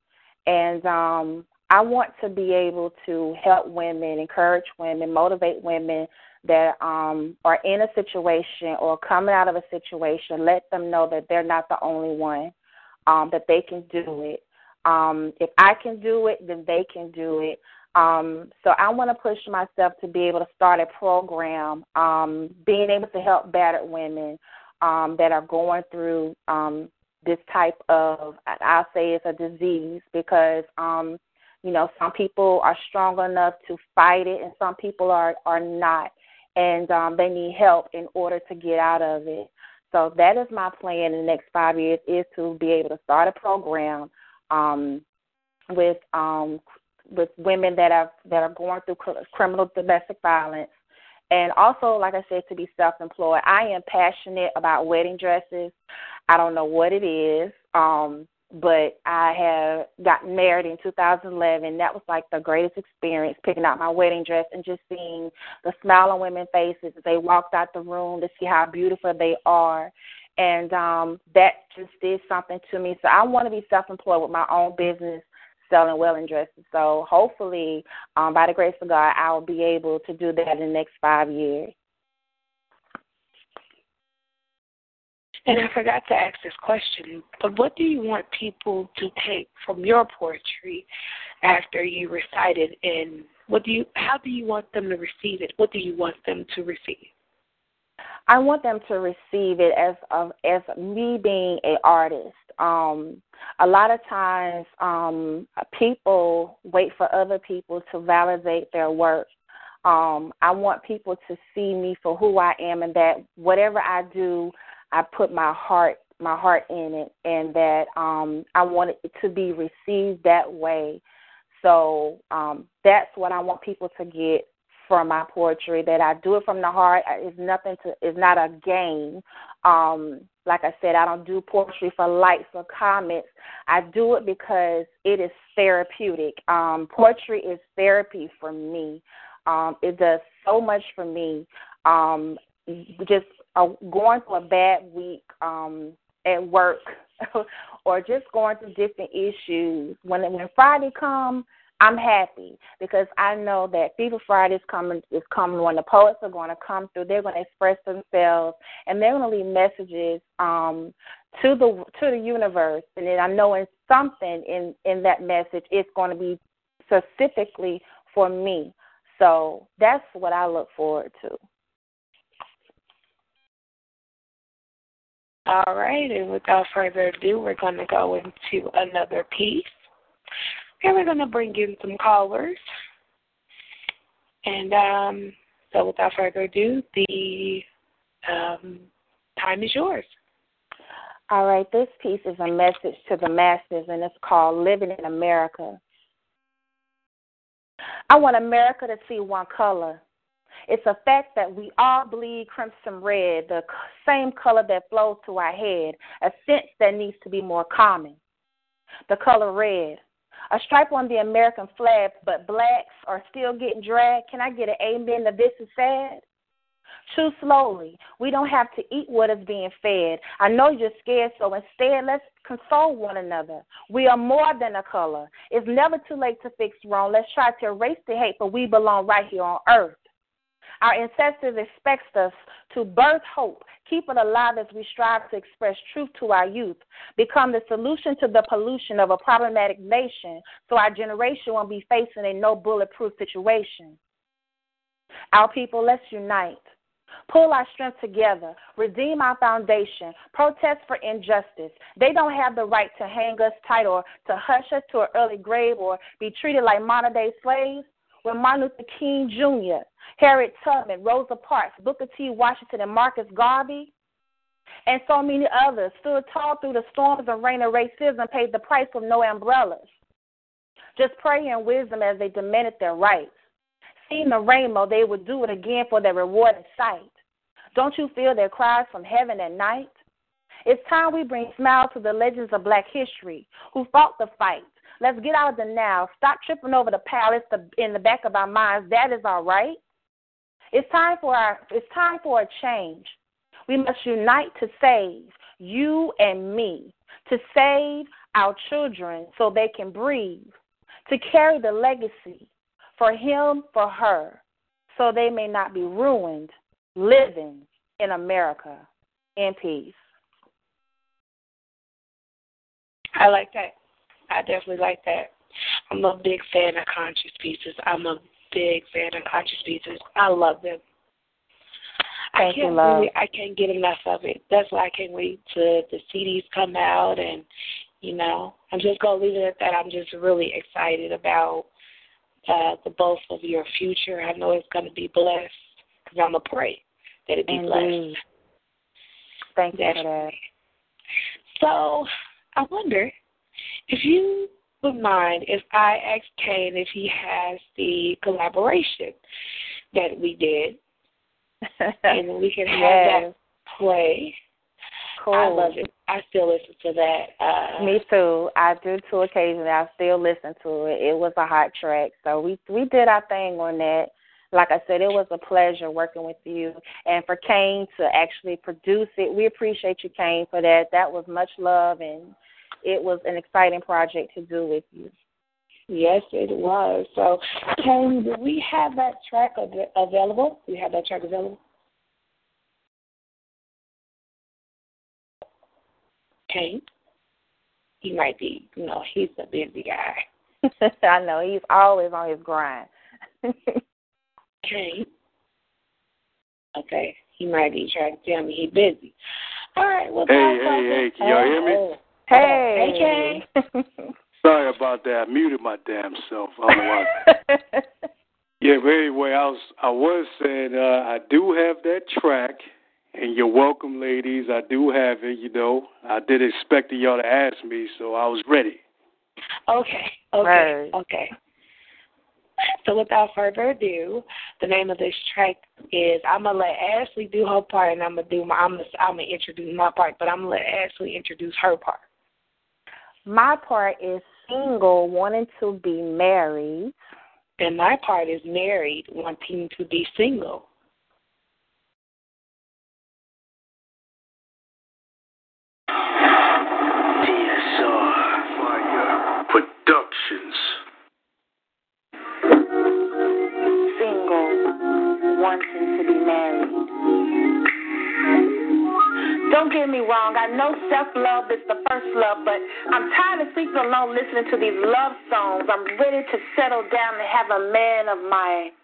and um, I want to be able to help women, encourage women, motivate women that um, are in a situation or coming out of a situation. Let them know that they're not the only one, um, that they can do it. Um, if I can do it, then they can do it. Um, so I want to push myself to be able to start a program, um, being able to help battered women um, that are going through um, this type of, I'll say it's a disease because, um, you know, some people are strong enough to fight it and some people are, are not. And um, they need help in order to get out of it. So that is my plan in the next five years is to be able to start a program um, with um, with women that are that are going through criminal domestic violence, and also, like I said, to be self-employed. I am passionate about wedding dresses. I don't know what it is, um, but I have gotten married in 2011. That was like the greatest experience, picking out my wedding dress and just seeing the smile on women's faces as they walked out the room to see how beautiful they are. And um, that just did something to me. So I want to be self-employed with my own business selling wedding dresses. So hopefully, um, by the grace of God, I will be able to do that in the next five years. And I forgot to ask this question, but what do you want people to take from your poetry after you recite it and what do you how do you want them to receive it? What do you want them to receive? I want them to receive it as of as me being an artist. Um, a lot of times, um, people wait for other people to validate their work. Um, I want people to see me for who I am, and that whatever I do, I put my heart my heart in it, and that um, I want it to be received that way. So um, that's what I want people to get from my poetry that I do it from the heart. It's nothing to it's not a game. Um, like I said, I don't do poetry for likes or comments. I do it because it is therapeutic. Um, poetry is therapy for me. Um, it does so much for me. Um, just uh, going through a bad week, um, at work *laughs* or just going through different issues, when when Friday comes, I'm happy because I know that Fever Friday is coming is coming when the poets are going to come through. They're going to express themselves and they're going to leave messages um, to the to the universe. And then I know in something in in that message it's going to be specifically for me. So that's what I look forward to. All right, and without further ado, we're going to go into another piece. And we're going to bring in some callers. And um, so without further ado, the um, time is yours. All right, this piece is a message to the masses, and it's called Living in America. I want America to see one color. It's a fact that we all bleed crimson red, the same color that flows to our head, a sense that needs to be more common. The color red. A stripe on the American flag, but blacks are still getting dragged. Can I get an amen to this is sad? Too slowly. We don't have to eat what is being fed. I know you're scared, so instead, let's console one another. We are more than a color. It's never too late to fix wrong. Let's try to erase the hate, but we belong right here on earth. Our ancestors expect us to birth hope, keep it alive as we strive to express truth to our youth, become the solution to the pollution of a problematic nation so our generation won't be facing a no bulletproof situation. Our people, let's unite. Pull our strength together, redeem our foundation, protest for injustice. They don't have the right to hang us tight or to hush us to an early grave or be treated like modern day slaves. When Martin Luther King Jr., Harriet Tubman, Rosa Parks, Booker T. Washington, and Marcus Garvey, and so many others stood tall through the storms and rain of racism, paid the price with no umbrellas. Just pray in wisdom as they demanded their rights. Seeing the rainbow, they would do it again for their rewarded sight. Don't you feel their cries from heaven at night? It's time we bring smile to the legends of black history who fought the fight. Let's get out of the now. Stop tripping over the past in the back of our minds. That is all right. It's time for our it's time for a change. We must unite to save you and me, to save our children so they can breathe, to carry the legacy for him, for her, so they may not be ruined living in America in peace. I like that. I definitely like that. I'm a big fan of conscious pieces. I'm a big fan of conscious pieces. I love them. Thank I can't really, I can't get enough of it. That's why I can't wait to the CDs come out, and you know, I'm just gonna leave it at that. I'm just really excited about uh, the both of your future. I know it's gonna be blessed because I'm gonna pray that it be Indeed. blessed. Thank you for that. So I wonder if you would mind if I ask Kane if he has the collaboration that we did, *laughs* and we can have yes. that play. Cool. I love it. I still listen to that. Uh, Me too. I do too occasionally. I still listen to it. It was a hot track. So we we did our thing on that. Like I said, it was a pleasure working with you. And for Kane to actually produce it, we appreciate you, Kane, for that. That was much love and it was an exciting project to do with you. Yes, it was. So, Kane, do we have that track av- available? Do we have that track available? Kane? He might be, you know, he's a busy guy. *laughs* I know he's always on his grind. *laughs* Kane? Okay, he might be trying to tell me he's busy. All right, well, Hey, that's hey, hey, can y'all hear me? Oh. Oh, hey. *laughs* Sorry about that. I muted my damn self. I don't know why. *laughs* Yeah, but anyway, I was I was saying uh, I do have that track, and you're welcome, ladies. I do have it. You know, I did expect y'all to ask me, so I was ready. Okay, okay, Right. okay. So without further ado, the name of this track is I'm gonna let Ashley do her part, and I'm gonna do my I'm gonna I'm gonna introduce my part, but I'm gonna let Ashley introduce her part. My part is single, wanting to be married. And my part is married, wanting to be single. Productions. Single, wanting to be married. Don't get me wrong. I know self love is the first love, but I'm tired of sleeping alone listening to these love songs. I'm ready to settle down and have a man of my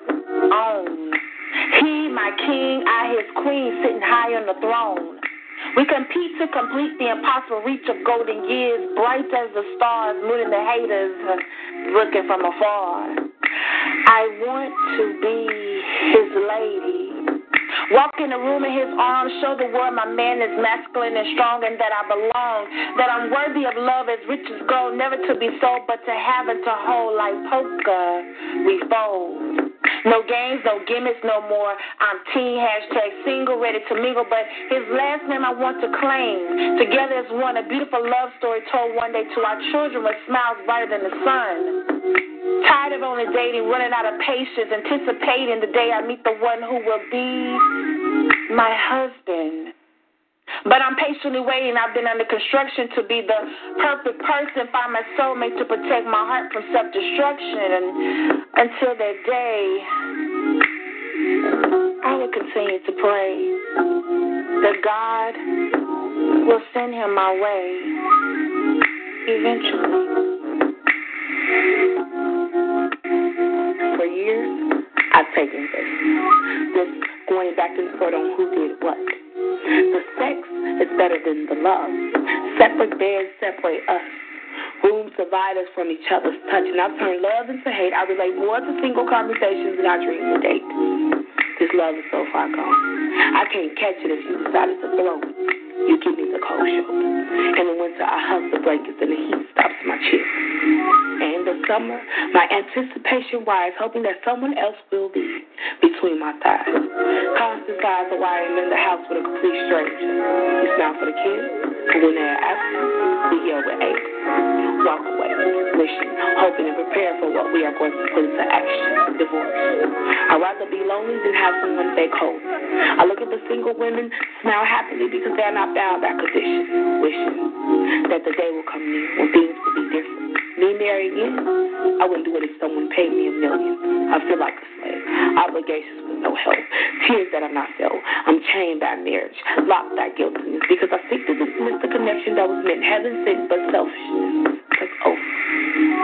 own. He, my king, I, his queen, sitting high on the throne. We compete to complete the impossible reach of golden years, bright as the stars, mooning the haters, uh, looking from afar. I want to be his lady. Walk in the room in his arms, show the world my man is masculine and strong and that I belong. That I'm worthy of love as rich as gold, never to be sold, but to have and to hold like poker. We fold. No games, no gimmicks, no more. I'm teen, hashtag single, ready to mingle. But his last name I want to claim. Together as one, a beautiful love story told one day to our children with smiles brighter than the sun. Tired of only dating, running out of patience, anticipating the day I meet the one who will be my husband. But I'm patiently waiting. I've been under construction to be the perfect person, find my soulmate to protect my heart from self destruction. And until that day, I will continue to pray that God will send him my way eventually. For years, I've taken this. This going back and forth on who did what. The sex is better than the love. Separate beds separate us. Rooms divide us from each other's touch. And I've turned love into hate. I relate more to single conversations than I dream to date. This love is so far gone. I can't catch it if you decided to blow it. You give me the cold shoulder. In the winter, I hug the blankets and the heat stops my chest. And in the summer, my anticipation rise, hoping that someone else will be between my thighs. Constant sighs are why I'm in the house with a complete stranger. We smile for the kids, but when they're we with ache. Walk away, wishing, hoping, and prepare for what we are going to put into action. Divorce. I'd rather be lonely than have someone stay cold. I look at the single women smile happily because they are not bound by conditions, wishing that the day will come near when things will be different. Me married again, I wouldn't do it if someone paid me a million. I feel like a slave. Obligations with no help. Tears that are not felt. I'm chained by marriage, locked by guiltiness, because I seek to dismiss the connection that was meant heaven sent, but selfishness over.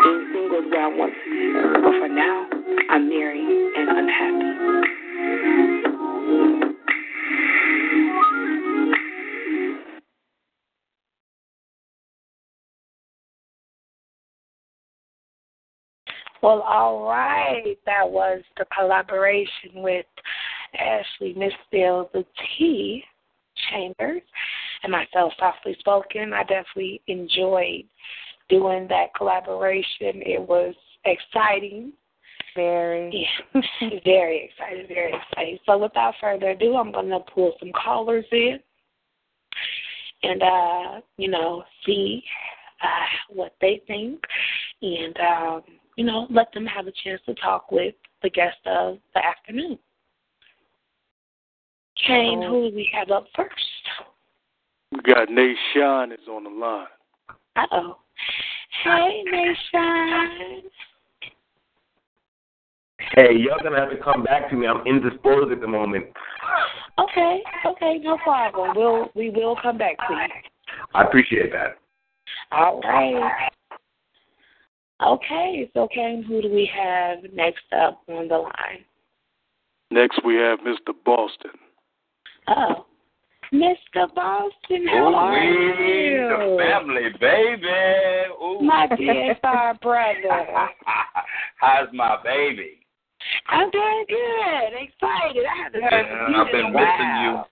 Being single is where I want to be, but for now, I'm married and unhappy. Well, all right. That was the collaboration with Ashley Misfield, the T Chambers, and myself, Softly Spoken. I definitely enjoyed doing that collaboration. It was exciting. Very. Yeah, *laughs* very excited, very excited. So without further ado, I'm going to pull some callers in and, uh, you know, see uh, what they think and, um, you know, let them have a chance to talk with the guest of the afternoon. Kane, who do we have up first? We got Nate Sean is on the line. Uh oh. Hey, Nation. Hey, y'all gonna have to come back to me. I'm indisposed at the moment. Okay, okay, no problem. We'll we will come back to you. I appreciate that. All right. Okay, so Kane, who do we have next up on the line? Next, we have Mr. Boston. Oh, Mr. Boston, how are you? the family, baby. Ooh. My DSR brother. *laughs* How's my baby? I'm doing good. Excited. I haven't heard Yeah, from you I've been missing you.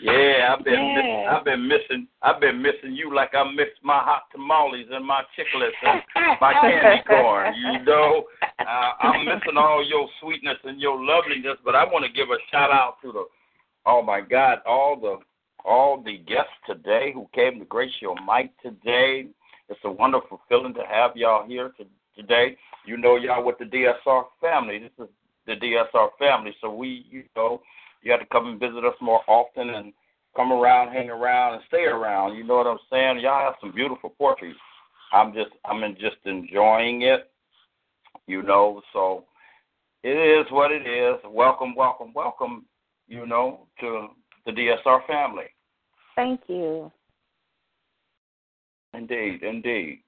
Yeah, I've been Yeah. I've been missing I've been missing you like I miss my hot tamales and my chiclets and my candy corn. You know, uh, I'm missing all your sweetness and your loveliness. But I want to give a shout out to the oh my God, all the all the guests today who came to grace your mic today. It's a wonderful feeling to have y'all here to, today. You know y'all with the DSR family. This is the DSR family, so we you know you have to come and visit us more often and come around, hang around, and stay around. You know what I'm saying? Y'all have some beautiful poetry. I'm just I'm just enjoying it. You know, so it is what it is. Welcome, welcome, welcome. You know, to the DSR family. Thank you. Indeed, indeed.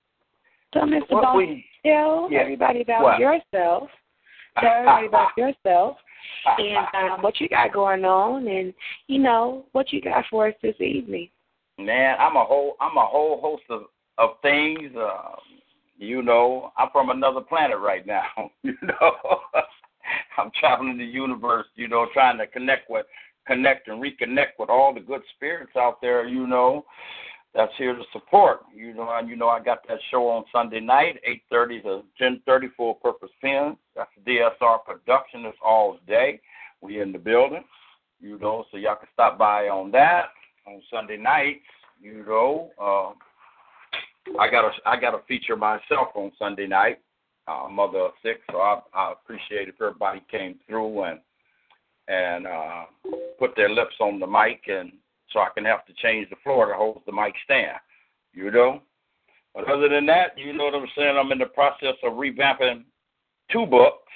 So, Mr. What we- tell Yeah. everybody about What? yourself. Tell everybody about *laughs* yourself and um, what you got going on, and you know what you got for us this evening. Man, I'm a whole I'm a whole host of of things. Um, you know, I'm from another planet right now. *laughs* You know, *laughs* I'm traveling the universe. You know, trying to connect with connect and reconnect with all the good spirits out there. You know, that's here to support. You know, and you know I got that show on Sunday night, eight thirty to ten thirty, Full Purpose Pen. That's DSR production. It's all day. We in the building. You know, so y'all can stop by on that on Sunday nights. You know, uh, I got a I got a feature myself on Sunday night. Uh, mother of six, so I, I appreciate if everybody came through and and uh, put their lips on the mic, and so I can have to change the floor to hold the mic stand. You know, but other than that, you know what I'm saying. I'm in the process of revamping two books.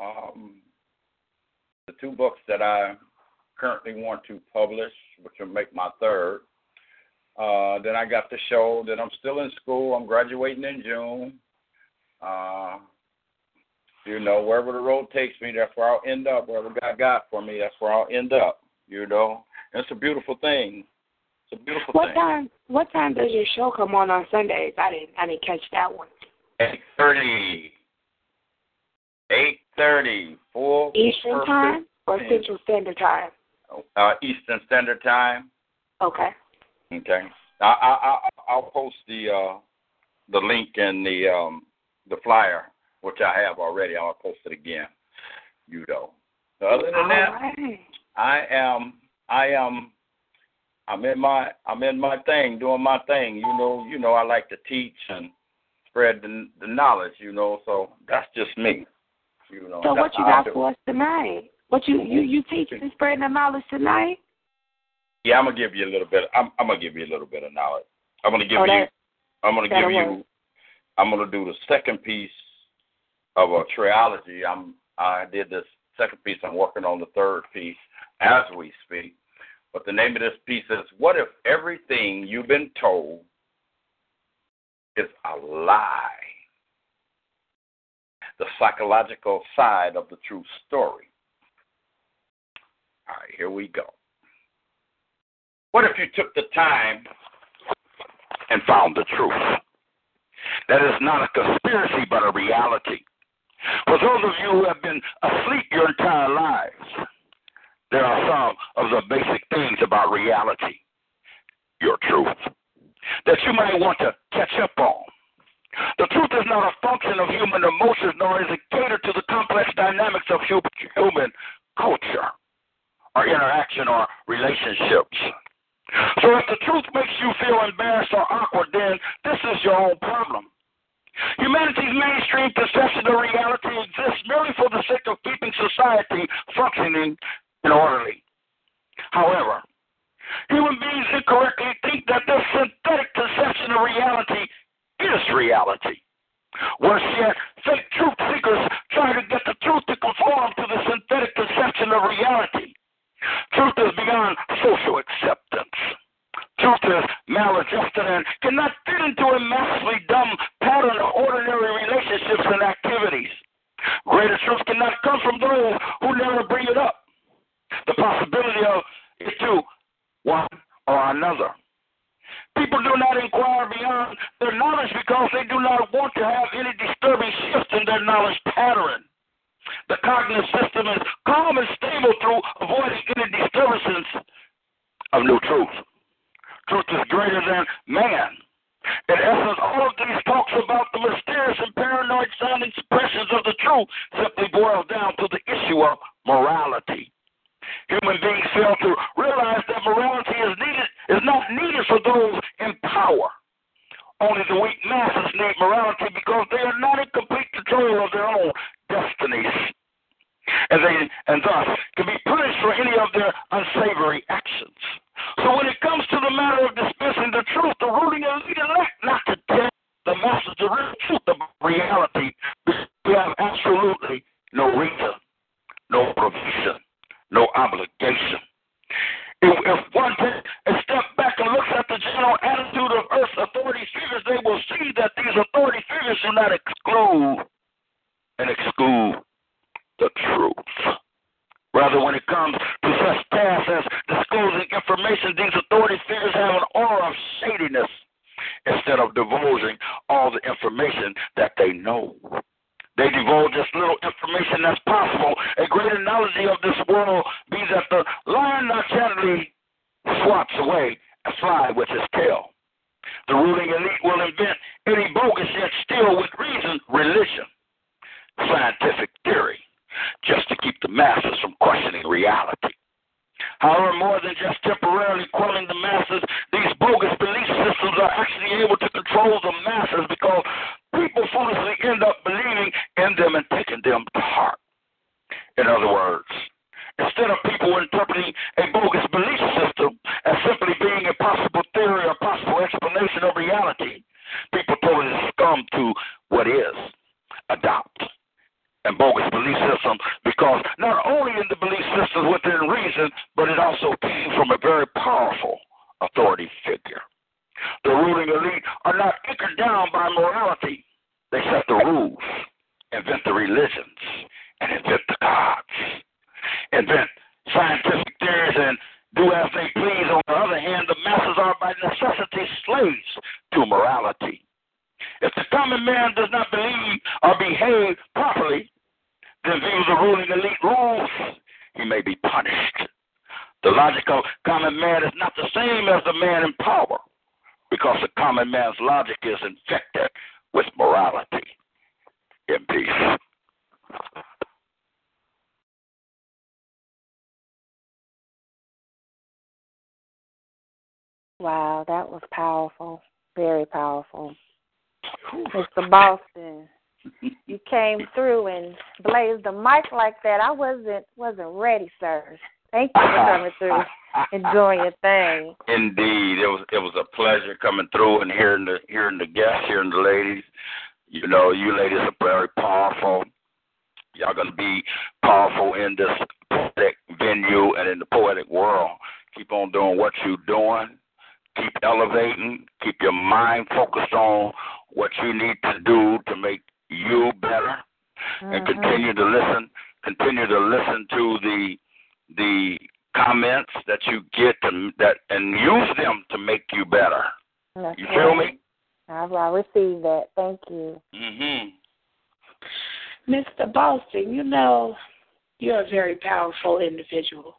Um, the two books that I currently want to publish, which will make my third. Uh, then I got the show. Then I'm still in school. I'm graduating in June. Uh, you know, wherever the road takes me, that's where I'll end up. Wherever God got for me, that's where I'll end up. You know, and it's a beautiful thing. It's a beautiful What thing. time? What time does your show come on on Sundays? I didn't. I didn't catch that one. Eight thirty. Eight thirty. Full Eastern purpose time or. Central Standard Time? Uh, Eastern Standard Time. Okay. Okay. I, I, I I'll post the uh, the link in the um, the flyer, which I have already. I'll post it again. You know. Other than All that, right. I am I am I'm in my I'm in my thing, doing my thing. You know, you know I like to teach and spread the the knowledge, you know, so that's just me. You know. So what you got for us tonight? What you you you teaching and spreading the knowledge tonight? Yeah, I'm gonna give you a little bit I'm I'm gonna give you a little bit of knowledge. I'm gonna give Oh, you I'm gonna give that'll you. I'm gonna do the second piece of a trilogy. I'm I did this second piece, I'm working on the third piece as we speak. But the name of this piece is What if everything you've been told is a lie? The psychological side of the true story. All right, here we go. What if you took the time and found the truth? That is not a conspiracy, but a reality. For those of you who have been asleep your entire lives, there are some of the basic things about reality, your truth, that you might want to catch up on. The truth is not a function of human emotions, nor is it catered to the complex dynamics of human culture or interaction or relationships. So if the truth makes you feel embarrassed or awkward, then this is your own problem. Humanity's mainstream perception of reality exists merely for the sake of keeping society functioning and orderly. However, human beings incorrectly think that this synthetic conception of reality is reality. Worse yet, fake truth seekers try to get the truth to conform to the synthetic conception of reality. Truth is beyond social acceptance. Is maladjusted and cannot fit into a massively dumb pattern of ordinary relationships and activities. Greater truth cannot come from those who never bring it up. The possibility of is to one or another. People do not inquire beyond their knowledge because they do not want to have any disturbing shifts in their knowledge pattern. The cognitive system is calm and stable through avoiding any disturbances of new truth. Truth is greater than man. In essence, all of these talks about the mysterious and paranoid sounding expressions of the truth simply boil down to the issue of morality. Human beings fail to realize that morality is needed is not needed for those in power. Only the weak masses need morality because they are not in complete control of their own destinies. And they and thus can be punished for any of their unsavory actions. So when it comes to the matter of dispensing the truth, the ruling and leading elect not to tell the masses the real truth the reality, we have absolutely no reason, no provision, no obligation. If, if one takes a step back and looks at the general attitude of Earth's authority figures, they will see that these authority figures do not exclude and exclude the truth. Rather, when it comes to such tasks as disclosing information, these authority figures have an aura of shadiness instead of divulging all the information that they know. They divulge as little information as possible. A great analogy of this world be that the lion not generally swats away a fly with his like that. I wasn't wasn't ready, sir. Thank you for coming through and *laughs* doing your thing. Indeed, it was it was a pleasure coming through and hearing the hearing the guests, hearing the ladies. You know, you ladies are very powerful. Y'all gonna be powerful in this poetic venue and in the poetic world. Keep on doing what you're doing. Keep elevating. Keep your mind focused on what you need to do to make you better, Mm-hmm. and continue to listen. Continue to listen to the the comments that you get to that and use them to make you better. That's You feel me? I, I received that. Thank you. Mhm. Mr. Boston, you know you're a very powerful individual.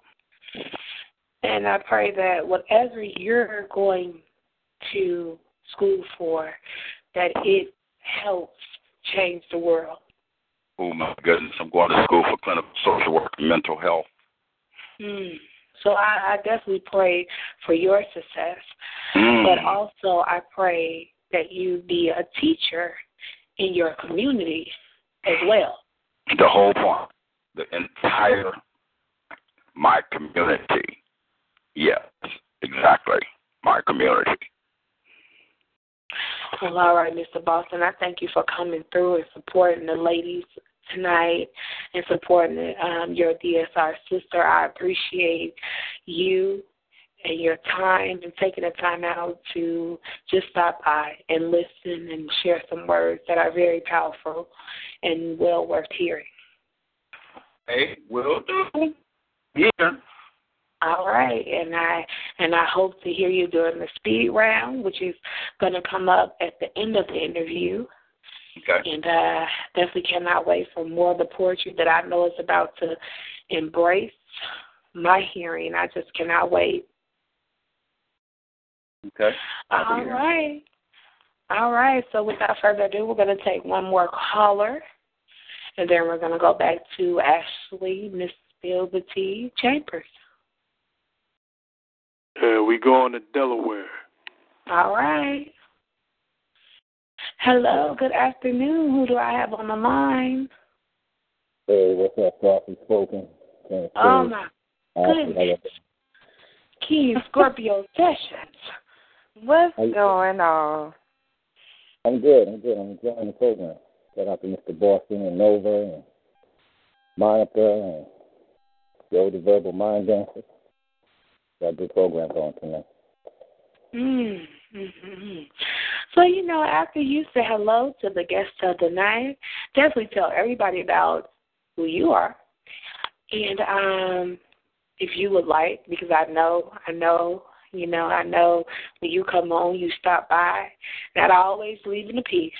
And I pray that whatever you're going to school for, that it helps change the world. Oh my goodness, I'm going to school for clinical social work and mental health. Mm. So I, I definitely pray for your success, Mm. but also I pray that you be a teacher in your community as well. The whole point, the entire my community. Yes, exactly, my community. Well, all right, Mr. Boston, I thank you for coming through and supporting the ladies tonight and supporting um, your DSR sister. I appreciate you and your time and taking the time out to just stop by and listen and share some words that are very powerful and well worth hearing. Hey, will do. Yeah. All right, and I and I hope to hear you during the speed round, which is going to come up at the end of the interview. Okay. And uh, definitely cannot wait for more of the poetry that I know is about to embrace my hearing. I just cannot wait. Okay. All right. All right. So without further ado, we're going to take one more caller, and then we're going to go back to Ashley, Miss Bill the T Chambers. Uh, we going to Delaware. All right. Hello. Good afternoon. Who do I have on the line? Hey, what's up, Softly Spoken? Can't Oh my goodness. King Scorpio Sessions. What's How going on? I'm good. I'm good. I'm enjoying the program. Shout out to Mr. Boston and Nova and Monica and Joe the Verbal Mind Dancer. Got a good program going tonight. Mm, mm-hmm. So, you know, after you say hello to the guest of the night, definitely tell everybody about who you are. And um if you would like, because I know I know You know, I know when you come on, you stop by, not always leaving a piece,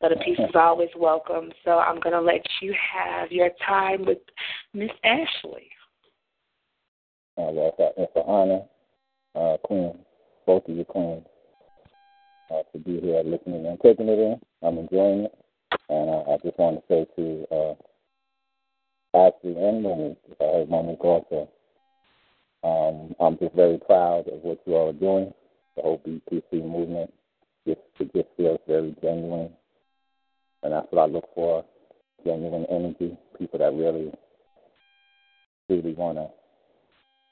but a piece is always welcome. So I'm going to let you have your time with Miss Ashley. Uh, it's, a, an honor, uh, Queen, both of you queens, uh, to be here listening and taking it in. I'm enjoying it. And uh, I just want to say to uh, Ashley and Monique, I heard Monique also, um, I'm just very proud of what you all are doing. The whole BPC movement just it just feels very genuine, and that's what I look for: genuine energy, people that really, really want to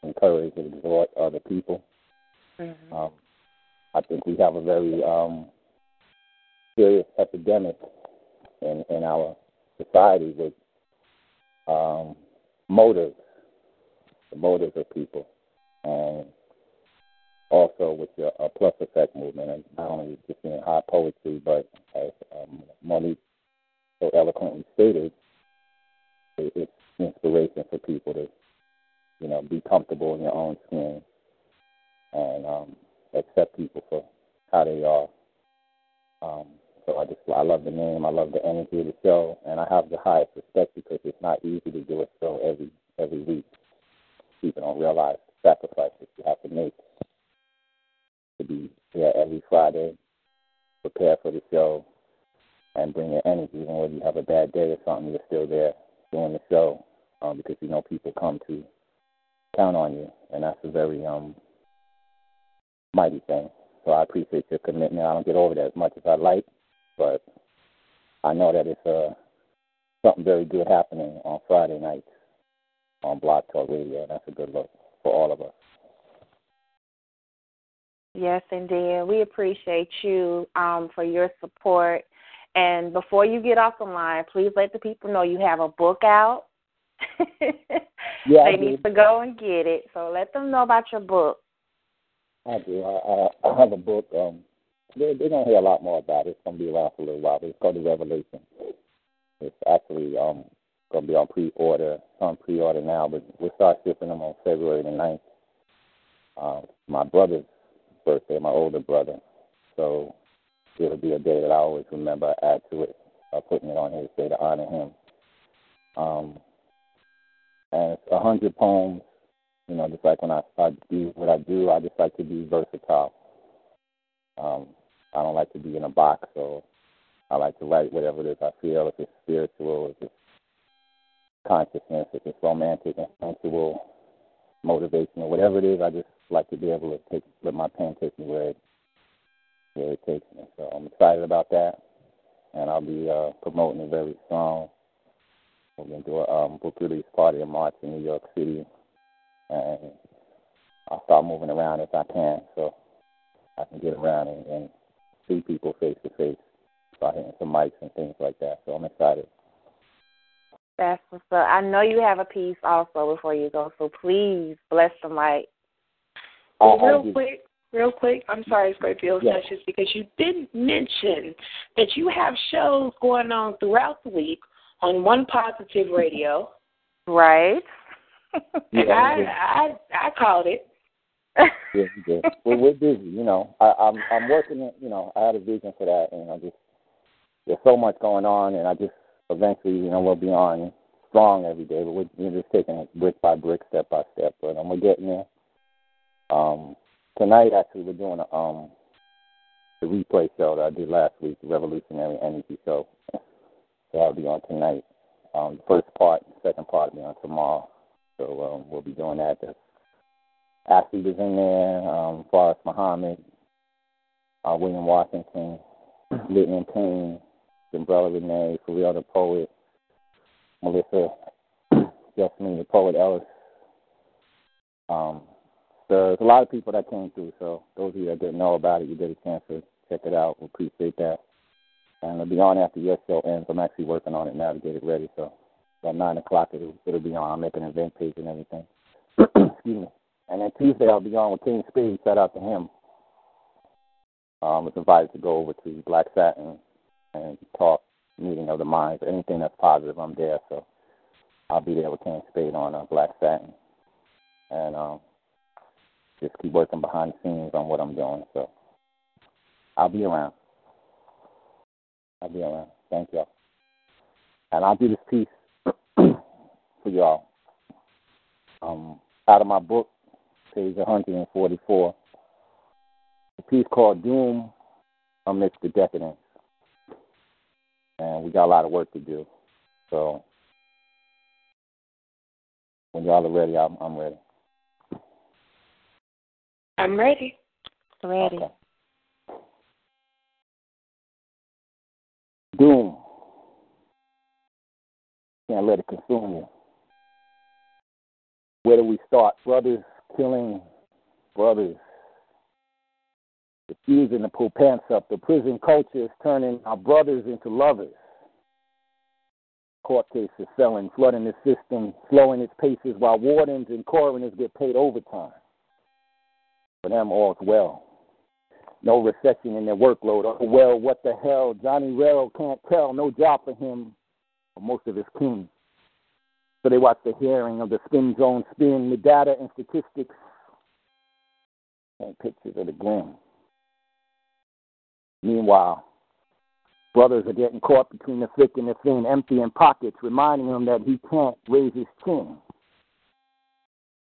encourage and exhort other people. Mm-hmm. Um, I think we have a very um, serious epidemic in in our society with um, motives, the motives of people, and also with the uh, plus effect movement, and not only just in high poetry, but as um, Monique so eloquently stated, it, it's inspiration for people to, you know, be comfortable in your own skin and um, accept people for how they are. Um, so I just I love the name, I love the energy of the show, and I have the highest respect because it's not easy to do a show every every week. People don't realize the sacrifices you have to make to be here every Friday, prepare for the show, and bring your energy. Even when you have a bad day or something, you're still there doing the show um, because you know people come to count on you, and that's a very um, mighty thing. So I appreciate your commitment. I don't get over that as much as I like, but I know that it's uh, something very good happening on Friday nights on Blog Talk Radio. and That's a good look for all of us. Yes, indeed. We appreciate you um, for your support. And before you get off the line, please let the people know you have a book out. *laughs* Yeah, they need to go and get it. So let them know about your book. I do. I, I, I have a book. Um, they, they're going to hear a lot more about it. It's going to be around for a little while, but it's called The Revelation. It's actually um, going to be on pre-order. It's on pre-order now, but we'll start shipping them on February the 9th. Uh, my brother's birthday, my older brother. So it'll be a day that I always remember. I add to it putting it on his day to honor him. Um, and a hundred poems. You know, just like when I, I do what I do, I just like to be versatile. Um, I don't like to be in a box, so I like to write whatever it is I feel. If it's spiritual, if it's consciousness, if it's romantic and sensual, motivational, whatever it is, I just like to be able to take let my pen take me where it where it takes me. So I'm excited about that, and I'll be uh, promoting it very strong. We're going to do a um, book release party in March in New York City, and I'll start moving around if I can, so I can get around and, and see people face to face, start hitting some mics and things like that. So I'm excited. That's what's up. I know you have a piece also before you go, so please bless the mic. I real quick, real quick. I'm sorry, Scorpio Yes. Sessions, because you didn't mention that you have shows going on throughout the week on One Positive Radio. Right. And I, I I called it. Yeah, we did. Well, we're busy, you know. I, I'm I'm working. it, You know, I had a vision for that, and I just there's so much going on, and I just eventually, you know, we'll be on strong every day, but we're, we're just taking it brick by brick, step by step. But um, we're getting there. Um, tonight, actually, we're doing a, um the replay show that I did last week, the Revolutionary Energy Show. So *laughs* that'll be on tonight. Um, the first part, the second part will be on tomorrow. So um, we'll be doing that. That's Ashley was in there, um, Forrest Muhammad, uh, William Washington, Lytton Payne, Umbrella Renee, Pharrell the Poet, Melissa, *clears throat* Jasmine the Poet Ellis. Um, so there's a lot of people that came through. So those of you that didn't know about it, you get a chance to check it out. We appreciate that. And it'll be on after your show ends. I'm actually working on it now to get it ready. So at 9 o'clock, it'll, it'll be on. I'm making an event page and everything. *clears throat* Excuse me. And then Tuesday, I'll be on with King Speed. Shout out to him. Um, was invited to go over to Black Satin and talk meeting of the minds. Anything that's positive, I'm there. So I'll be there with King Spade on uh, Black Satin. And um, just keep working behind the scenes on what I'm doing. So I'll be around. I'll be around. Thank y'all. And I'll do this piece *clears throat* for y'all. Um, out of my book, page 144, a piece called Doom Amidst the Decadence. And we got a lot of work to do. So when y'all are ready, I'm, I'm ready. I'm ready. Ready. Okay. Doom. Can't let it consume you. Where do we start? Brothers killing brothers. Refusing to pull pants up. The prison culture is turning our brothers into lovers. Court cases selling, flooding the system, slowing its paces while wardens and coroners get paid overtime. For them, all's well. No recession in their workload. Oh, well, what the hell? Johnny Rell can't tell. No job for him or most of his kin. So they watch the hearing of the spin zone spin, the data and statistics, and pictures of the grim. Meanwhile, brothers are getting caught between the thick and the thin, emptying pockets, reminding him that he can't raise his chin.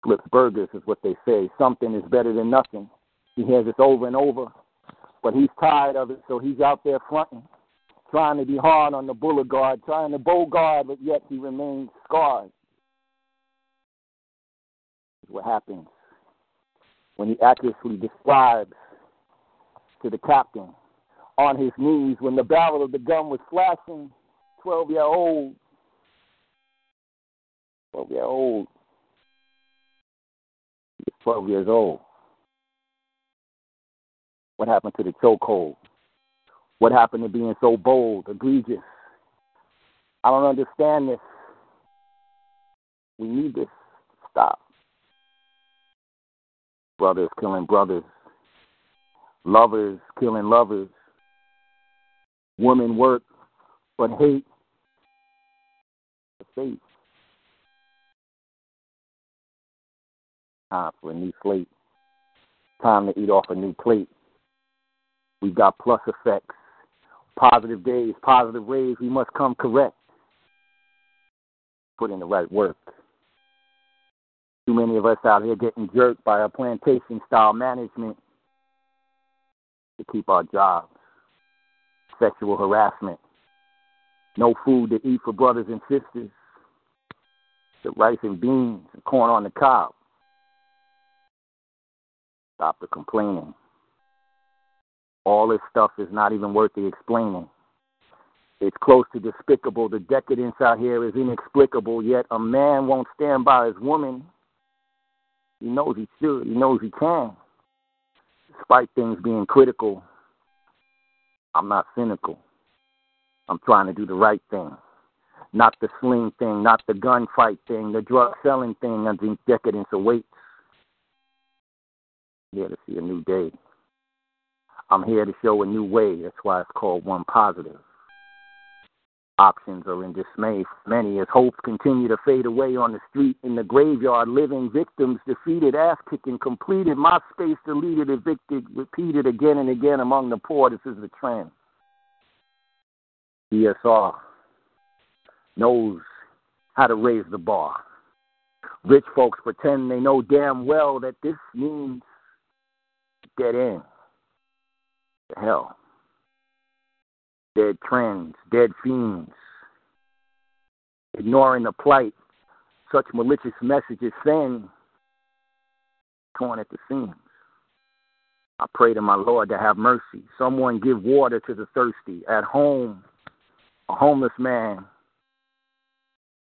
Flips burgers is what they say. Something is better than nothing. He hears this over and over, but he's tired of it, so he's out there fronting, trying to be hard on the boulevard, trying to bull guard, but yet he remains scarred. Is what happens when he accurately describes to the captain on his knees when the barrel of the gun was flashing, 12 year old, 12 year old, 12 years old. What happened to the chokehold? What happened to being so bold, egregious? I don't understand this. We need this. Stop. Brothers killing brothers. Lovers killing lovers. Women work but hate the faith. Time for a new slate. Time to eat off a new plate. We've got plus effects, positive days, positive rays. We must come correct. Put in the right work. Too many of us out here getting jerked by our plantation style management to keep our jobs. Sexual harassment. No food to eat for brothers and sisters. The rice and beans and corn on the cob. Stop the complaining. All this stuff is not even worth the explaining. It's close to despicable. The decadence out here is inexplicable, yet a man won't stand by his woman. He knows he should, he knows he can. Despite things being critical, I'm not cynical. I'm trying to do the right thing. Not the sling thing, not the gunfight thing, the drug selling thing, I think decadence awaits. Here to see a new day. I'm here to show a new way. That's why it's called One Positive. Options are in dismay for many as hopes continue to fade away on the street, in the graveyard, living victims defeated, ass kicking completed, my space deleted, evicted, repeated again and again among the poor. This is the trend. DSR knows how to raise the bar. Rich folks pretend they know damn well that this means dead end. The hell. Dead trends, dead fiends. Ignoring the plight such malicious messages send, torn at the seams. I pray to my Lord to have mercy. Someone give water to the thirsty. At home, a homeless man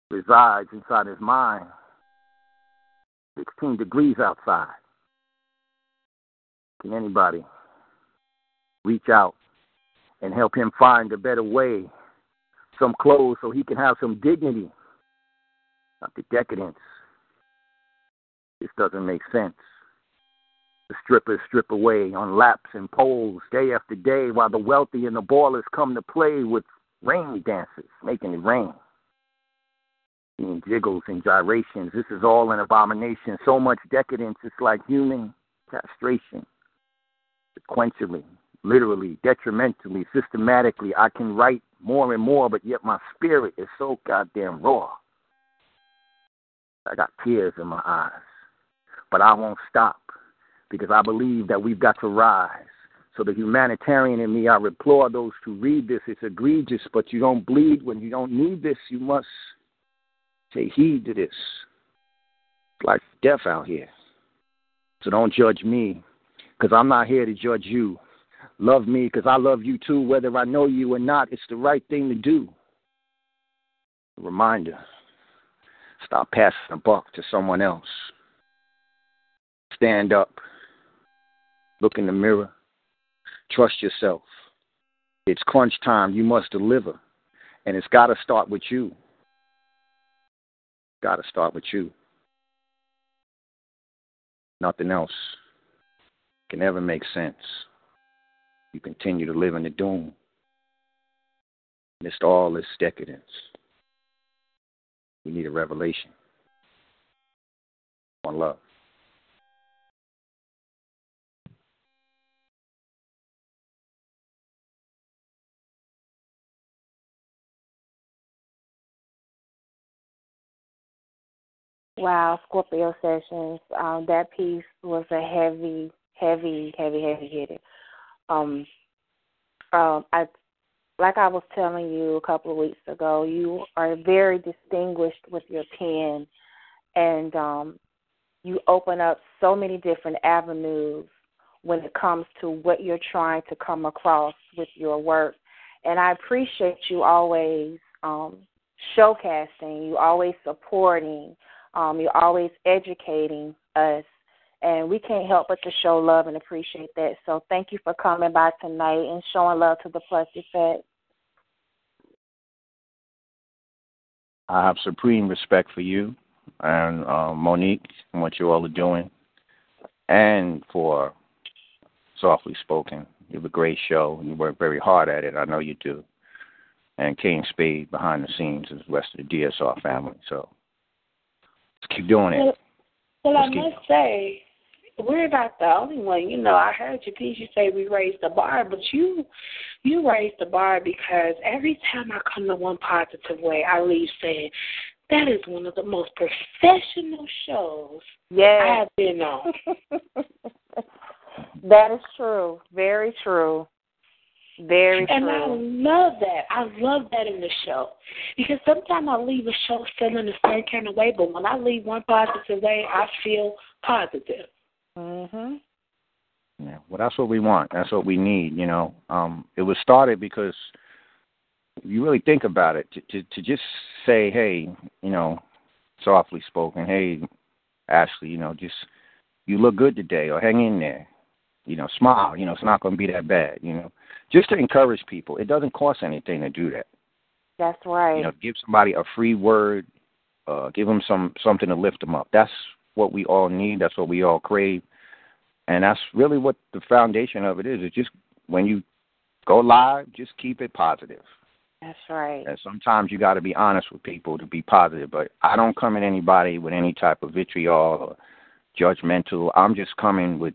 resides inside his mind. 16 degrees outside. Can anybody reach out and help him find a better way, some clothes so he can have some dignity, not the decadence? This doesn't make sense. The strippers strip away on laps and poles day after day while the wealthy and the ballers come to play with rain dances, making it rain. Seeing jiggles and gyrations. This is all an abomination. So much decadence, it's like human castration, sequentially, literally, detrimentally, systematically. I can write more and more, but yet my spirit is so goddamn raw. I got tears in my eyes. But I won't stop because I believe that we've got to rise. So the humanitarian in me, I applaud those who read this. It's egregious, but you don't bleed when you don't need this. You must take heed to this. It's like death out here. So don't judge me because I'm not here to judge you. Love me because I love you too, whether I know you or not. It's the right thing to do. Reminder stop passing the buck to someone else. Stand up. Look in the mirror. Trust yourself. It's crunch time. You must deliver. And it's got to start with you. Got to start with you. Nothing else can ever make sense. You continue to live in the doom amidst all this decadence. We need a revelation. One love. Wow, Scorpio sessions. Um, that piece was a heavy, heavy, heavy, heavy hitter. Um, um, I, like I was telling you a couple of weeks ago, you are very distinguished with your pen, and um, you open up so many different avenues when it comes to what you're trying to come across with your work. And I appreciate you always um, showcasing, you always supporting, um, you're always educating us, and we can't help but to show love and appreciate that. So thank you for coming by tonight and showing love to the Plus Effect. I have supreme respect for you and uh, Monique and what you all are doing, and for Softly Spoken. You have a great show. You work very hard at it. I know you do. And King Spade behind the scenes is the rest of the DSR family. So let's keep doing it. Well, well I Let's keep- must say, we're not the only one. You know, I heard your piece. You say we raised the bar, but you you raised the bar because every time I come to one positive way, I leave saying that is one of the most professional shows I have been on. *laughs* that is true. Very true. Very true. And I love that. I love that in the show. Because sometimes I leave a show feeling a certain kind of way, but when I leave one positive way, I feel positive. Mhm. Yeah, well, that's what we want. That's what we need. You know, um, it was started because you really think about it, to, to to just say, hey, you know, softly spoken, hey, Ashley, you know, just you look good today, or hang in there, you know, smile. You know, it's not going to be that bad. You know, just to encourage people. It doesn't cost anything to do that. That's right. You know, give somebody a free word, uh, give them some something to lift them up. That's what we all need. That's what we all crave, and that's really what the foundation of it is. It's just when you go live, just keep it positive. That's right. And sometimes you got to be honest with people to be positive. But I don't come at anybody with any type of vitriol or judgmental. I'm just coming with,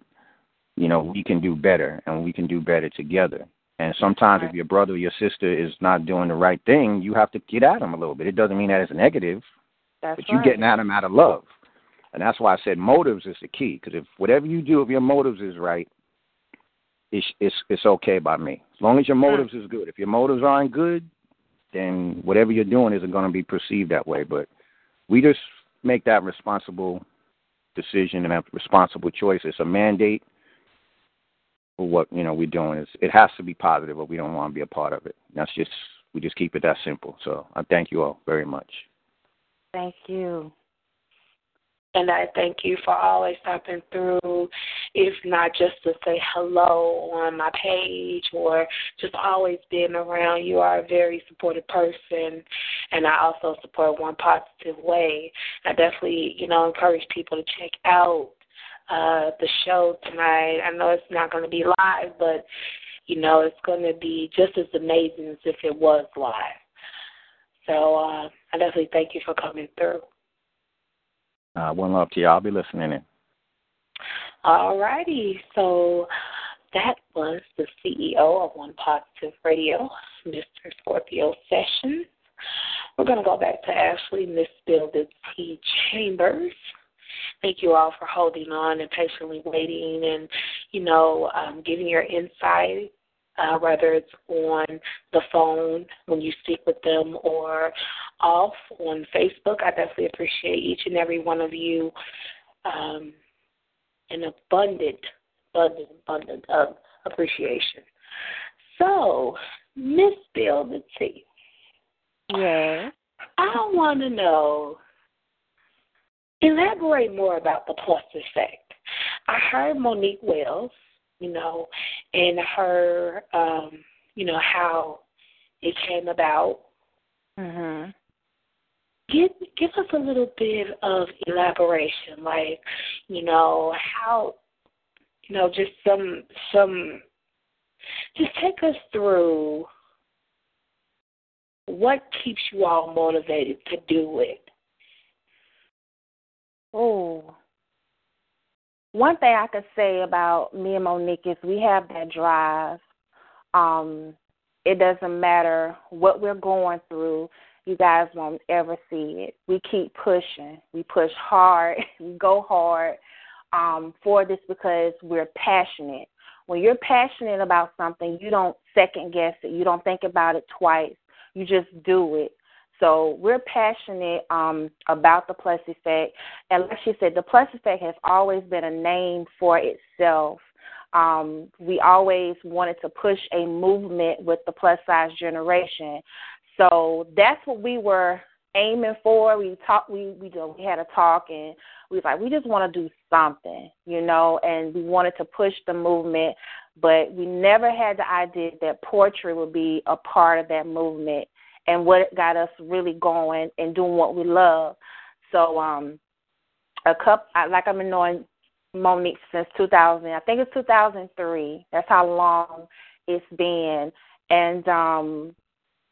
you know, we can do better and we can do better together. And sometimes if your brother or your sister is not doing the right thing, you have to get at them a little bit. It doesn't mean that it's negative, That's but you're right. getting at them out of love. And that's why I said motives is the key. Because if whatever you do, if your motives is right, it's it's it's okay by me. As long as your motives is good. If your motives aren't good, then whatever you're doing isn't going to be perceived that way. But we just make that responsible decision and a responsible choice. It's a mandate for what you know we're doing. It's, it has to be positive, or we don't want to be a part of it. That's just we just keep it that simple. So I thank you all very much. Thank you. And I thank you for always stopping through, if not just to say hello on my page or just always being around. You are a very supportive person, and I also support One Positive Way. I definitely, you know, encourage people to check out uh, the show tonight. I know it's not going to be live, but, you know, it's going to be just as amazing as if it was live. So uh, I definitely thank you for coming through. Uh, one love to you. I'll be listening in. All righty. So that was the CEO of One Positive Radio, Mr. Scorpio Sessions. We're going to go back to Ashley, Miss Builded T. Chambers. Thank you all for holding on and patiently waiting and, you know, um, giving your insight, uh, whether it's on the phone when you speak with them or off on Facebook. I definitely appreciate each and every one of you. Um, an abundant, abundant, abundant of appreciation. So, Miss Bill the T. Yes. I want to know, elaborate more about the plus effect. I heard Monique Wells, you know, and her, um, you know, how it came about. Mhm. Give give us a little bit of elaboration, like, you know, how, you know, just some some, just take us through what keeps you all motivated to do it? Oh. One thing I could say about me and Monique is we have that drive. Um, it doesn't matter what we're going through, you guys won't ever see it. We keep pushing. We push hard. *laughs* we go hard um, for this because we're passionate. When you're passionate about something, you don't second guess it. You don't think about it twice. You just do it. So we're passionate um, about the plus effect, and like she said, the plus effect has always been a name for itself. Um, we always wanted to push a movement with the plus size generation. So that's what we were aiming for. We talked. We we we had a talk, and we was like, we just want to do something, you know, and we wanted to push the movement, but we never had the idea that poetry would be a part of that movement and what got us really going and doing what we love. So um a couple like I've been knowing Monique since 2000. I think it's 2003. That's how long it's been, and um,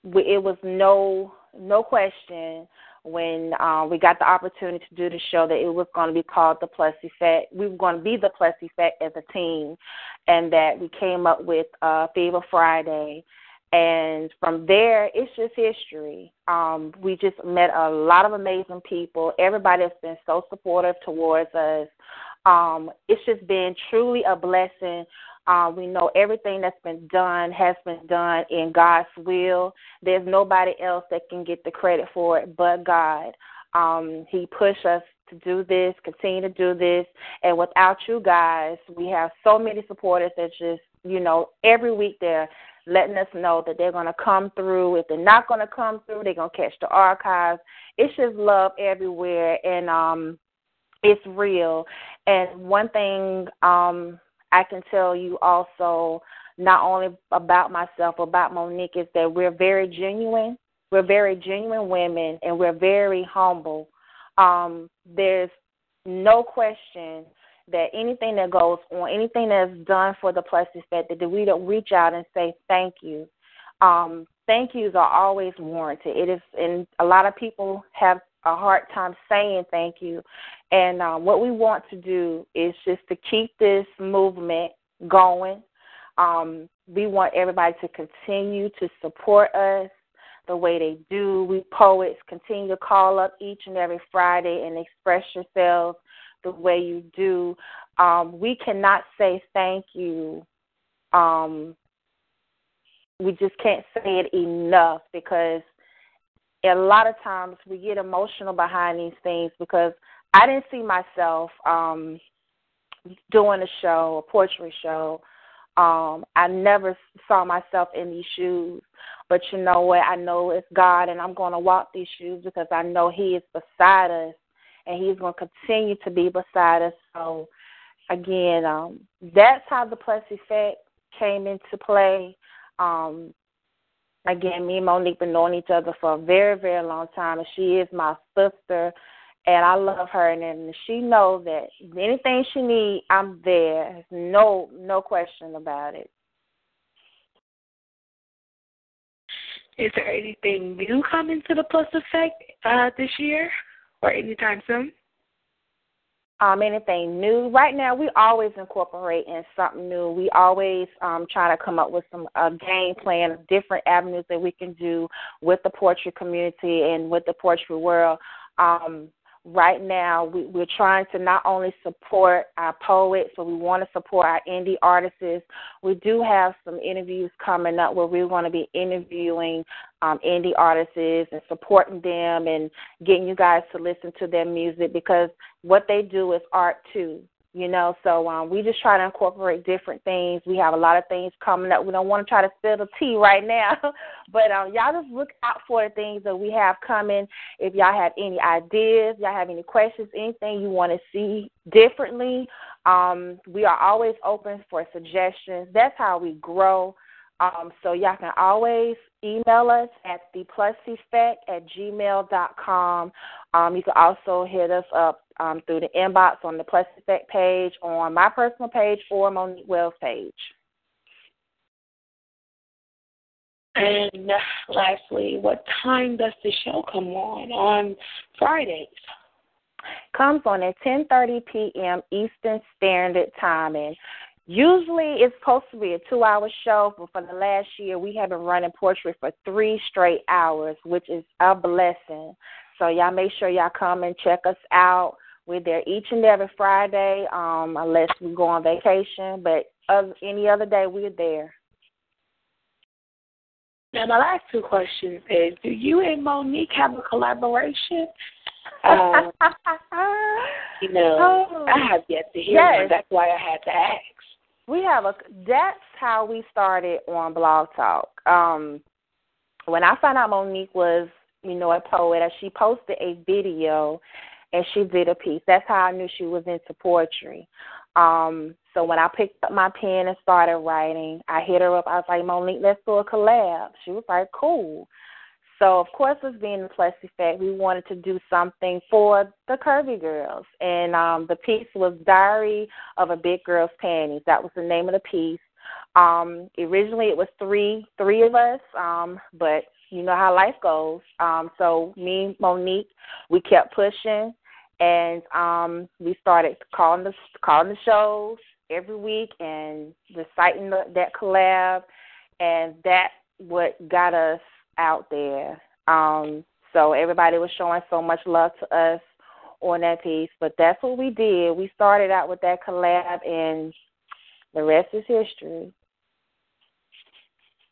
we, it was no no question when um, we got the opportunity to do the show that it was going to be called the Plus Effect. We were going to be the Plus Effect as a team, and that we came up with uh, Fever Friday and from there, it's just history. Um, we just met a lot of amazing people. Everybody has been so supportive towards us. Um, it's just been truly a blessing. Uh, we know everything that's been done has been done in God's will. There's nobody else that can get the credit for it but God. Um, he pushed us to do this, continue to do this, and without you guys, we have so many supporters that just, you know, every week they're letting us know that they're going to come through. If they're not going to come through, they're going to catch the archives. It's just love everywhere, and um, it's real. And one thing um, I can tell you also, not only about myself, about Monique, is that we're very genuine. We're very genuine women, and we're very humble. Um, there's no question that anything that goes on, anything that's done for the plus effect, that we don't reach out and say thank you. Um, thank yous are always warranted. It is, and a lot of people have a hard time saying thank you. And um, what we want to do is just to keep this movement going. Um, we want everybody to continue to support us the way they do. We poets continue to call up each and every Friday and express yourselves the way you do. Um, we cannot say thank you. Um, we just can't say it enough because a lot of times we get emotional behind these things because I didn't see myself um, doing a show, a poetry show. Um, I never saw myself in these shoes. But you know what? I know it's God, and I'm going to walk these shoes because I know He is beside us and He's going to continue to be beside us. So, again, um, that's how the plus effect came into play. Um, again, me and Monique been knowing each other for a very, very long time, and she is my sister, and I love her. And, and she knows that anything she needs, I'm there. No, no question about it. Is there anything new coming to the Plus Effect uh, this year? Or anytime soon? um, anything new. Right now, we always incorporate in something new. We always um, try to come up with some a game plan of different avenues that we can do with the poetry community and with the poetry world. Um, right now we, we're trying to not only support our poets, but we want to support our indie artists. We do have some interviews coming up where we're going to be interviewing um, indie artists and supporting them and getting you guys to listen to their music because what they do is art too you know so um we just try to incorporate different things. We have a lot of things coming up. We don't want to try to spill the tea right now *laughs* but um y'all just look out for the things that we have coming. If y'all have any ideas y'all have any questions anything you want to see differently um we are always open for suggestions. That's how we grow. Um, so y'all can always email us at the plus effect at gmail dot com. Um, you can also hit us up um, through the inbox on the plus effect page, on my personal page, or Monique Wells page. And lastly, what time does the show come on? On Fridays. Comes on at 10:30 p.m. Eastern Standard Time, and Usually it's supposed to be a two hour show, but for the last year we have been running poetry for three straight hours, which is a blessing. So y'all make sure y'all come and check us out. We're there each and every Friday, um, unless we go on vacation. But of any other day we're there. Now my last two questions is do you and Monique have a collaboration? Uh, *laughs* you know, oh, I have yet to hear yes. one. That's why I had to ask we have a that's how we started on blog talk um when i found out monique was you know a poet she posted a video and she did a piece that's how i knew she was into poetry um so when i picked up my pen and started writing i hit her up i was like monique let's do a collab she was like cool so, of course, us being the Plus Effect, we wanted to do something for the Curvy Girls. And um, the piece was Diary of a Big Girl's Panties. That was the name of the piece. Um, originally, it was three three of us, um, but you know how life goes. Um, so, me, Monique, we kept pushing, and um, we started calling the calling the shows every week and reciting the, that collab, and that what got us out there. Um, so everybody was showing so much love to us on that piece. But that's what we did. We started out with that collab, and the rest is history.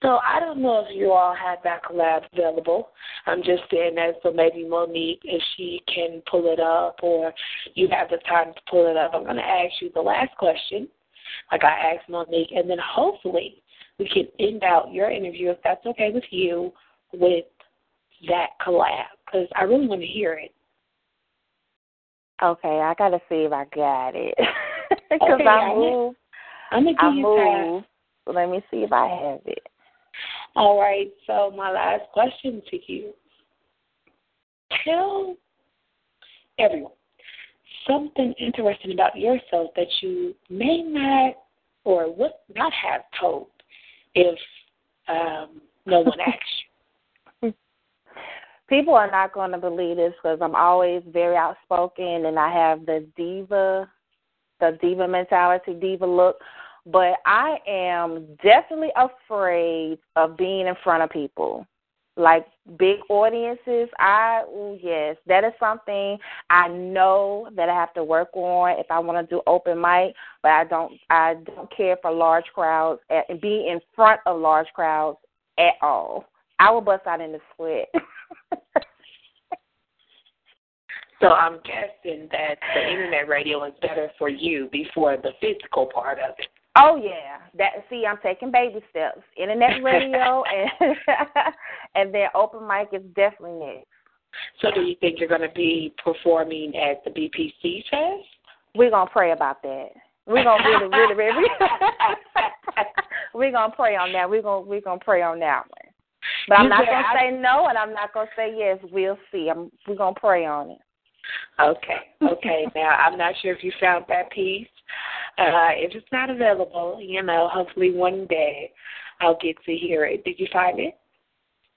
So I don't know if you all have that collab available. I'm just saying that so maybe Monique, if she can pull it up, or you have the time to pull it up. I'm going to ask you the last question, like I asked Monique, and then hopefully we can end out your interview if that's okay with you with that collab because I really want to hear it. Okay, I gotta see if I got it *laughs* because okay, I moved. I'm gonna give I you moved. Let me see if I have it. All right. So my last question to you: Tell everyone something interesting about yourself that you may not or would not have told if um, no one *laughs* asked you people are not going to believe this because I'm always very outspoken and I have the diva, the diva mentality, diva look. But I am definitely afraid of being in front of people, like big audiences. I yes, that is something I know that I have to work on if I want to do open mic. But I don't, I don't care for large crowds and be in front of large crowds at all. I will bust out in the sweat. *laughs* so I'm guessing that the internet radio is better for you before the physical part of it. Oh yeah, that see, I'm taking baby steps. Internet *laughs* radio and *laughs* and then open mic is definitely next. So, do you think you're going to be performing at the BPC fest? We're gonna pray about that. We're gonna really, really, really. *laughs* we're gonna pray on that. We're gonna we're gonna pray on that one. But I'm not gonna say no, and I'm not gonna say yes. We'll see. I'm, we're gonna pray on it. Okay, okay. now I'm not sure if you found that piece. Uh, if it's not available, you know, hopefully one day I'll get to hear it. Did you find it?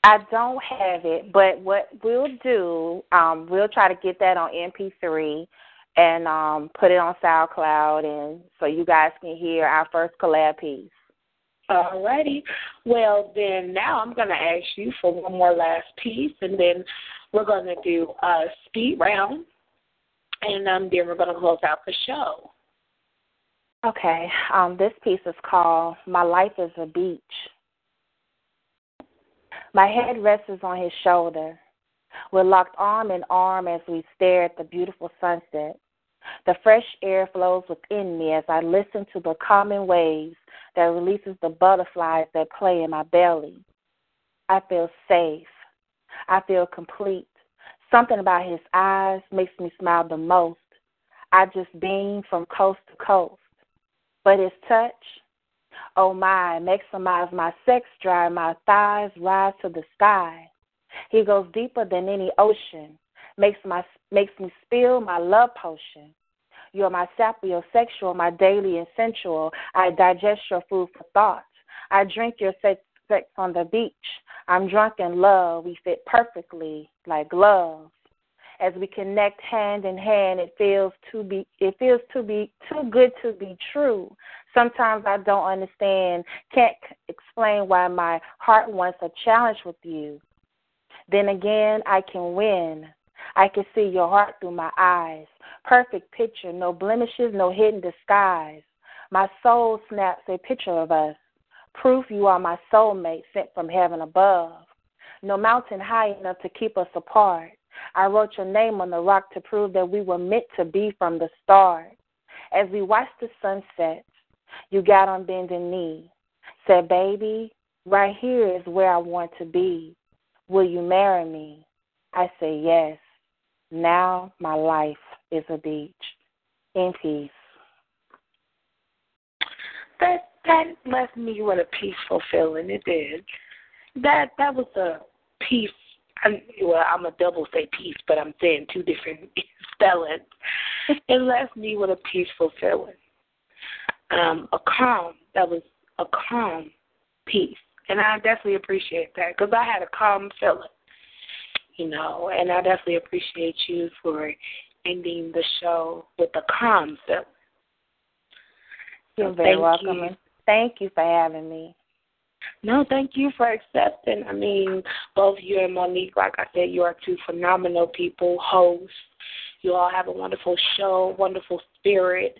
I don't have it, but what we'll do, um, we'll try to get that on MP3, and um, put it on SoundCloud, and so you guys can hear our first collab piece. Alrighty. Well, then now I'm going to ask you for one more last piece, and then we're going to do a speed round, and um, then we're going to close out the show. Okay. Um, this piece is called My Life is a Beach. My head rests on his shoulder. We're locked arm in arm as we stare at the beautiful sunset. The fresh air flows within me as I listen to the calming waves that releases the butterflies that play in my belly. I feel safe. I feel complete. Something about his eyes makes me smile the most. I just beam from coast to coast. But his touch, oh my, maximize my sex drive, my thighs rise to the sky. He goes deeper than any ocean, makes my makes me spill my love potion. You're my sapiosexual, my daily and sensual. I digest your food for thought. I drink your sex, sex on the beach. I'm drunk in love. We fit perfectly like gloves. As we connect hand in hand, it feels to be it feels to be too good to be true. Sometimes I don't understand, can't explain why my heart wants a challenge with you. Then again, I can win. I can see your heart through my eyes. Perfect picture, no blemishes, no hidden disguise. My soul snaps a picture of us. Proof you are my soulmate sent from heaven above. No mountain high enough to keep us apart. I wrote your name on the rock to prove that we were meant to be from the start. As we watched the sunset, you got on bending knee. Said, baby, right here is where I want to be. Will you marry me? I say yes. Now my life is a beach. In peace. That that left me with a peaceful feeling. It did. That that was a peace. I'm, well, I'm a double say peace, but I'm saying two different *laughs* spellings. it left me with a peaceful feeling. Um, a calm. That was a calm peace, and I definitely appreciate that because I had a calm feeling you know, and I definitely appreciate you for ending the show with a calm feeling. You're very thank welcome. You. Thank you for having me. No, thank you for accepting. I mean, both you and Monique, like I said, you are two phenomenal people, hosts. You all have a wonderful show, wonderful spirit.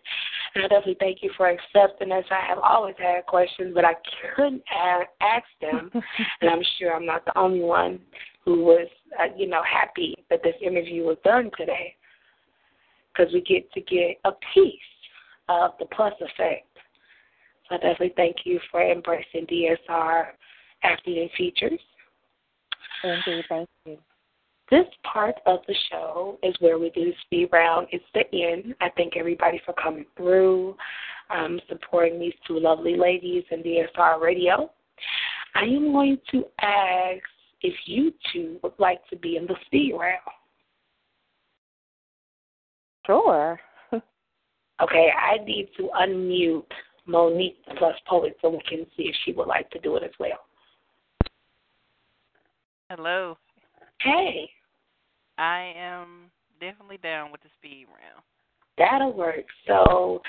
And I definitely thank you for accepting us. I have always had questions, but I couldn't ask them. *laughs* and I'm sure I'm not the only one who was, uh, you know, happy that this interview was done today because we get to get a piece of the plus effect. I definitely thank you for embracing DSR afternoon features. Thank you. Thank you. This part of the show is where we do the speed round. It's the end. I thank everybody for coming through, um, supporting these two lovely ladies in DSR Radio. I am going to ask if you two would like to be in the speed round. Sure. *laughs* okay, I need to unmute Monique plus Poet so we can see if she would like to do it as well. Hello. Hey. I am definitely down with the speed round. That'll work. So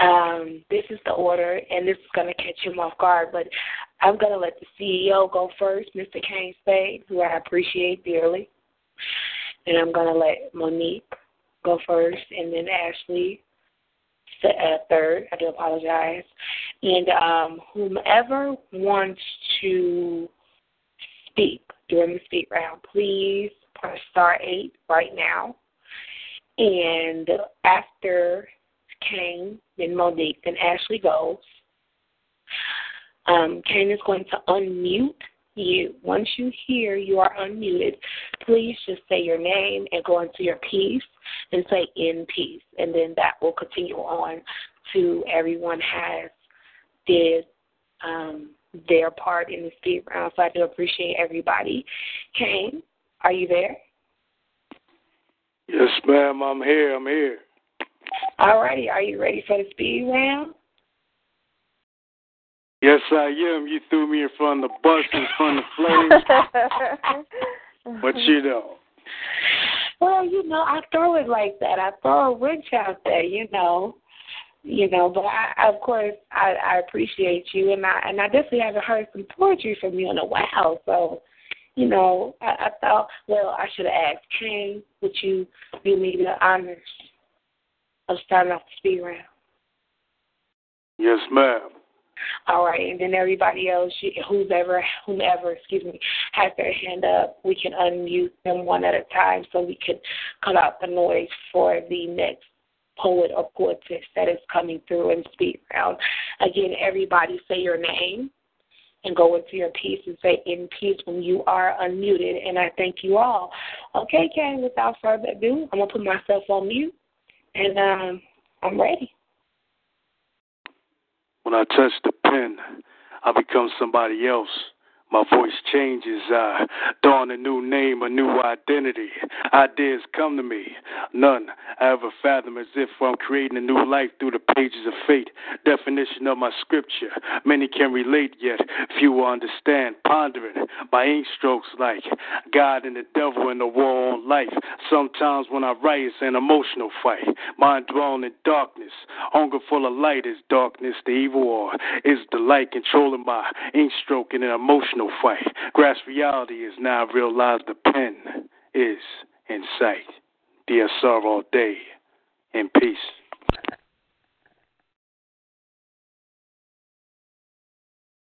um, this is the order, and this is going to catch him off guard, but I'm going to let the CEO go first, Mr. Kane Spade, who I appreciate dearly. And I'm going to let Monique go first, and then Ashley uh, third. I do apologize. And um, whomever wants to speak during the speak round, please press star eight right now. And after Kane, then Monique, then Ashley goes. Um, Kane is going to unmute you. Once you hear you are unmuted, please just say your name and go into your piece and say in peace. And then that will continue on to everyone has did um, their part in the speed round. So I do appreciate everybody. Kane, are you there? Yes, ma'am. I'm here. I'm here. All righty. Are you ready for the speed round? Yes, I am. You threw me in front of the bus, in front of the flames. *laughs* but you know. Well, you know, I throw it like that. I throw a wrench out there, you know. You know, but I of course I, I appreciate you and I and I definitely haven't heard some poetry from you in a while, so you know, I, I thought well I should have asked King, would you do me the honors of starting off the speed round? Yes, ma'am. All right, and then everybody else, whoever, whomever, excuse me, has their hand up, we can unmute them one at a time so we can cut out the noise for the next poet or poetess that is coming through and speak round. Again, everybody say your name and go into your piece and say in peace when you are unmuted. And I thank you all. Okay, Kay, without further ado, I'm going to put myself on mute and um, I'm ready. When I touch the pen, I become somebody else. My voice changes. I dawn a new name, a new identity. Ideas come to me. None I ever fathom as if I'm creating a new life through the pages of fate. Definition of my scripture. Many can relate, yet few will understand. Pondering by ink strokes like God and the devil in the war on life. Sometimes when I write, it's an emotional fight. Mind drawn in darkness. Hunger full of light is darkness. The evil or is the light controlling my ink stroke in an emotional no fight. Grasp reality is now realized the pen is in sight. DSR all day. In peace.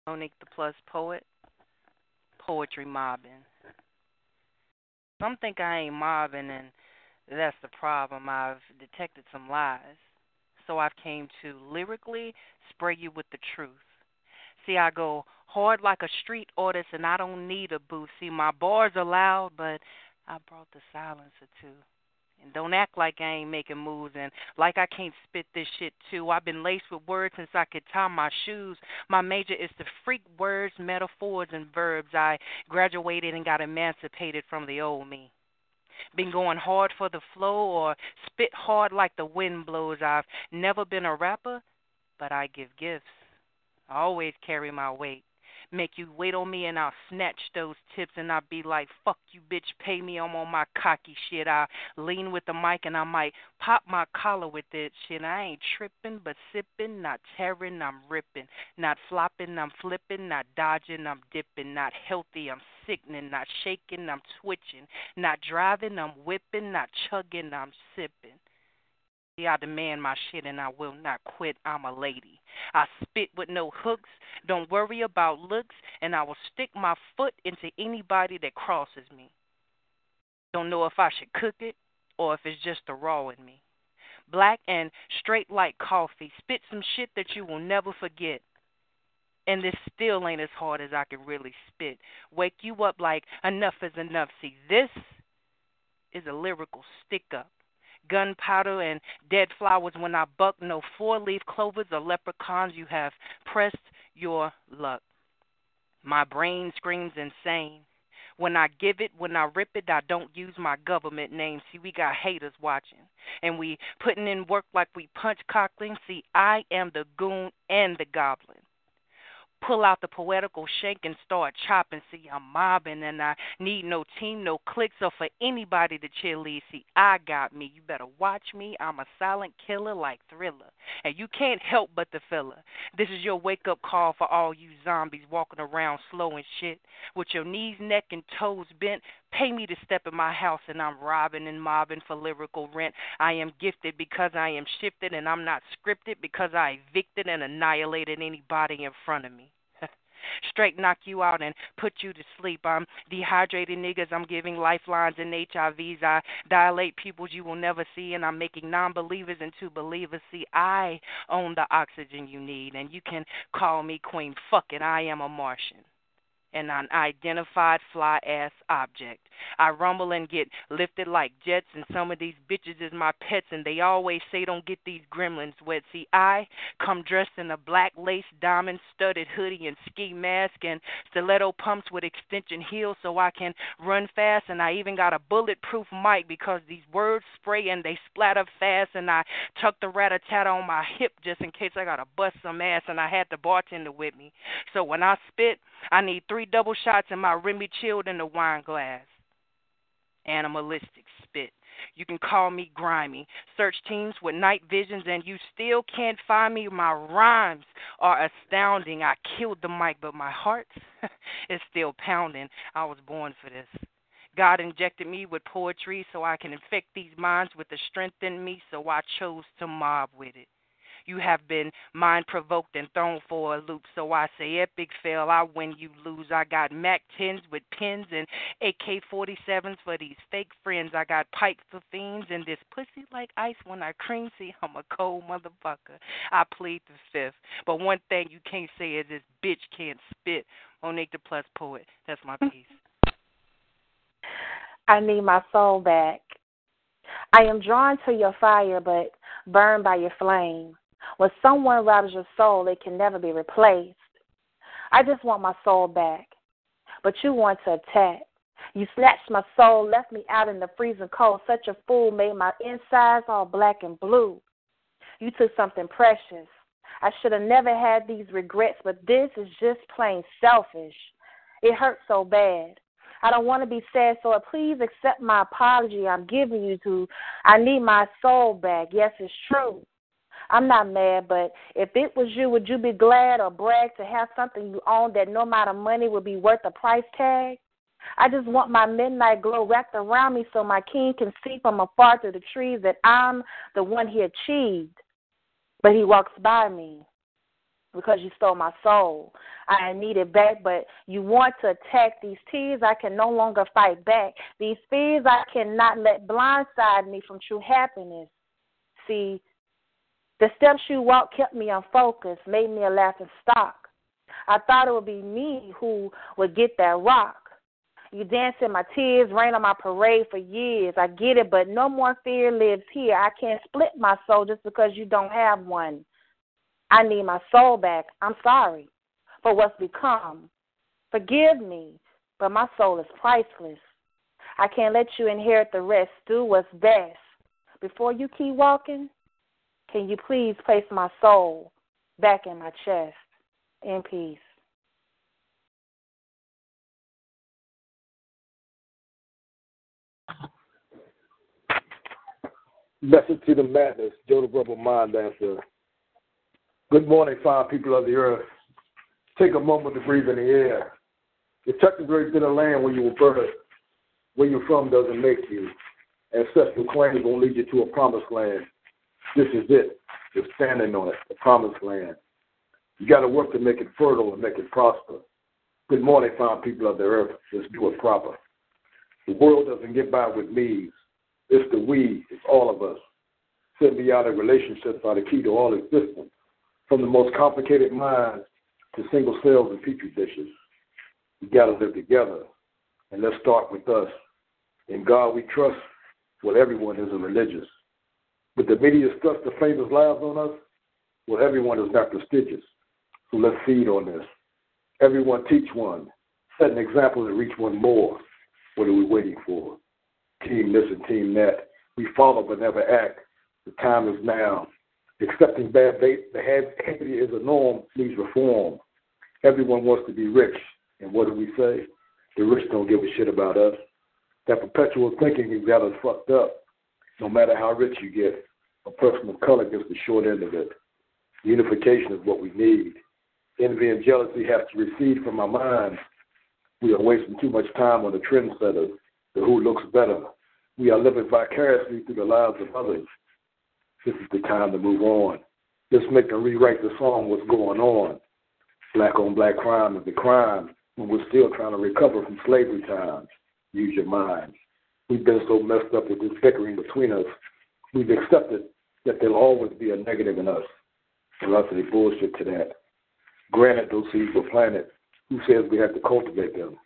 Monique the Plus Poet. Poetry mobbing. Some think I ain't mobbing, and that's the problem. I've detected some lies. So I've came to lyrically spray you with the truth. See, I go hard like a street artist, and I don't need a booth. See, my bars are loud, but I brought the silencer too. And don't act like I ain't making moves and like I can't spit this shit too. I've been laced with words since I could tie my shoes. My major is to freak words, metaphors, and verbs. I graduated and got emancipated from the old me. Been going hard for the flow or spit hard like the wind blows. I've never been a rapper, but I give gifts. I always carry my weight make you wait on me and I'll snatch those tips and I'll be like, fuck you, bitch, pay me. I'm on my cocky shit. I lean with the mic and I might pop my collar with it. Shit, I ain't tripping, but sipping, not tearing, I'm ripping. Not flopping, I'm flipping, not dodging, I'm dipping. Not healthy, I'm sickening, not shaking, I'm twitching. Not driving, I'm whipping, not chugging, I'm sipping. I demand my shit and I will not quit. I'm a lady. I spit with no hooks. Don't worry about looks, and I will stick my foot into anybody that crosses me. Don't know if I should cook it or if it's just the raw in me. Black and straight like coffee. Spit some shit that you will never forget. And this still ain't as hard as I can really spit. Wake you up like enough is enough. See, this is a lyrical stick up gunpowder and dead flowers when I buck. No four leaf clovers or leprechauns. You have pressed your luck. My brain screams insane. When I give it, when I rip it, I don't use my government name. See, we got haters watching. And we putting in work like we punch cockling. See, I am the goon and the goblin pull out the poetical shank and start chopping. See, I'm mobbing and I need no team, no clicks, or for anybody to cheerlead. See, I got me. You better watch me. I'm a silent killer like Thriller. And you can't help but the fella. This is your wake up call for all you zombies walking around slow and shit. With your knees, neck, and toes bent, pay me to step in my house and I'm robbing and mobbing for lyrical rent. I am gifted because I am shifted and I'm not scripted because I evicted and annihilated anybody in front of me. *laughs* Straight knock you out and put you to sleep. I'm dehydrated niggas. I'm giving lifelines and HIVs. I dilate peoples you will never see, and I'm making non believers into believers. See, I own the oxygen you need, and you can call me Queen. Fuck it, I am a Martian and an unidentified fly ass object. I rumble and get lifted like jets, and some of these bitches is my pets, and they always say don't get these gremlins wet. See, I come dressed in a black lace diamond studded hoodie and ski mask and stiletto pumps with extension heels so I can run fast, and I even got a bulletproof mic because these words spray and they splatter fast, and I tuck the rat a tat on my hip just in case I gotta bust some ass, and I had the bartender with me. So when I spit, I need three double shots and my Remy chilled in the wine glass. Animalistic spit You can call me grimy. Search teams with night visions, and you still can't find me. My rhymes are astounding. I killed the mic, but my heart *laughs* is still pounding. I was born for this. God injected me with poetry so I can infect these minds with the strength in me, so I chose to mob with it. You have been mind provoked and thrown for a loop. So I say, epic fail. I win, you lose. I got Mac 10s with pins and AK 47s for these fake friends. I got pipe for fiends and this pussy like ice when I cream. See, I'm a cold motherfucker. I plead the fifth. But one thing you can't say is this bitch can't spit. Monique the Plus Poet. That's my piece. *laughs* I need my soul back. I am drawn to your fire, but burned by your flame. When someone robs your soul, it can never be replaced. I just want my soul back, but you want to attack. You snatched my soul, left me out in the freezing cold. Such a fool made my insides all black and blue. You took something precious. I should have never had these regrets, but this is just plain selfish. It hurts so bad. I don't want to be sad, so please accept my apology I'm giving you to. I need my soul back. Yes, it's true. I'm not mad, but if it was you, would you be glad or brag to have something you own that no amount of money would be worth a price tag? I just want my midnight glow wrapped around me so my king can see from afar through the trees that I'm the one he achieved. But he walks by me because you stole my soul. I need it back, but you want to attack these tears. I can no longer fight back. These fears I cannot let blindside me from true happiness. See, the steps you walked kept me unfocused, made me a laughing stock. I thought it would be me who would get that rock. You danced in my tears, rain on my parade for years. I get it, but no more fear lives here. I can't split my soul just because you don't have one. I need my soul back. I'm sorry for what's become. Forgive me, but my soul is priceless. I can't let you inherit the rest. Do what's best. Before you keep walking, can you please place my soul back in my chest in peace? Message to the madness, Joe the Mind Dancer. Good morning, fine people of the earth. Take a moment to breathe in the air. The technically to the land where you were birthed. Where you're from doesn't make you. Ancestral claims won't lead you to a promised land. This is it. You're standing on it, the promised land. You got to work to make it fertile and make it prosper. Good morning, fine people of the earth. Let's do it proper. The world doesn't get by with me's. It's the we. It's all of us. Symbiotic relationships are the key to all existence, from the most complicated minds to single cells and petri dishes. We got to live together, and let's start with us. In God we trust. Well, everyone isn't religious. But the media stuff the famous lives on us, well, everyone is not prestigious. So let's feed on this. Everyone teach one. Set an example and reach one more. What are we waiting for? Team this and team that. We follow but never act. The time is now. Accepting bad behavior is a norm needs reform. Everyone wants to be rich. And what do we say? The rich don't give a shit about us. That perpetual thinking has got us fucked up. No matter how rich you get, a person of color gets the short end of it. Unification is what we need. Envy and jealousy have to recede from our minds. We are wasting too much time on the trendsetters, the who looks better. We are living vicariously through the lives of others. This is the time to move on. Let's make and rewrite the song What's Going On. Black on black crime is the crime when we're still trying to recover from slavery times. Use your minds. We've been so messed up with this bickering between us. We've accepted that there'll always be a negative in us. And lots of bullshit to that. Granted, those seeds were planted. Who says we have to cultivate them?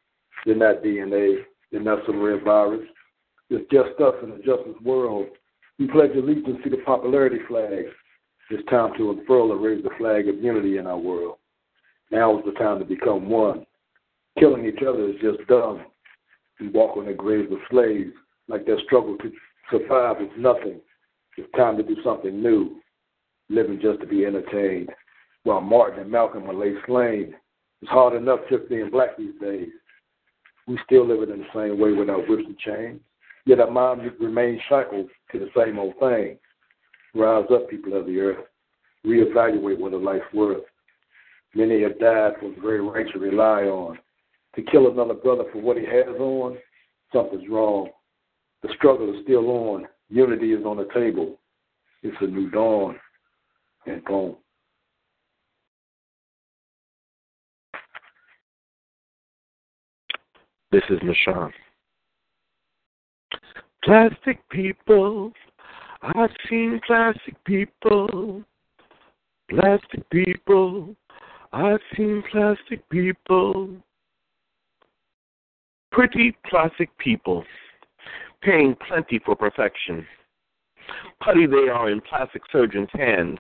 They're not DNA. They're not some rare virus. It's just us in a justice world. We pledge allegiance to the popularity flag. It's time to unfurl and raise the flag of unity in our world. Now is the time to become one. Killing each other is just dumb. We walk on the graves of slaves like their struggle to survive is nothing. It's time to do something new, living just to be entertained. While Martin and Malcolm were lay slain, it's hard enough just being black these days. We still live it in the same way without whips and chains. Yet our mind remains shackled to the same old thing. Rise remain shackled to the same old thing. Rise up, people of the earth. Reevaluate what a life's worth. Many have died for the very right to rely on. To kill another brother for what he has on, something's wrong. The struggle is still on. Unity is on the table. It's a new dawn. And boom. This is Nashawn. Plastic people, I've seen plastic people. Plastic people, I've seen plastic people. Pretty plastic people, paying plenty for perfection. Putty they are in plastic surgeons' hands.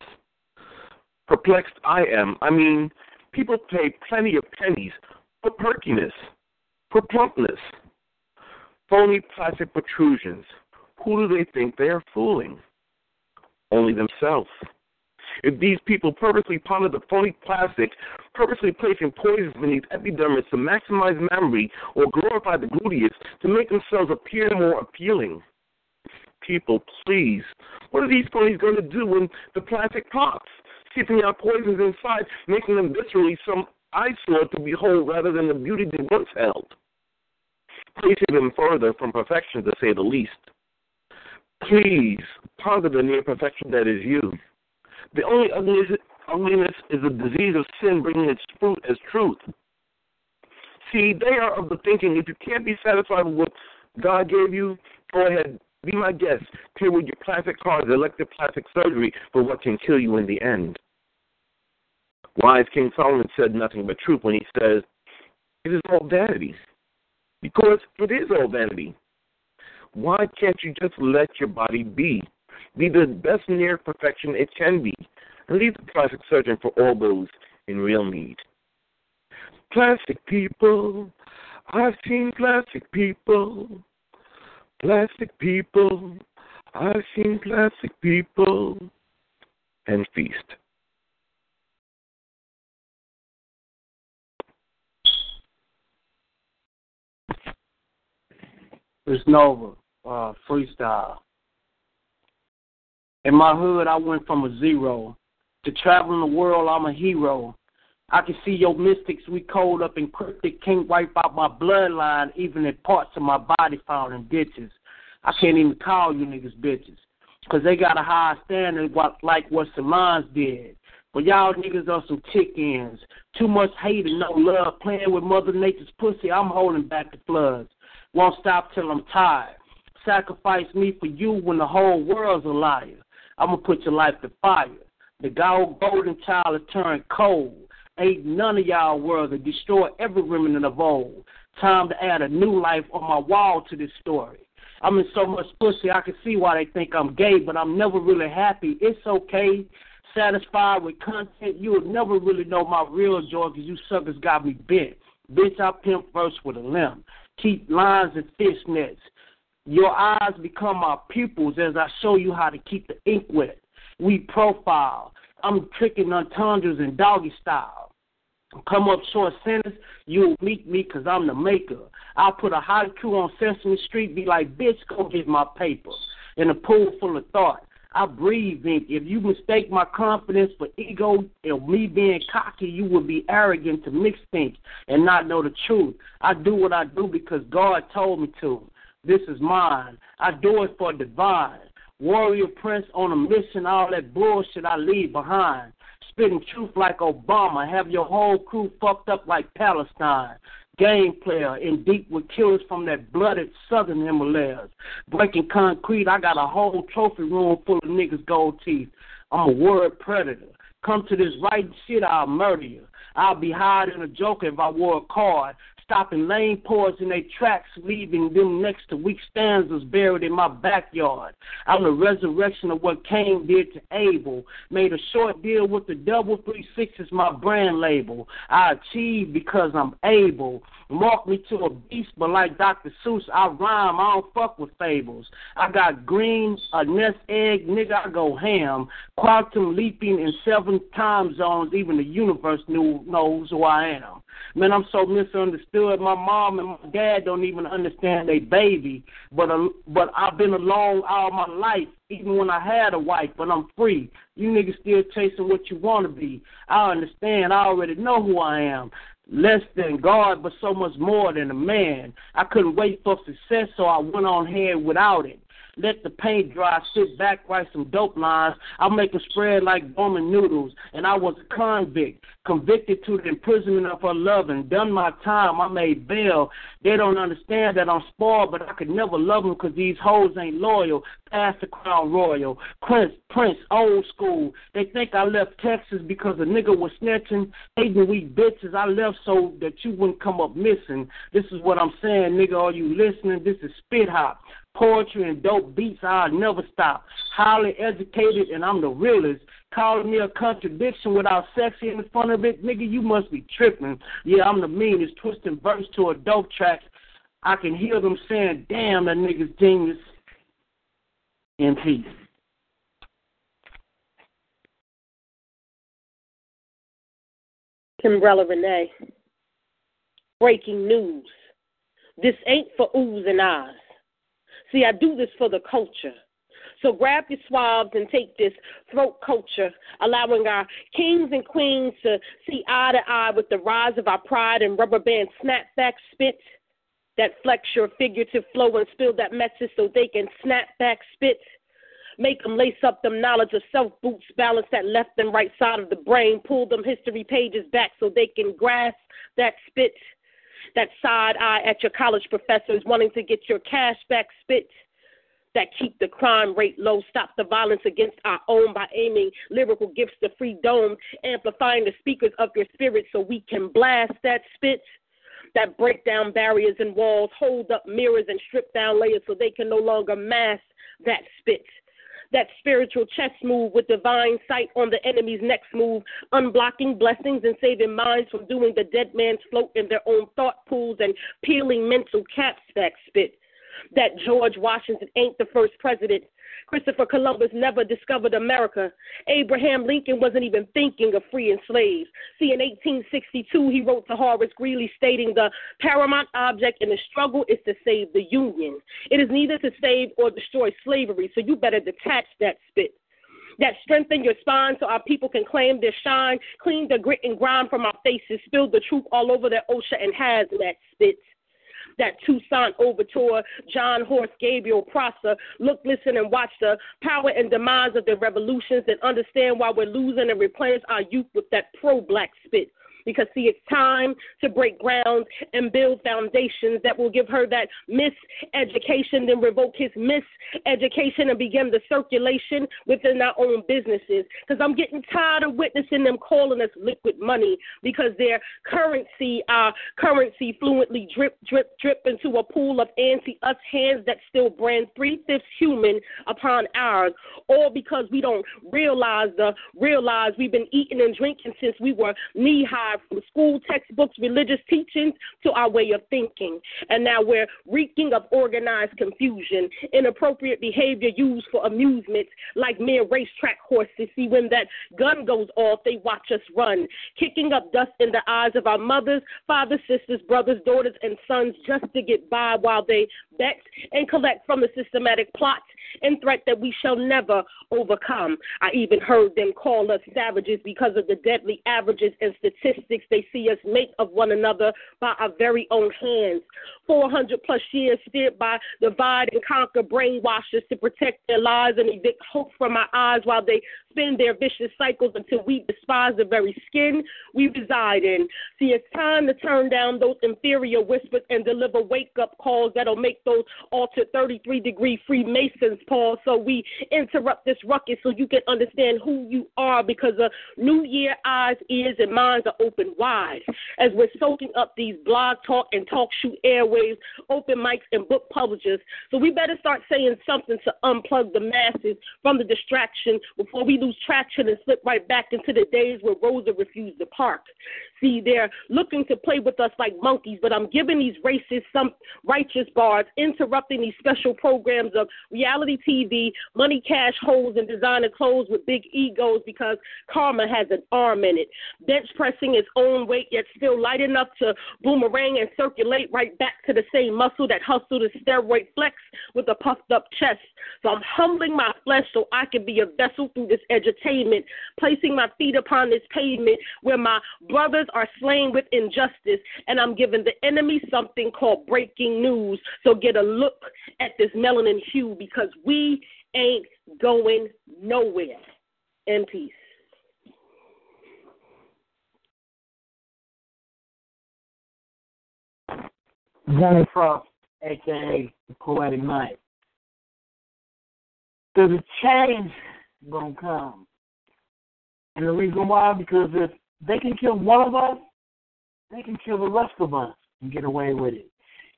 Perplexed I am. I mean, people pay plenty of pennies for perkiness, for plumpness. Phony plastic protrusions. Who do they think they are fooling? Only themselves. If these people purposely ponder the phony plastic, purposely placing poisons beneath epidermis to maximize memory or glorify the gluteus to make themselves appear more appealing. People, please, what are these phonies going to do when the plastic pops, keeping out poisons inside, making them viscerally some eyesore to behold rather than the beauty they once held? Placing them further from perfection, to say the least. Please ponder the near perfection that is you. The only ugliness, is the disease of sin bringing its fruit as truth. See, they are of the thinking if you can't be satisfied with what God gave you, go ahead, be my guest. Here with your plastic cards, elective plastic surgery for what can kill you in the end. Wise King Solomon said nothing but truth when he says, It is all vanity. Because it is all vanity. Why can't you just let your body be? Be the best near perfection it can be, and leave the plastic surgeon for all those in real need. Plastic people, I've seen plastic people. Plastic people, I've seen plastic people. And feast. It's Nova, uh, freestyle. In my hood, I went from a zero to traveling the world. I'm a hero. I can see your mystics, we cold up and cryptic, can't wipe out my bloodline, even in parts of my body found in ditches. I can't even call you niggas bitches, cause they got a high standard like what Salons did. But y'all niggas are some chickens. Too much hate and no love. Playing with Mother Nature's pussy, I'm holding back the floods. Won't stop till I'm tired. Sacrifice me for you when the whole world's a liar. I'm gonna put your life to fire. The gold golden child is turned cold. Ain't none of y'all worthy. Destroy every remnant of old. Time to add a new life on my wall to this story. I'm in so much pussy, I can see why they think I'm gay, but I'm never really happy. It's okay. Satisfied with content, you'll never really know my real joy because you suckers got me bent. Bitch, I pimp first with a limb. Keep lines and fishnets. Your eyes become my pupils as I show you how to keep the ink wet. We profile. I'm tricking entendres in doggy style. Come up short sentence, you'll meet me because I'm the maker. I'll put a haiku on Sesame Street, be like, bitch, go get my paper. In a pool full of thought. I breathe ink. If you mistake my confidence for ego and me being cocky, you would be arrogant to mix things and not know the truth. I do what I do because God told me to. This is mine. I do it for divine. Warrior prince on a mission, all that bullshit I leave behind. Spitting truth like Obama, have your whole crew fucked up like Palestine. Game player in deep with killers from that blooded southern Himalayas. Breaking concrete, I got a whole trophy room full of niggas' gold teeth. I'm a word predator. Come to this right shit, I'll murder you. I'll be hiding a joker if I wore a card stopping lane poets in their tracks, leaving them next to weak stanzas buried in my backyard. I'm the resurrection of what Cain did to Abel. Made a short deal with the double three sixes, my brand label. I achieved because I'm able. Mark me to a beast, but like Dr. Seuss, I rhyme. I don't fuck with fables. I got green, a nest egg, nigga, I go ham. Quantum leaping in seven time zones, even the universe knew, knows who I am. Man, I'm so misunderstood. My mom and my dad don't even understand they baby. But uh, but I've been alone all my life, even when I had a wife. But I'm free. You niggas still chasing what you want to be. I understand. I already know who I am less than God, but so much more than a man. I couldn't wait for success, so I went on ahead without it. Let the paint dry, sit back, write some dope lines. I'll make a spread like Roman noodles. And I was a convict, convicted to the imprisonment of her love and done my time. I made bail. They don't understand that I'm spoiled, but I could never love them because these hoes ain't loyal. Past the crown royal. Prince, Prince, old school. They think I left Texas because a nigga was snitching. Hating weak bitches. I left so that you wouldn't come up missing. This is what I'm saying, nigga. Are you listening? This is Spit Hop poetry and dope beats, I'll never stop. Highly educated, and I'm the realest. Calling me a contradiction without sexy in the front of it, nigga, you must be tripping. Yeah, I'm the meanest, twisting verse to a dope track. I can hear them saying, damn, that nigga's genius. In peace. Kimbrella Renee. Breaking news. This ain't for oohs and ahs. See, I do this for the culture. So grab your swabs and take this throat culture, allowing our kings and queens to see eye to eye with the rise of our pride and rubber band snapback spit that flex your figurative flow and spill that message so they can snap back spit. Make them lace up them knowledge of self boots, balance that left and right side of the brain, pull them history pages back so they can grasp that spit that side eye at your college professors wanting to get your cash back spit that keep the crime rate low, stop the violence against our own by aiming lyrical gifts to free dome, amplifying the speakers of your spirit so we can blast that spit that break down barriers and walls, hold up mirrors and strip down layers so they can no longer mask that spit that spiritual chess move with divine sight on the enemy's next move, unblocking blessings and saving minds from doing the dead man's float in their own thought pools and peeling mental caps that spit. That George Washington ain't the first president Christopher Columbus never discovered America. Abraham Lincoln wasn't even thinking of freeing slaves. See, in 1862, he wrote to Horace Greeley stating the paramount object in the struggle is to save the Union. It is neither to save or destroy slavery, so you better detach that spit that strengthen your spine so our people can claim their shine, clean the grit and grime from our faces, spill the truth all over their OSHA and hazmat spit that Toussaint Overture, John Horst, Gabriel Prosser. Look, listen, and watch the power and demise of the revolutions and understand why we're losing and replenish our youth with that pro black spit. Because, see, it's time to break ground and build foundations that will give her that miseducation, then revoke his miseducation and begin the circulation within our own businesses. Because I'm getting tired of witnessing them calling us liquid money because their currency, our currency, fluently drip, drip, drip into a pool of anti us hands that still brand three fifths human upon ours, all because we don't realize the realize we've been eating and drinking since we were knee high from school textbooks, religious teachings to our way of thinking. And now we're reeking of organized confusion, inappropriate behavior used for amusement, like mere racetrack horses. See, when that gun goes off, they watch us run, kicking up dust in the eyes of our mothers, fathers, sisters, brothers, daughters, and sons just to get by while they bet and collect from the systematic plots and threat that we shall never overcome. I even heard them call us savages because of the deadly averages and statistics they see us make of one another by our very own hands. 400 plus years steered by divide and conquer brainwashers to protect their lives and evict hope from our eyes while they spin their vicious cycles until we despise the very skin we reside in. See, it's time to turn down those inferior whispers and deliver wake up calls that'll make those altered 33 degree Freemasons pause so we interrupt this ruckus so you can understand who you are because a new year eyes, ears, and minds are open wide as we're soaking up these blog talk and talk show airwaves, open mics, and book publishers. So we better start saying something to unplug the masses from the distraction before we lose traction and slip right back into the days where Rosa refused to park. See, they're looking to play with us like monkeys, but I'm giving these racists some righteous bars, interrupting these special programs of reality TV, money, cash, holes, and designer clothes with big egos because karma has an arm in it. Bench pressing its own weight, yet still light enough to boomerang and circulate right back to the same muscle that hustled a steroid flex with a puffed up chest. So I'm humbling my flesh so I can be a vessel through this edutainment, placing my feet upon this pavement where my brothers are slain with injustice, and I'm giving the enemy something called breaking news. So get a look at this melanin hue because we ain't going nowhere. In peace. Johnny Frost, aka the Poetic Knight. There's a change gonna come. And the reason why, because if they can kill one of us, they can kill the rest of us and get away with it.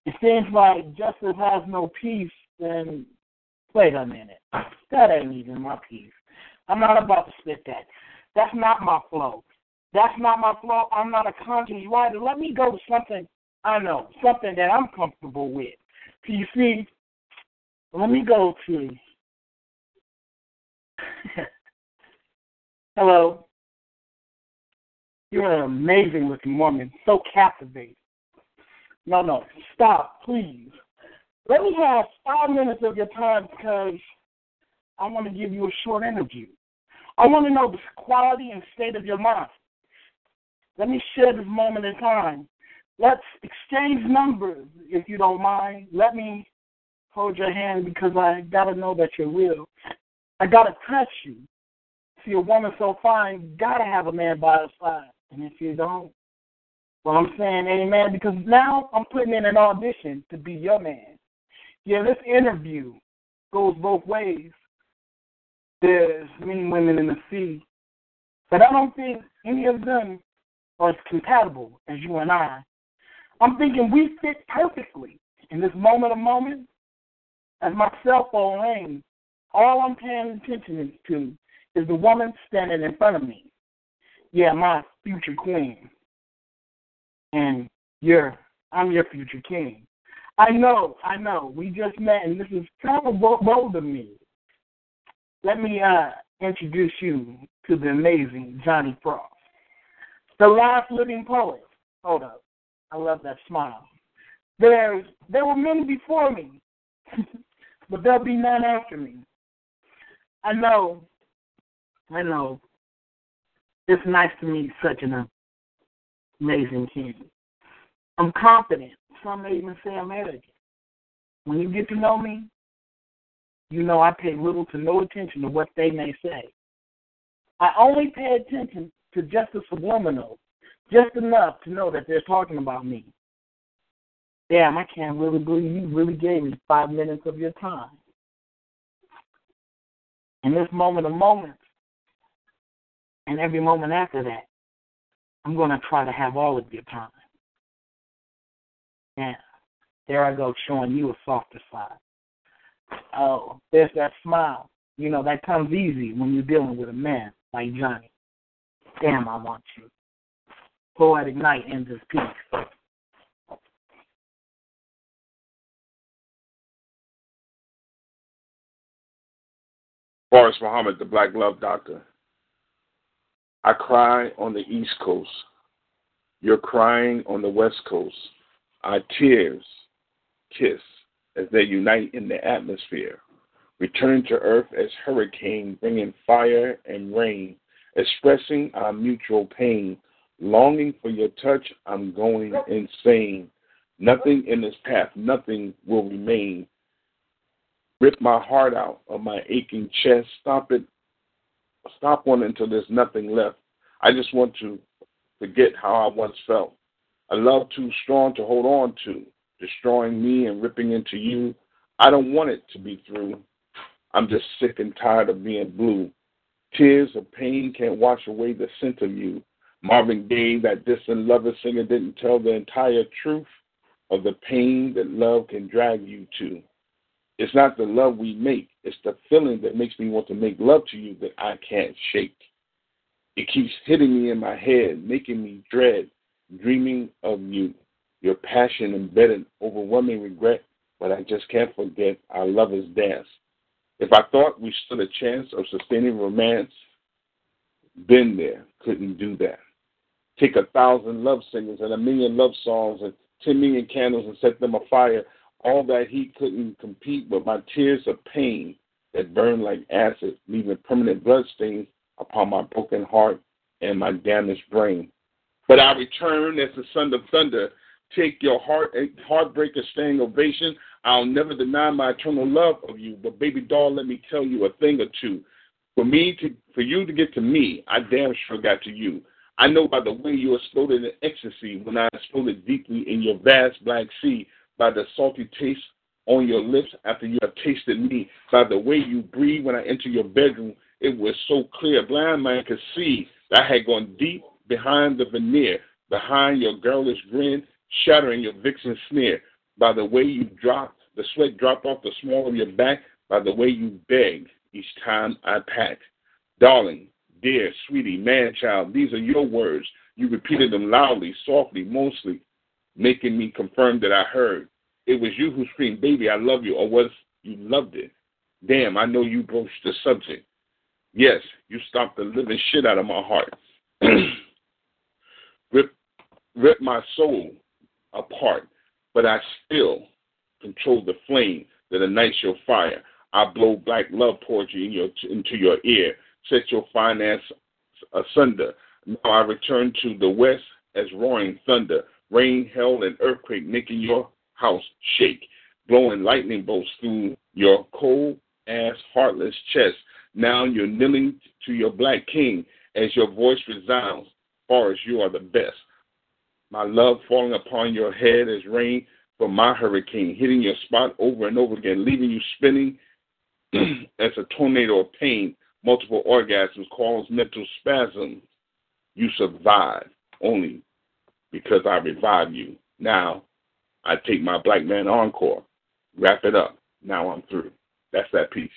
It seems like justice has no peace, then wait a minute. That ain't even my peace. I'm not about to spit that. That's not my flow. That's not my flow. I'm not a conscious writer. Let me go to something I know, something that I'm comfortable with. So you see, let me go to *laughs* Hello. You're an amazing looking woman, so captivating. No, no, stop, please. Let me have five minutes of your time because I want to give you a short interview. I want to know the quality and state of your mind. Let me share this moment in time. Let's exchange numbers if you don't mind. Let me hold your hand because I got to know that you're real. I got to touch you. See, a woman so fine, got to have a man by her side. And if you don't, well, I'm saying amen because now I'm putting in an audition to be your man. Yeah, this interview goes both ways. There's many women in the sea, but I don't think any of them are as compatible as you and I. I'm thinking we fit perfectly in this moment of moment. As my cell phone rings, all I'm paying attention to is the woman standing in front of me. Yeah, my future queen. And you're I'm your future king. I know, I know. We just met and this is kind of bold of me. Let me uh introduce you to the amazing Johnny Frost. The last living poet. Hold up. I love that smile. There's there were many before me, *laughs* but there'll be none after me. I know I know. It's nice to meet such an amazing king. I'm confident. Some may even say I'm arrogant. When you get to know me, you know I pay little to no attention to what they may say. I only pay attention to just the subliminal, just enough to know that they're talking about me. Damn, I can't really believe you really gave me five minutes of your time. In this moment of moments, and every moment after that, I'm going to try to have all of your time. Yeah, there I go showing you a softer side. Oh, there's that smile. You know, that comes easy when you're dealing with a man like Johnny. Damn, I want you. Poetic Knight ends his piece. Boris Muhammad, the Black Love Doctor. I cry on the East Coast. You're crying on the West Coast. Our tears kiss as they unite in the atmosphere. Return to earth as hurricane, bringing fire and rain, expressing our mutual pain. Longing for your touch, I'm going insane. Nothing in this path, nothing will remain. Rip my heart out of my aching chest. Stop it stop one until there's nothing left. I just want to forget how I once felt. A love too strong to hold on to, destroying me and ripping into you. I don't want it to be through. I'm just sick and tired of being blue. Tears of pain can't wash away the scent of you. Marvin Gaye, that distant lover singer, didn't tell the entire truth of the pain that love can drag you to. It's not the love we make, it's the feeling that makes me want to make love to you that I can't shake. It keeps hitting me in my head, making me dread, dreaming of you. Your passion embedded, overwhelming regret, but I just can't forget our lovers' dance. If I thought we stood a chance of sustaining romance, been there, couldn't do that. Take a thousand love singers and a million love songs and ten million candles and set them afire. All that he couldn't compete with my tears of pain that burned like acid, leaving permanent bloodstains upon my broken heart and my damaged brain. But I return as the son of thunder. Take your heart eh, heartbreaker standing ovation. I'll never deny my eternal love of you. But baby doll, let me tell you a thing or two. For me to for you to get to me, I damn sure got to you. I know by the way you exploded in ecstasy when I exploded deeply in your vast black sea, by the salty taste on your lips after you have tasted me, by the way you breathe when I enter your bedroom. It was so clear, blind man could see that I had gone deep behind the veneer, behind your girlish grin, shattering your vixen sneer. By the way you dropped, the sweat dropped off the small of your back, by the way you begged each time I packed. Darling, dear, sweetie, man child, these are your words. You repeated them loudly, softly, mostly, making me confirm that I heard. It was you who screamed, Baby, I love you, or was you loved it? Damn, I know you broached the subject. Yes, you stopped the living shit out of my heart. *clears throat* rip, rip my soul apart, but I still control the flame that ignites your fire. I blow black love poetry in your, into your ear, set your finance asunder. Now I return to the west as roaring thunder, rain, hail, and earthquake making your house shake, blowing lightning bolts through your cold ass, heartless chest. Now you're kneeling to your black king as your voice resounds, far as you are the best. My love falling upon your head as rain from my hurricane, hitting your spot over and over again, leaving you spinning *clears throat* as a tornado of pain, multiple orgasms cause mental spasms. You survive only because I revive you. Now I take my black man encore, wrap it up. Now I'm through. That's that piece.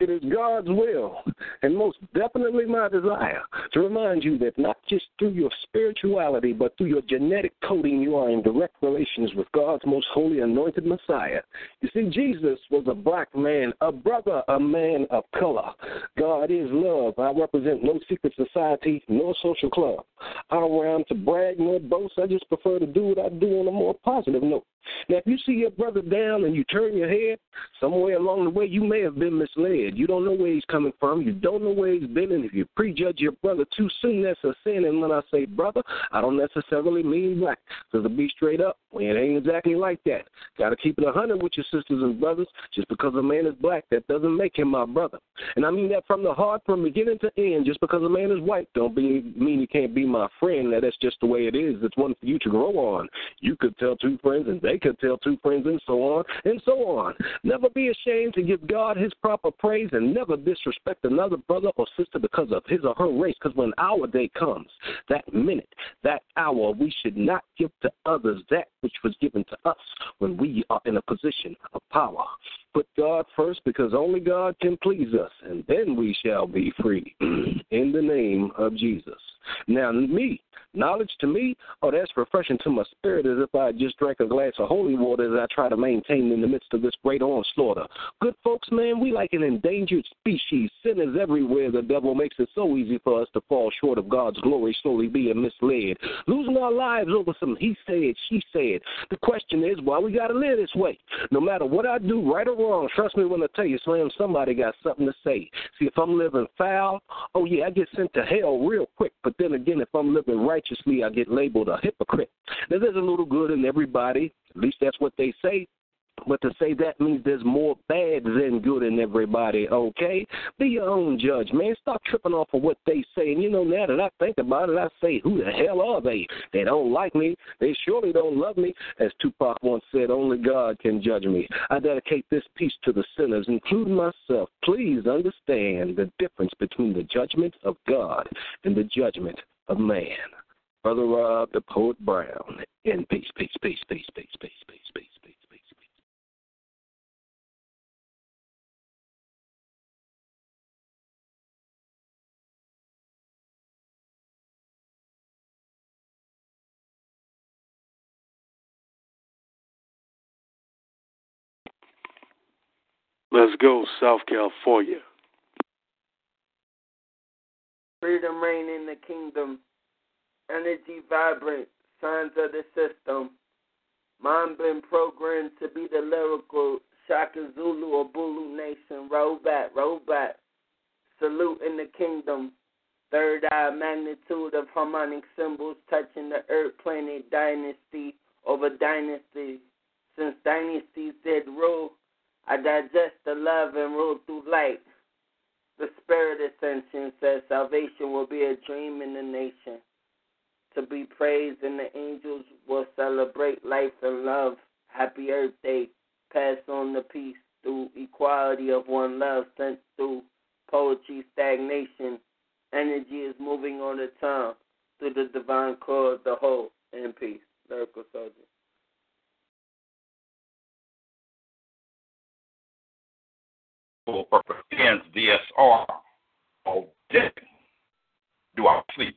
It is God's will and most definitely my desire to remind you that not just through your spirituality, but through your genetic coding, you are in direct relations with God's most holy anointed Messiah. You see, Jesus was a black man, a brother, a man of color. God is love. I represent no secret society, no social club. I don't around to brag nor boast. I just prefer to do what I do on a more positive note. Now, if you see your brother down and you turn your head, somewhere along the way you may have been misled. You don't know where he's coming from. You don't know where he's been. And if you prejudge your brother too soon, that's a sin. And when I say brother, I don't necessarily mean black. Because to be straight up, it ain't exactly like that. Got to keep it a hundred with your sisters and brothers. Just because a man is black, that doesn't make him my brother. And I mean that from the heart, from beginning to end. Just because a man is white, don't be, mean he can't be my friend. That that's just the way it is. It's one for you to grow on. You could tell two friends, and they could tell two friends, and so on and so on. Never be ashamed to give God His proper praise, and never disrespect another brother or sister because of his or her race. Because when our day comes, that minute, that hour, we should not give to others that which was given to us when we are in a position of power. Put God first because only God can please us, and then we shall be free *clears throat* in the name of Jesus. Now, me, knowledge to me, oh, that's refreshing to my spirit as if I just drank a glass of holy water as I try to maintain in the midst of this great onslaught. Good folks, man, we like an endangered species. Sin is everywhere. The devil makes it so easy for us to fall short of God's glory, slowly being misled, losing our lives over some he said, she said. The question is why we got to live this way. No matter what I do, right or wrong, trust me when I tell you, Slam, somebody got something to say. See, if I'm living foul, oh yeah, I get sent to hell real quick. But then again, if I'm living righteously, I get labeled a hypocrite. Now, there's a little good in everybody. At least that's what they say. But to say that means there's more bad than good in everybody, okay? Be your own judge, man. Stop tripping off of what they say. And you know, now that I think about it, I say, who the hell are they? They don't like me. They surely don't love me. As Tupac once said, only God can judge me. I dedicate this piece to the sinners, including myself. Please understand the difference between the judgment of God and the judgment of man. Brother Rob, the poet Brown, in peace, peace, peace, peace, peace, peace, peace, peace. Let's go, South California. Freedom reign in the kingdom. Energy vibrant. Signs of the system. Mind been programmed to be the lyrical Shaka Zulu or Bulu nation. Roll back. Salute in the kingdom. Third eye magnitude of harmonic symbols touching the earth planet dynasty over dynasty. Since dynasties did rule, I digest the love and rule through light. The spirit ascension says salvation will be a dream in the nation. To be praised and the angels will celebrate life and love. Happy Earth Day. Pass on the peace through equality of one love sent through poetry stagnation. Energy is moving on the tongue through the divine core of the whole in peace. Lyrical soldier. For ends DSR all day. Do I sleep?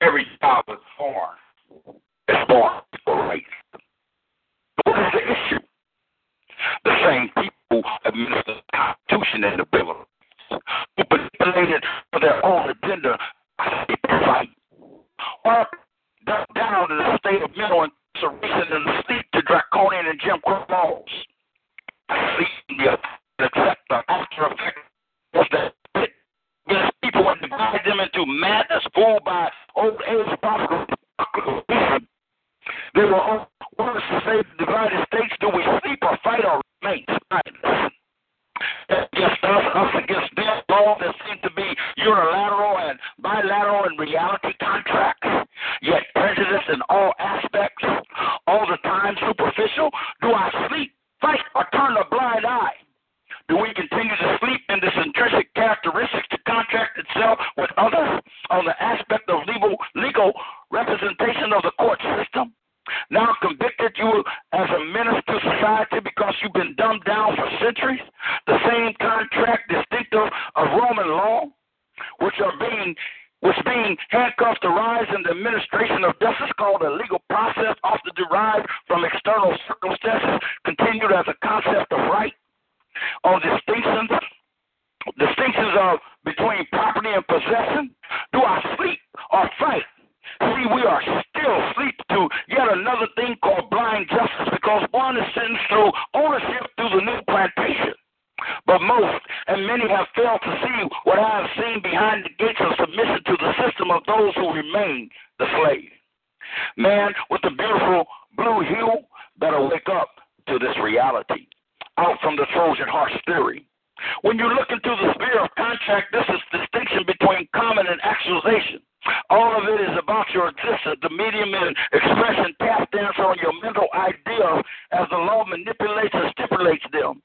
Every child is born is born for race. What is the issue? The same people administer the Constitution and the Bill of Rights, who manipulated for their own agenda, I say fight. Or down to the state of mental incarceration and the sleep to draconian and Jim Crow laws the, people would divide them into madness, fooled by old age. They were all worse to say the divided states, do we sleep or fight or remain? Against us, against them, laws that seem to be unilateral and bilateral in reality contracts, yet prejudice in all aspects, all the time superficial. Do I sleep fight or turn a blind eye? Do we continue to sleep in this intrinsic characteristics to contract itself with others on the aspect of legal, legal representation of the court system? Now convicted you as a menace to society because you've been dumbed down for centuries? The same contract distinctive of Roman law, which are being which being handcuffed to rise in the administration of justice called a legal process often derived from external circumstances continued as a concept of right on distinctions distinctions of between property and possession. Do i sleep or fight? See we are still asleep to yet another thing called blind justice because one is sentenced through ownership through the new plantation but most and many have failed to see what I have seen behind the gates of submission to the system of those who remain the slave. Man with the beautiful blue hue better wake up to this reality. Out from the Trojan horse theory. When you look into the sphere of contract, this is distinction between common and actualization. All of it is about your existence, the medium and expression tap dance on your mental ideas as the law manipulates and stipulates them.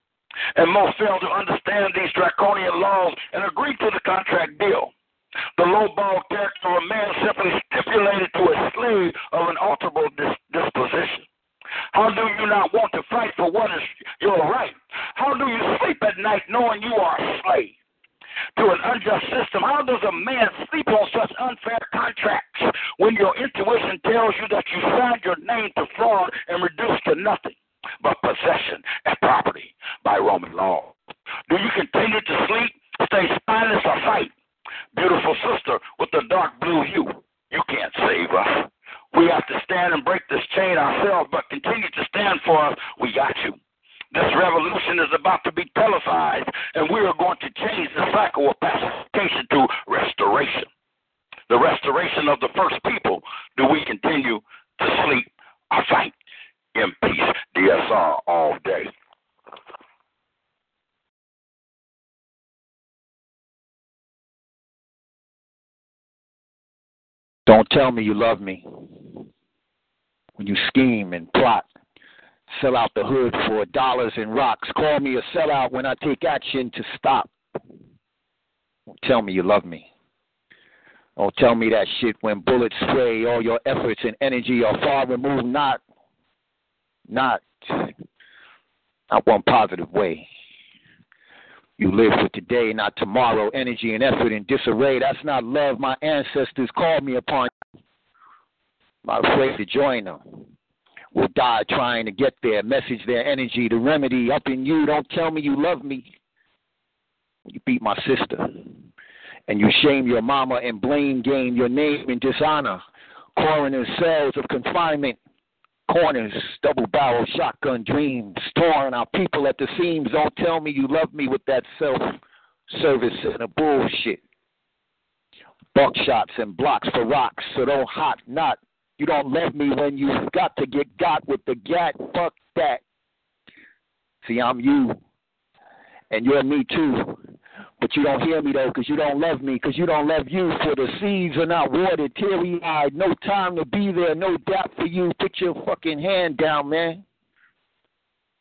And most fail to understand these draconian laws and agree to the contract deal. The lowball character of a man simply stipulated to a slave of an alterable dis- disposition. How do you not want to fight for what is your right? How do you sleep at night knowing you are a slave? To an unjust system, how does a man sleep on such unfair contracts when your intuition tells you that you signed your name to fraud and reduced to nothing? But possession and property by Roman law. Do you continue to sleep, stay spineless, or fight? Beautiful sister with the dark blue hue, you can't save us. We have to stand and break this chain ourselves, but continue to stand for us. We got you. This revolution is about to be televised, and we are going to change the cycle of pacification to restoration. The restoration of the first people. Do we continue to sleep or fight? In peace. DSR all day. Don't tell me you love me when you scheme and plot. Sell out the hood for dollars and rocks. Call me a sellout when I take action to stop. Don't tell me you love me. Don't tell me that shit when bullets spray. All your efforts and energy are far removed, not not not one positive way. You live for today, not tomorrow. Energy and effort in disarray. That's not love. My ancestors called me upon. I'm afraid to join them. will die trying to get their Message their energy, the remedy up in you. Don't tell me you love me. You beat my sister. And you shame your mama and blame game your name in dishonor. Coroner's cells of confinement corners, double barrel shotgun dreams, torn our people at the seams. Don't tell me you love me with that self service and a bullshit. Buckshots and blocks for rocks, so don't hot not. You don't love me when you got to get got with the gat. Fuck that. See, I'm you, and you're me too. But you don't hear me though, because you don't love me, because you don't love you. For the seeds are not watered, teary eyed, no time to be there, no doubt for you. Put your fucking hand down, man.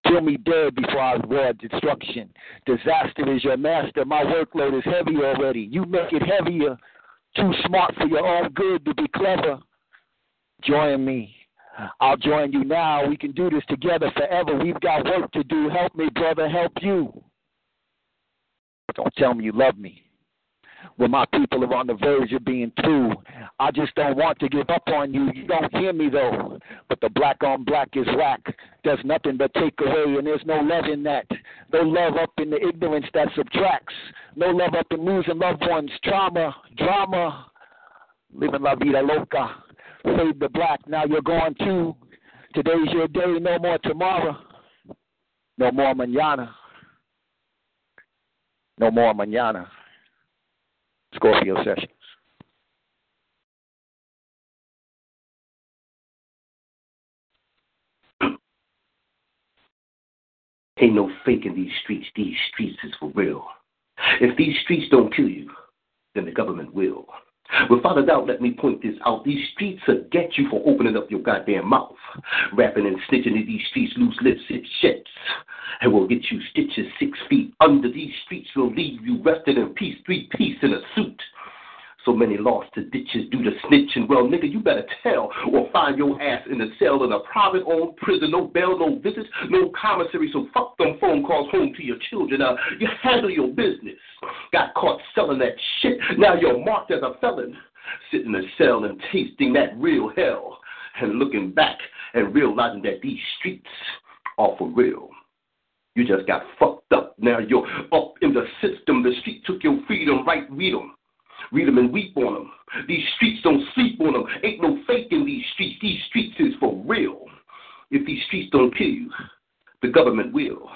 Kill me dead before I war destruction. Disaster is your master. My workload is heavy already. You make it heavier. Too smart for your own good to be clever. Join me. I'll join you now. We can do this together forever. We've got work to do. Help me, brother. Help you. Don't tell me you love me. When my people are on the verge of being two, I just don't want to give up on you. You don't hear me though. But the black on black is whack. There's nothing but take away, and there's no love in that. No love up in the ignorance that subtracts. No love up in losing loved ones. Trauma, drama, living la vida loca. Fade the black. Now you're gone too. Today's your day. No more tomorrow. No more mañana. No more mañana. Scorpio Sessions. Ain't no fake in these streets. These streets is for real. If these streets don't kill you, then the government will. Without a doubt, let me point this out. These streets will get you for opening up your goddamn mouth. Rapping and snitching in these streets, loose lips, it shits. And we'll get you stitches six feet under these streets. We'll leave you resting in peace, three piece in a suit. So many lost to ditches due to snitching. Well, nigga, you better tell or find your ass in a cell in a private owned prison. No bail, no visits, no commissary. So fuck them phone calls home to your children. Uh, you handle your business. Got caught selling that shit. Now you're marked as a felon. Sitting in a cell and tasting that real hell. And looking back and realizing that these streets are for real. You just got fucked up. Now you're up in the system. The street took your freedom, right? Read them. Read them and weep on them. These streets don't sleep on them. Ain't no fake in these streets. These streets is for real. If these streets don't kill you, the government will.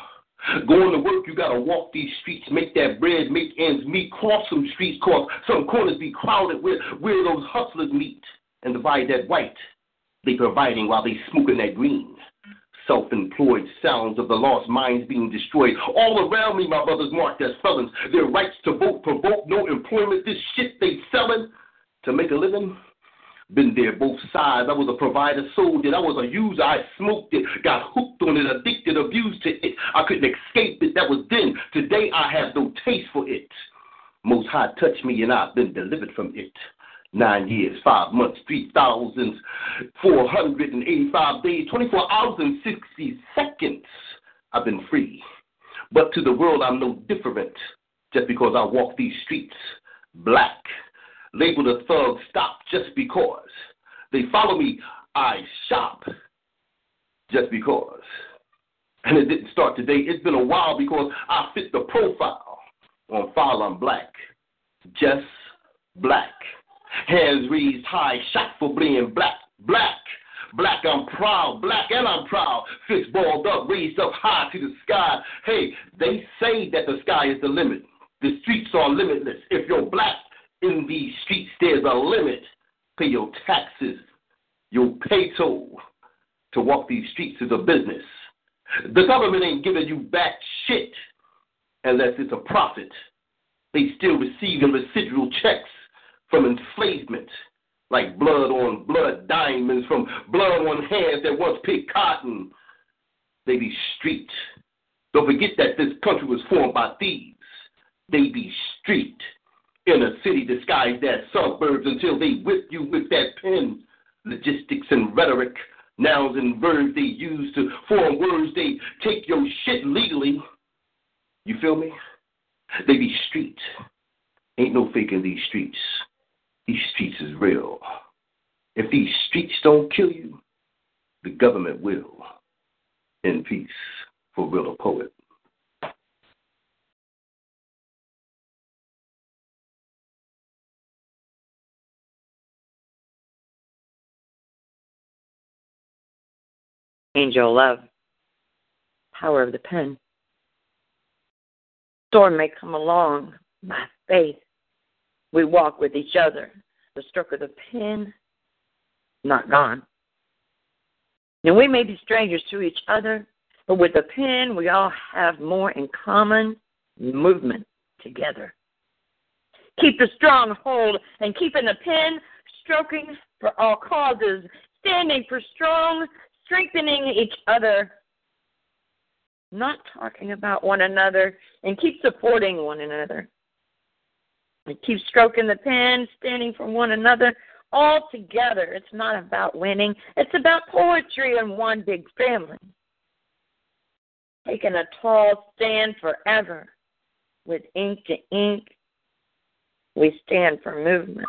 Going to work, you gotta walk these streets, make that bread, make ends meet, cross some streets, cause some corners be crowded where, where those hustlers meet and divide that white. They providing while they smoking that green self employed sounds of the lost minds being destroyed. All around me, my brothers marked as felons. Their rights to vote provoke no employment. This shit they selling to make a living. Been there both sides. I was a provider, sold it. I was a user. I smoked it, got hooked on it, addicted, abused to it. I couldn't escape it. That was then. Today I have no taste for it. Most High touched me and I've been delivered from it. Nine years, five months, 3,485 days, 24 hours and 60 seconds. I've been free. But to the world, I'm no different just because I walk these streets. Black, labeled a thug, stop just because. They follow me, I shop just because. And it didn't start today. It's been a while because I fit the profile. On file, I'm black. Just black. Hands raised high, shot for being black, black. Black, I'm proud. Black, and I'm proud. Fist balled up, raised up high to the sky. Hey, they say that the sky is the limit. The streets are limitless. If you're black in these streets, there's a limit. Pay your taxes. You'll pay toll. To walk these streets is a business. The government ain't giving you back shit unless it's a profit. They still receiving residual checks from enslavement, like blood on blood diamonds, from blood on hands that once picked cotton. They be street. Don't forget that this country was formed by thieves. They be street. In a city disguised as suburbs until they whip you with that pen. Logistics and rhetoric, nouns and verbs they use to form words. They take your shit legally. You feel me? They be street. Ain't no fake in these streets. These streets is real. If these streets don't kill you, the government will. In peace, for real poet. Angel love, power of the pen. Storm may come along, my faith. We walk with each other. The stroke of the pen, not gone. Now we may be strangers to each other, but with the pen, we all have more in common movement together. Keep the strong hold and keeping the pen stroking for all causes, standing for strong, strengthening each other, not talking about one another, and keep supporting one another. Keep stroking the pen, standing for one another, all together. It's not about winning, it's about poetry and one big family. Taking a tall stand forever with ink to ink. We stand for movement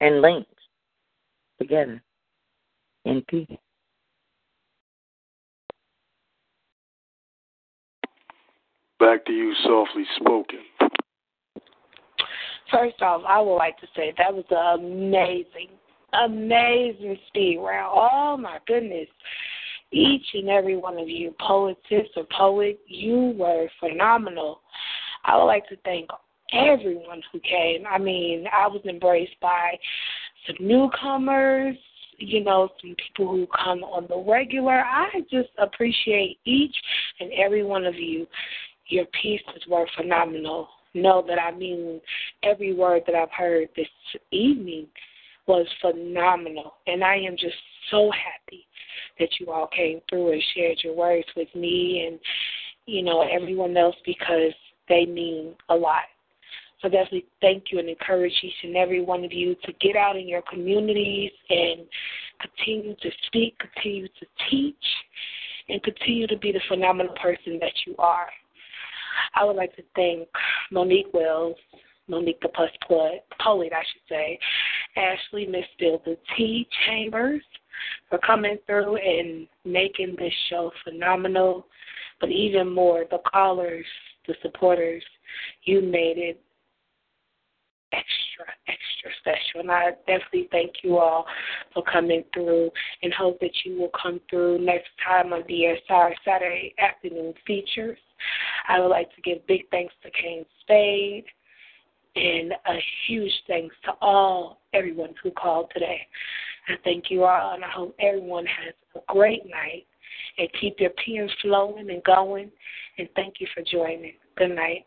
and linked together in peace. Back to you, softly spoken. First off, I would like to say that was an amazing, amazing speed round. Oh my goodness. Each and every one of you, poetess or poet, you were phenomenal. I would like to thank everyone who came. I mean, I was embraced by some newcomers, you know, some people who come on the regular. I just appreciate each and every one of you. Your pieces were phenomenal. Know that I mean every word that I've heard this evening was phenomenal. And I am just so happy that you all came through and shared your words with me and, you know, everyone else because they mean a lot. So definitely thank you and encourage each and every one of you to get out in your communities and continue to speak, continue to teach, and continue to be the phenomenal person that you are. I would like to thank Monique Wells, Monique the Plus Poet, I should say, Ashley Misfield, the T Chambers, for coming through and making this show phenomenal. But even more, the callers, the supporters, you made it extra, extra special. And I definitely thank you all for coming through and hope that you will come through next time on DSR Saturday afternoon features. I would like to give big thanks to Kane Spade and a huge thanks to all, everyone who called today. I thank you all, and I hope everyone has a great night. And keep your pens flowing and going. And thank you for joining. Good night.